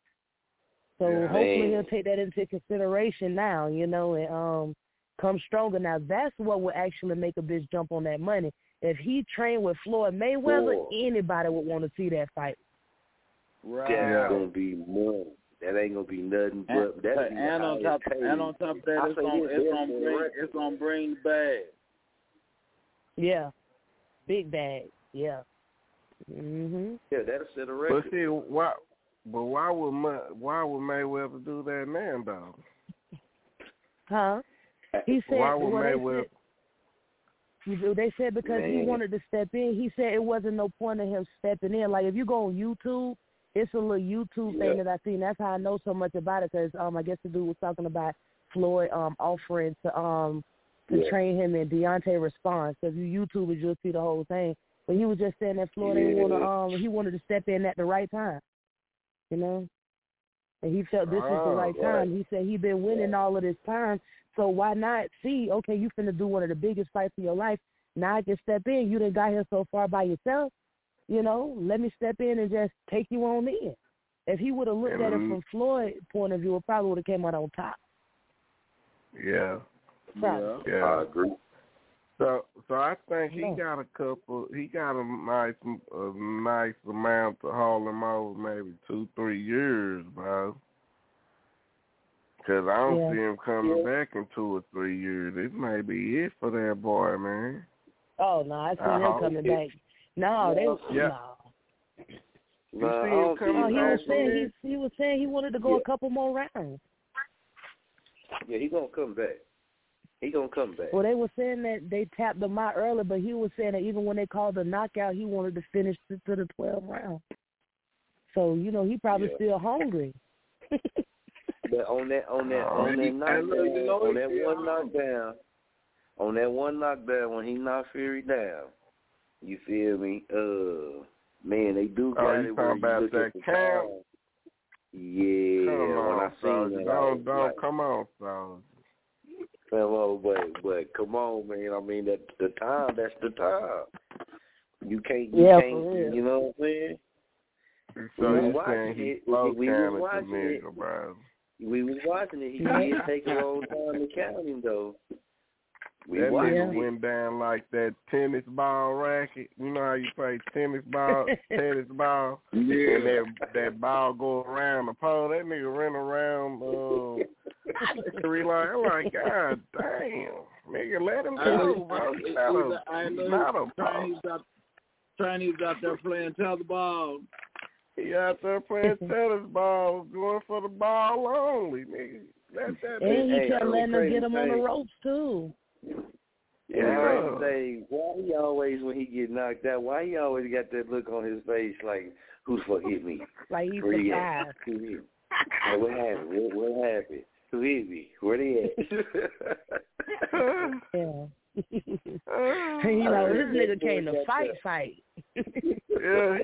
So Yeah. hopefully Man. he'll take that into consideration now, you know, and um come stronger. Now that's what will actually make a bitch jump on that money. If he trained with Floyd Mayweather, Sure. anybody would want to see that fight. Right. That's gonna be more. That ain't gonna be nothing but And, that but- and on top and on top of that, it's gonna it's gonna bring it's gonna bring the bag. Yeah, big bag. Yeah. Mhm. Yeah, that'll set a record. But see, why? But why would why would Mayweather do that now, though? Huh? He [LAUGHS] said. why would well, they Mayweather? said- They said because he wanted to step in. He said it wasn't no point in him stepping in. Like if you go on YouTube, it's a little YouTube thing that I seen. That's how I know so much about it because um I guess the dude was talking about Floyd um offering to um to Yeah. train him in Deontay response. If you YouTube it, you'll see the whole thing. But he was just saying that Floyd didn't want to um he wanted to step in at the right time. You know. And he felt this was the Oh, right right. time. He said he'd been winning all of this time, so why not see? Okay, you finna do one of the biggest fights of your life. Now I can step in. You done got here so far by yourself. You know, let me step in and just take you on in. If he would have looked at it mm-hmm. from Floyd's point of view, it probably would have came out on top. Yeah, Probably. yeah. I agree. So, so I think he Yeah. got a couple. He got a nice, a nice amount to haul him over, maybe two, three years, bro. Cause I don't Yeah. see him coming back in two or three years. This may be it for that boy, man. Oh no, I see I him coming it- back. No, they Yeah. no. You Nah, see him coming Oh, he him was saying he he was saying he wanted to go Yeah. a couple more rounds. Yeah, he gonna come back. He gonna come back. Well, they were saying that they tapped him out early, but he was saying that even when they called the knockout, he wanted to finish to, to the 12 round. So you know he probably Yeah. still hungry. [LAUGHS] But on that on that Oh, on that he- knockdown, you know on that one knockdown, on that one knockdown when he knocked Fury down, you feel me? Uh, man, they do Oh, got you it where talking you about look that at the count? Yeah, Come when I on, seen Soldier. that, I Don't, was don't like, come on, Soldier. come on, but but come on, man. I mean, that the time, that's the time. You can't, you Yeah, can't, real. you know what I'm saying? So We you was saying watching he it. slow We was counted the it. nigga, bro? We was watching it. He Yeah. did take a long time to count him, though. that nigga it. went down like that tennis ball racket. You know how you play tennis ball, [LAUGHS] tennis ball, Yeah. and that that ball go around the pole. That nigga ran around um, [LAUGHS] three line. I'm like, God damn, nigga, let him go, know, bro. he- He's not a, I know he's not was a trying, he pole. was out, trying, he was out there playing tetherball. He out there playing [LAUGHS] tennis ball, going for the ball only, nigga. Let that And he nigga- kept letting them get him on the ropes too. Yeah. Yeah. the thing, why he always when he get knocked out, why he always got that look on his face like who the fuck hit me? Like he's Where he at? surprised. Who hit me? Like, what happened? What, what happened? Who hit me? Where they at? [LAUGHS] Yeah. [LAUGHS] he like this nigga came to fight, fight. Yeah.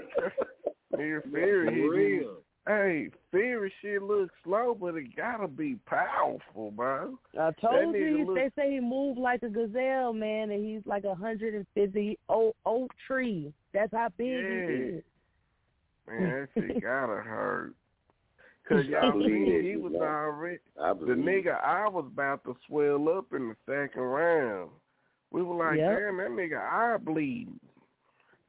Nigga, Fury. Real. Hey, Fury shit looks slow, but it gotta be powerful, bro. I told nigga you, look- they say he moved like a gazelle, man, and he's like a hundred and fifty oak oak tree. That's how big Yeah. he is. Man, that shit [LAUGHS] gotta hurt. Cause y'all believe seen he was already I the believe it. nigga I was about to swell up in the second round. We were like, Yep. damn, that nigga eye bleeding.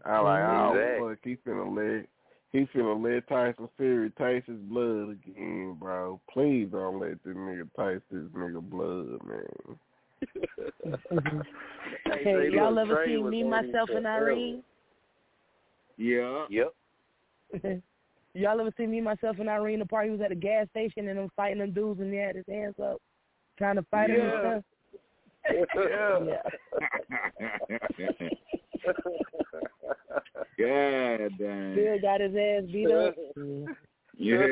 I like, mm-hmm. oh Exactly. fuck, he finna let he finna let Tyson Fury taste his blood again, bro. Please don't let this nigga taste this nigga blood, man. Hey, [LAUGHS] Hey, y'all ever Trey seen me, myself, and. Irene? Yeah. Yep. [LAUGHS] y'all ever seen me, myself, and Irene? The part he was at a gas station and them fighting them dudes, and he had his hands up, trying to fight him and Yeah. [LAUGHS] Yeah. God damn. Still got his ass beat up. Yeah,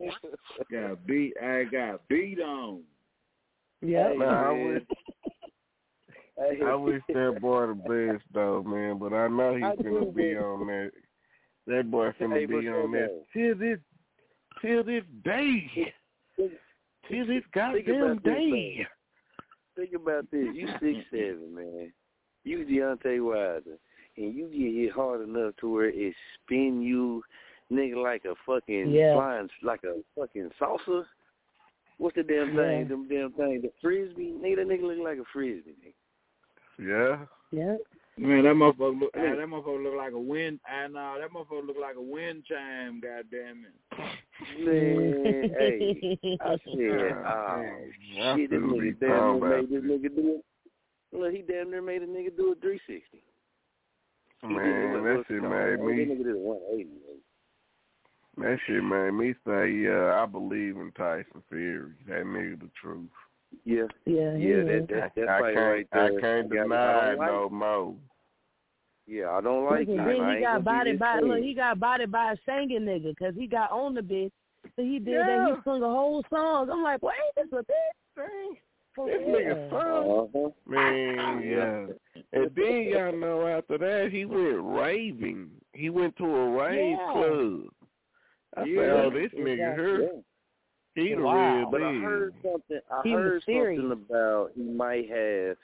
yeah. Got beat. I got beat on. Yep. Nah, I wish Hey. I wish that boy the best though, man. But I know he's do, gonna be man. on that. That boy finna Hey, be on that though, till this till this day. Till this Think goddamn about this, day. Think about this. You six seven, man. You Deontay Wilder, and you get hit hard enough to where it spin you, nigga, like a fucking Yeah. flying, like a fucking salsa. What's the damn thing? Yeah. Them damn thing, the frisbee. Nigga, that nigga look like a frisbee. Nigga. Yeah. Yeah. Man, that motherfucker look. ah, that motherfucker look like a wind. Ah, no, that motherfucker look like a wind chime. God damn it. Man, [LAUGHS] hey, I said, Ah, oh man, shit, this I finna be nigga damn talking near made this nigga do it. Look, he damn near made a nigga do a 360. Man, that shit made me nigga did a 180. Man. that shit made me say, yeah, I believe in Tyson Fury. That nigga the truth. Yeah, Yeah. he yeah, is. that, that, that I fight can't right I there. can't got- deny I it don't like no it. more. Yeah, I don't like Listen, it. then I he ain't got gonna be bodied this by thing. look, he got bodied by a singing nigga because he got on the bitch. So he did that. Yeah. He sung a whole song. I'm like, wait, this a bitch thing. For This real. nigga son. Uh-huh. Man, yeah. And then y'all know after that he went raving. He went to a rave Yeah. club. I Yeah. said, oh, this nigga Exactly. here, Yeah. he the Wow. real But I heard something. I He was heard serious. something about he might have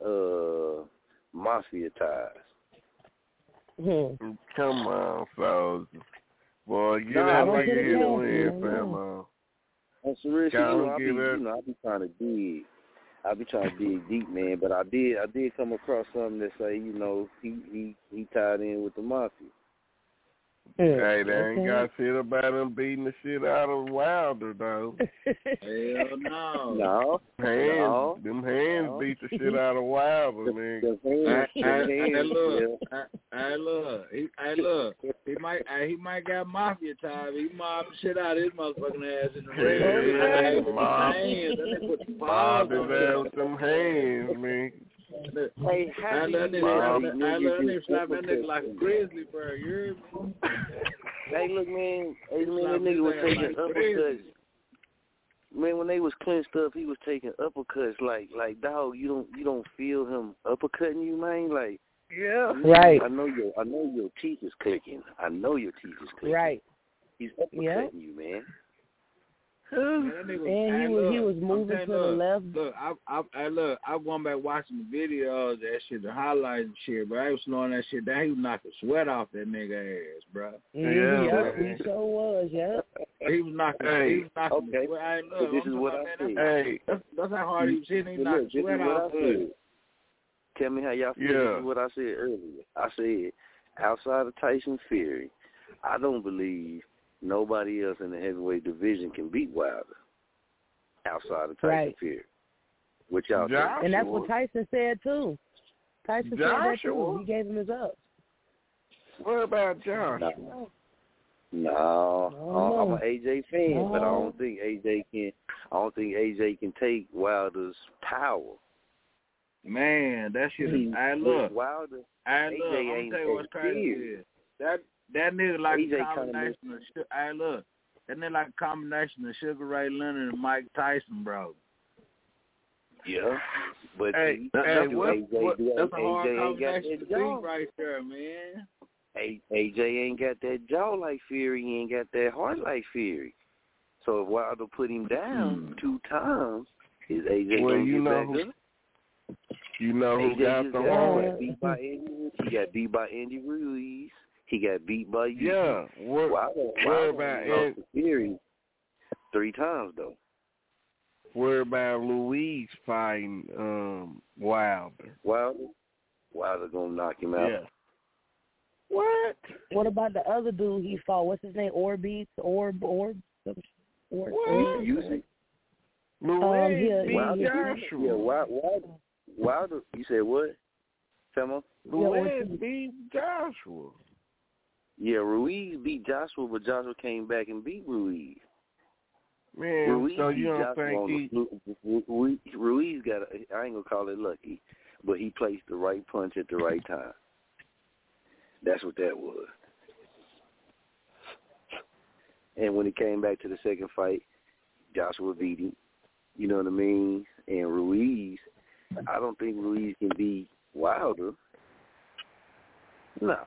uh mafia ties. Hmm. Come on, soldier. Boy, get Nah, that I don't nigga think his so. win, Yeah. fella. On real shit, you Gotta I be, give you it- know, I be trying to dig. I be trying to dig deep, man. But I did, I did come across something that say, you know, he he he tied in with the mafia. Hey, they ain't got shit about him beating the shit out of Wilder, though. [LAUGHS] Hell no. No, Hands, No. them hands No. beat the shit out of Wilder, man. the I, hands, the I, I, hands, look, I, I look, he, I look. He might, I, he might got mafia time. He mobbed the shit out of his motherfucking ass in the ring. Yeah, Hey, with the mob. hands, that the Bob his ass with them hands, man. Hey, I how do let you nigga Bob. slap that- I let nigga slap that nigga like a grizzly bear. You hear me? Hey, look, man. Hey, man, that nigga was taking like uppercuts. Man, when they was clenched up, he was taking uppercuts. Like, like, dog, you don't, you don't feel him uppercutting you, man. Like, Yeah. Right. I know your, I know your teeth is clicking. I know your teeth is clicking. Right. He's uppercutting Yeah. you, man. Man, And he hey, was- he was moving saying, to the left. Look, I, I, I look, I went back watching the videos, that shit, the highlights and shit, but I was slowing that shit down. He was knocking sweat off that nigga ass, bro. Mhm, Yeah, yep, man. he sure was, yep. He was knocking. Hey, he was knocking. okay. Sweat. Hey, look, this I'm is what I about, man, said. that's, Hey, that's, that's how hard he was hitting. He But knocked look, this sweat is what off. I good. said. Tell me how y'all feel. Yeah. This is what I said earlier. I said, outside of Tyson Fury, I don't believe nobody else in the heavyweight division can beat Wilder. Outside of Tyson Right. Fury. What y'all Joshua. And that's what Tyson said too. Tyson said that too. He gave him his up. What about Josh? No, no, oh, no. I'm an AJ fan, but I don't think AJ can. I don't think AJ can take Wilder's power. Man, that shit. He- Is, I with look. Wilder, I look. AJ I'm ain't tell you what's crazy. experienced. That that nigga like AJ a combination of. Su- I look. That nigga like a combination of Sugar Ray Leonard and Mike Tyson, bro. Yeah, but Hey, see, hey, what- AJ, what- do That's a hard AJ ain't got combination that to jaw. beat right there, man. A- AJ ain't got that jaw like Fury. He ain't got that heart like Fury. So if Wilder put him down hmm. two times, is AJ Well, gonna you get know back who- up? You know who AJ got just the got heart? beat by Andy. He got beat by Andy Ruiz. He got beat by you. Yeah. What, Wilder, what Wilder about lost Ed, to Fury three times though. what about Ruiz fighting um Wilder? Wilder, Wilder gonna knock him out. Yeah. What? What about the other dude he fought? What's his name? Orbeez? Orb? Orb? Some- Orb? What? Orb? You see, Ruiz Um, yeah, beat Wilder, Joshua. yeah, Wilder, Wilder, Wilder. You said what? Tell me. Ruiz beat Joshua. Yeah, Ruiz beat Joshua, but Joshua came back and beat Ruiz. Man, Ruiz so you don't think he... The, Ruiz, Ruiz got? A, I ain't gonna call it lucky, but he placed the right punch at the right time. That's what that was. And when he came back to the second fight, Joshua beat him. You know what I mean? And Ruiz, I don't think Ruiz can be Wilder. No,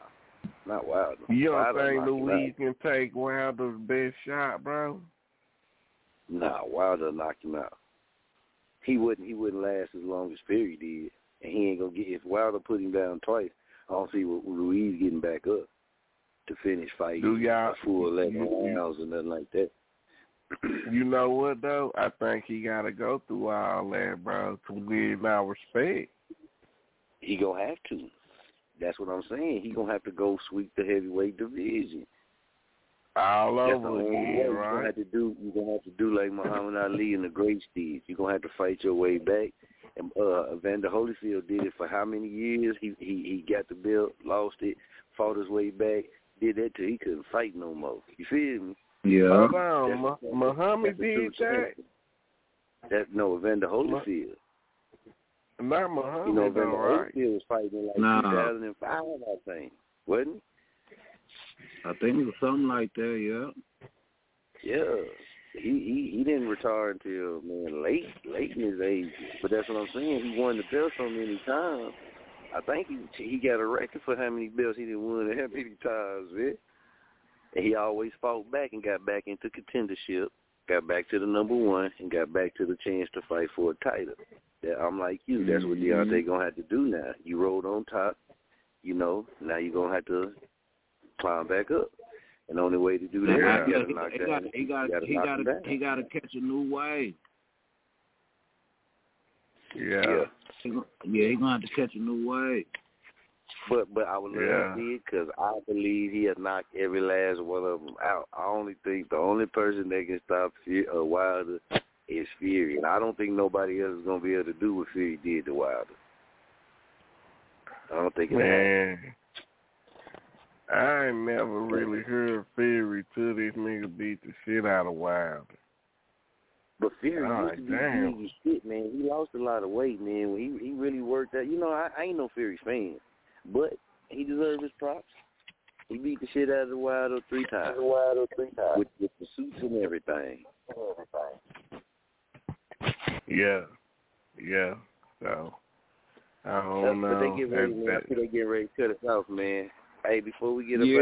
not Wilder. you don't think. Ruiz can take Wilder's best shot, bro? Nah, Wilder knocked him out. He wouldn't. He wouldn't last as long as Fury did, and he ain't gonna get. If Wilder put him down twice, I don't see Ruiz getting back up to finish fighting Do y'all- full eleven you- rounds or nothing like that. [CLEARS THROAT] You know what though? I think he gotta go through all that, bro, to win our respect. He gonna have to. That's what I'm saying. He gonna have to go sweep the heavyweight division. All That's the over only way. again, You're gonna have to do. You're gonna have to do like Muhammad Ali and the greats did. You're gonna have to fight your way back. And uh, Evander Holyfield did it for how many years? He he he got the belt, lost it, fought his way back, did that till he couldn't fight no more. You feel me? Yeah. Hold on, Mu- Muhammad that's the did that. That no Evander Holyfield. Not You know Muhammad Evander though, right? Holyfield was fighting in like Nah. 2005, I think, wasn't he? I think it was something like that. Yeah. Yeah. He he he didn't retire until man late late in his age. But that's what I'm saying. He won the belt so many times. I think he he got a record for how many belts he didn't win and how many times, man. And he always fought back and got back into contendership, got back to the number one, and got back to the chance to fight for a title. That I'm like you. That's what. Deontay gonna have to do now. You rolled on top, you know. Now you're gonna have to climb back up. And the only way to do that, Yeah. you gotta He, knock he down. got he you got gotta he got to he got to catch a new wave. Yeah. Yeah. He Yeah, he gonna have to catch a new wave. But but I would love Yeah. to see it because I believe he has knocked every last one of them out. I only think the only person that can stop Fury, uh, Wilder is Fury, and I don't think nobody else is gonna be able to do what Fury did to Wilder. I don't think it Man. I ain't never really heard Fury till this nigga beat the shit out of Wilder. But Fury All used to be big as shit, man. He lost a lot of weight, man. He he really worked out. You know, I, I ain't no Fury fan, but he deserves his props. He beat the shit out of the Wilder three times. Wilder three times with, with the suits and everything. Yeah. Yeah. So I don't know. they get ready, That- man. I that- they get ready to cut us off, man. Hey, before we get up, Yeah.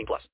plus.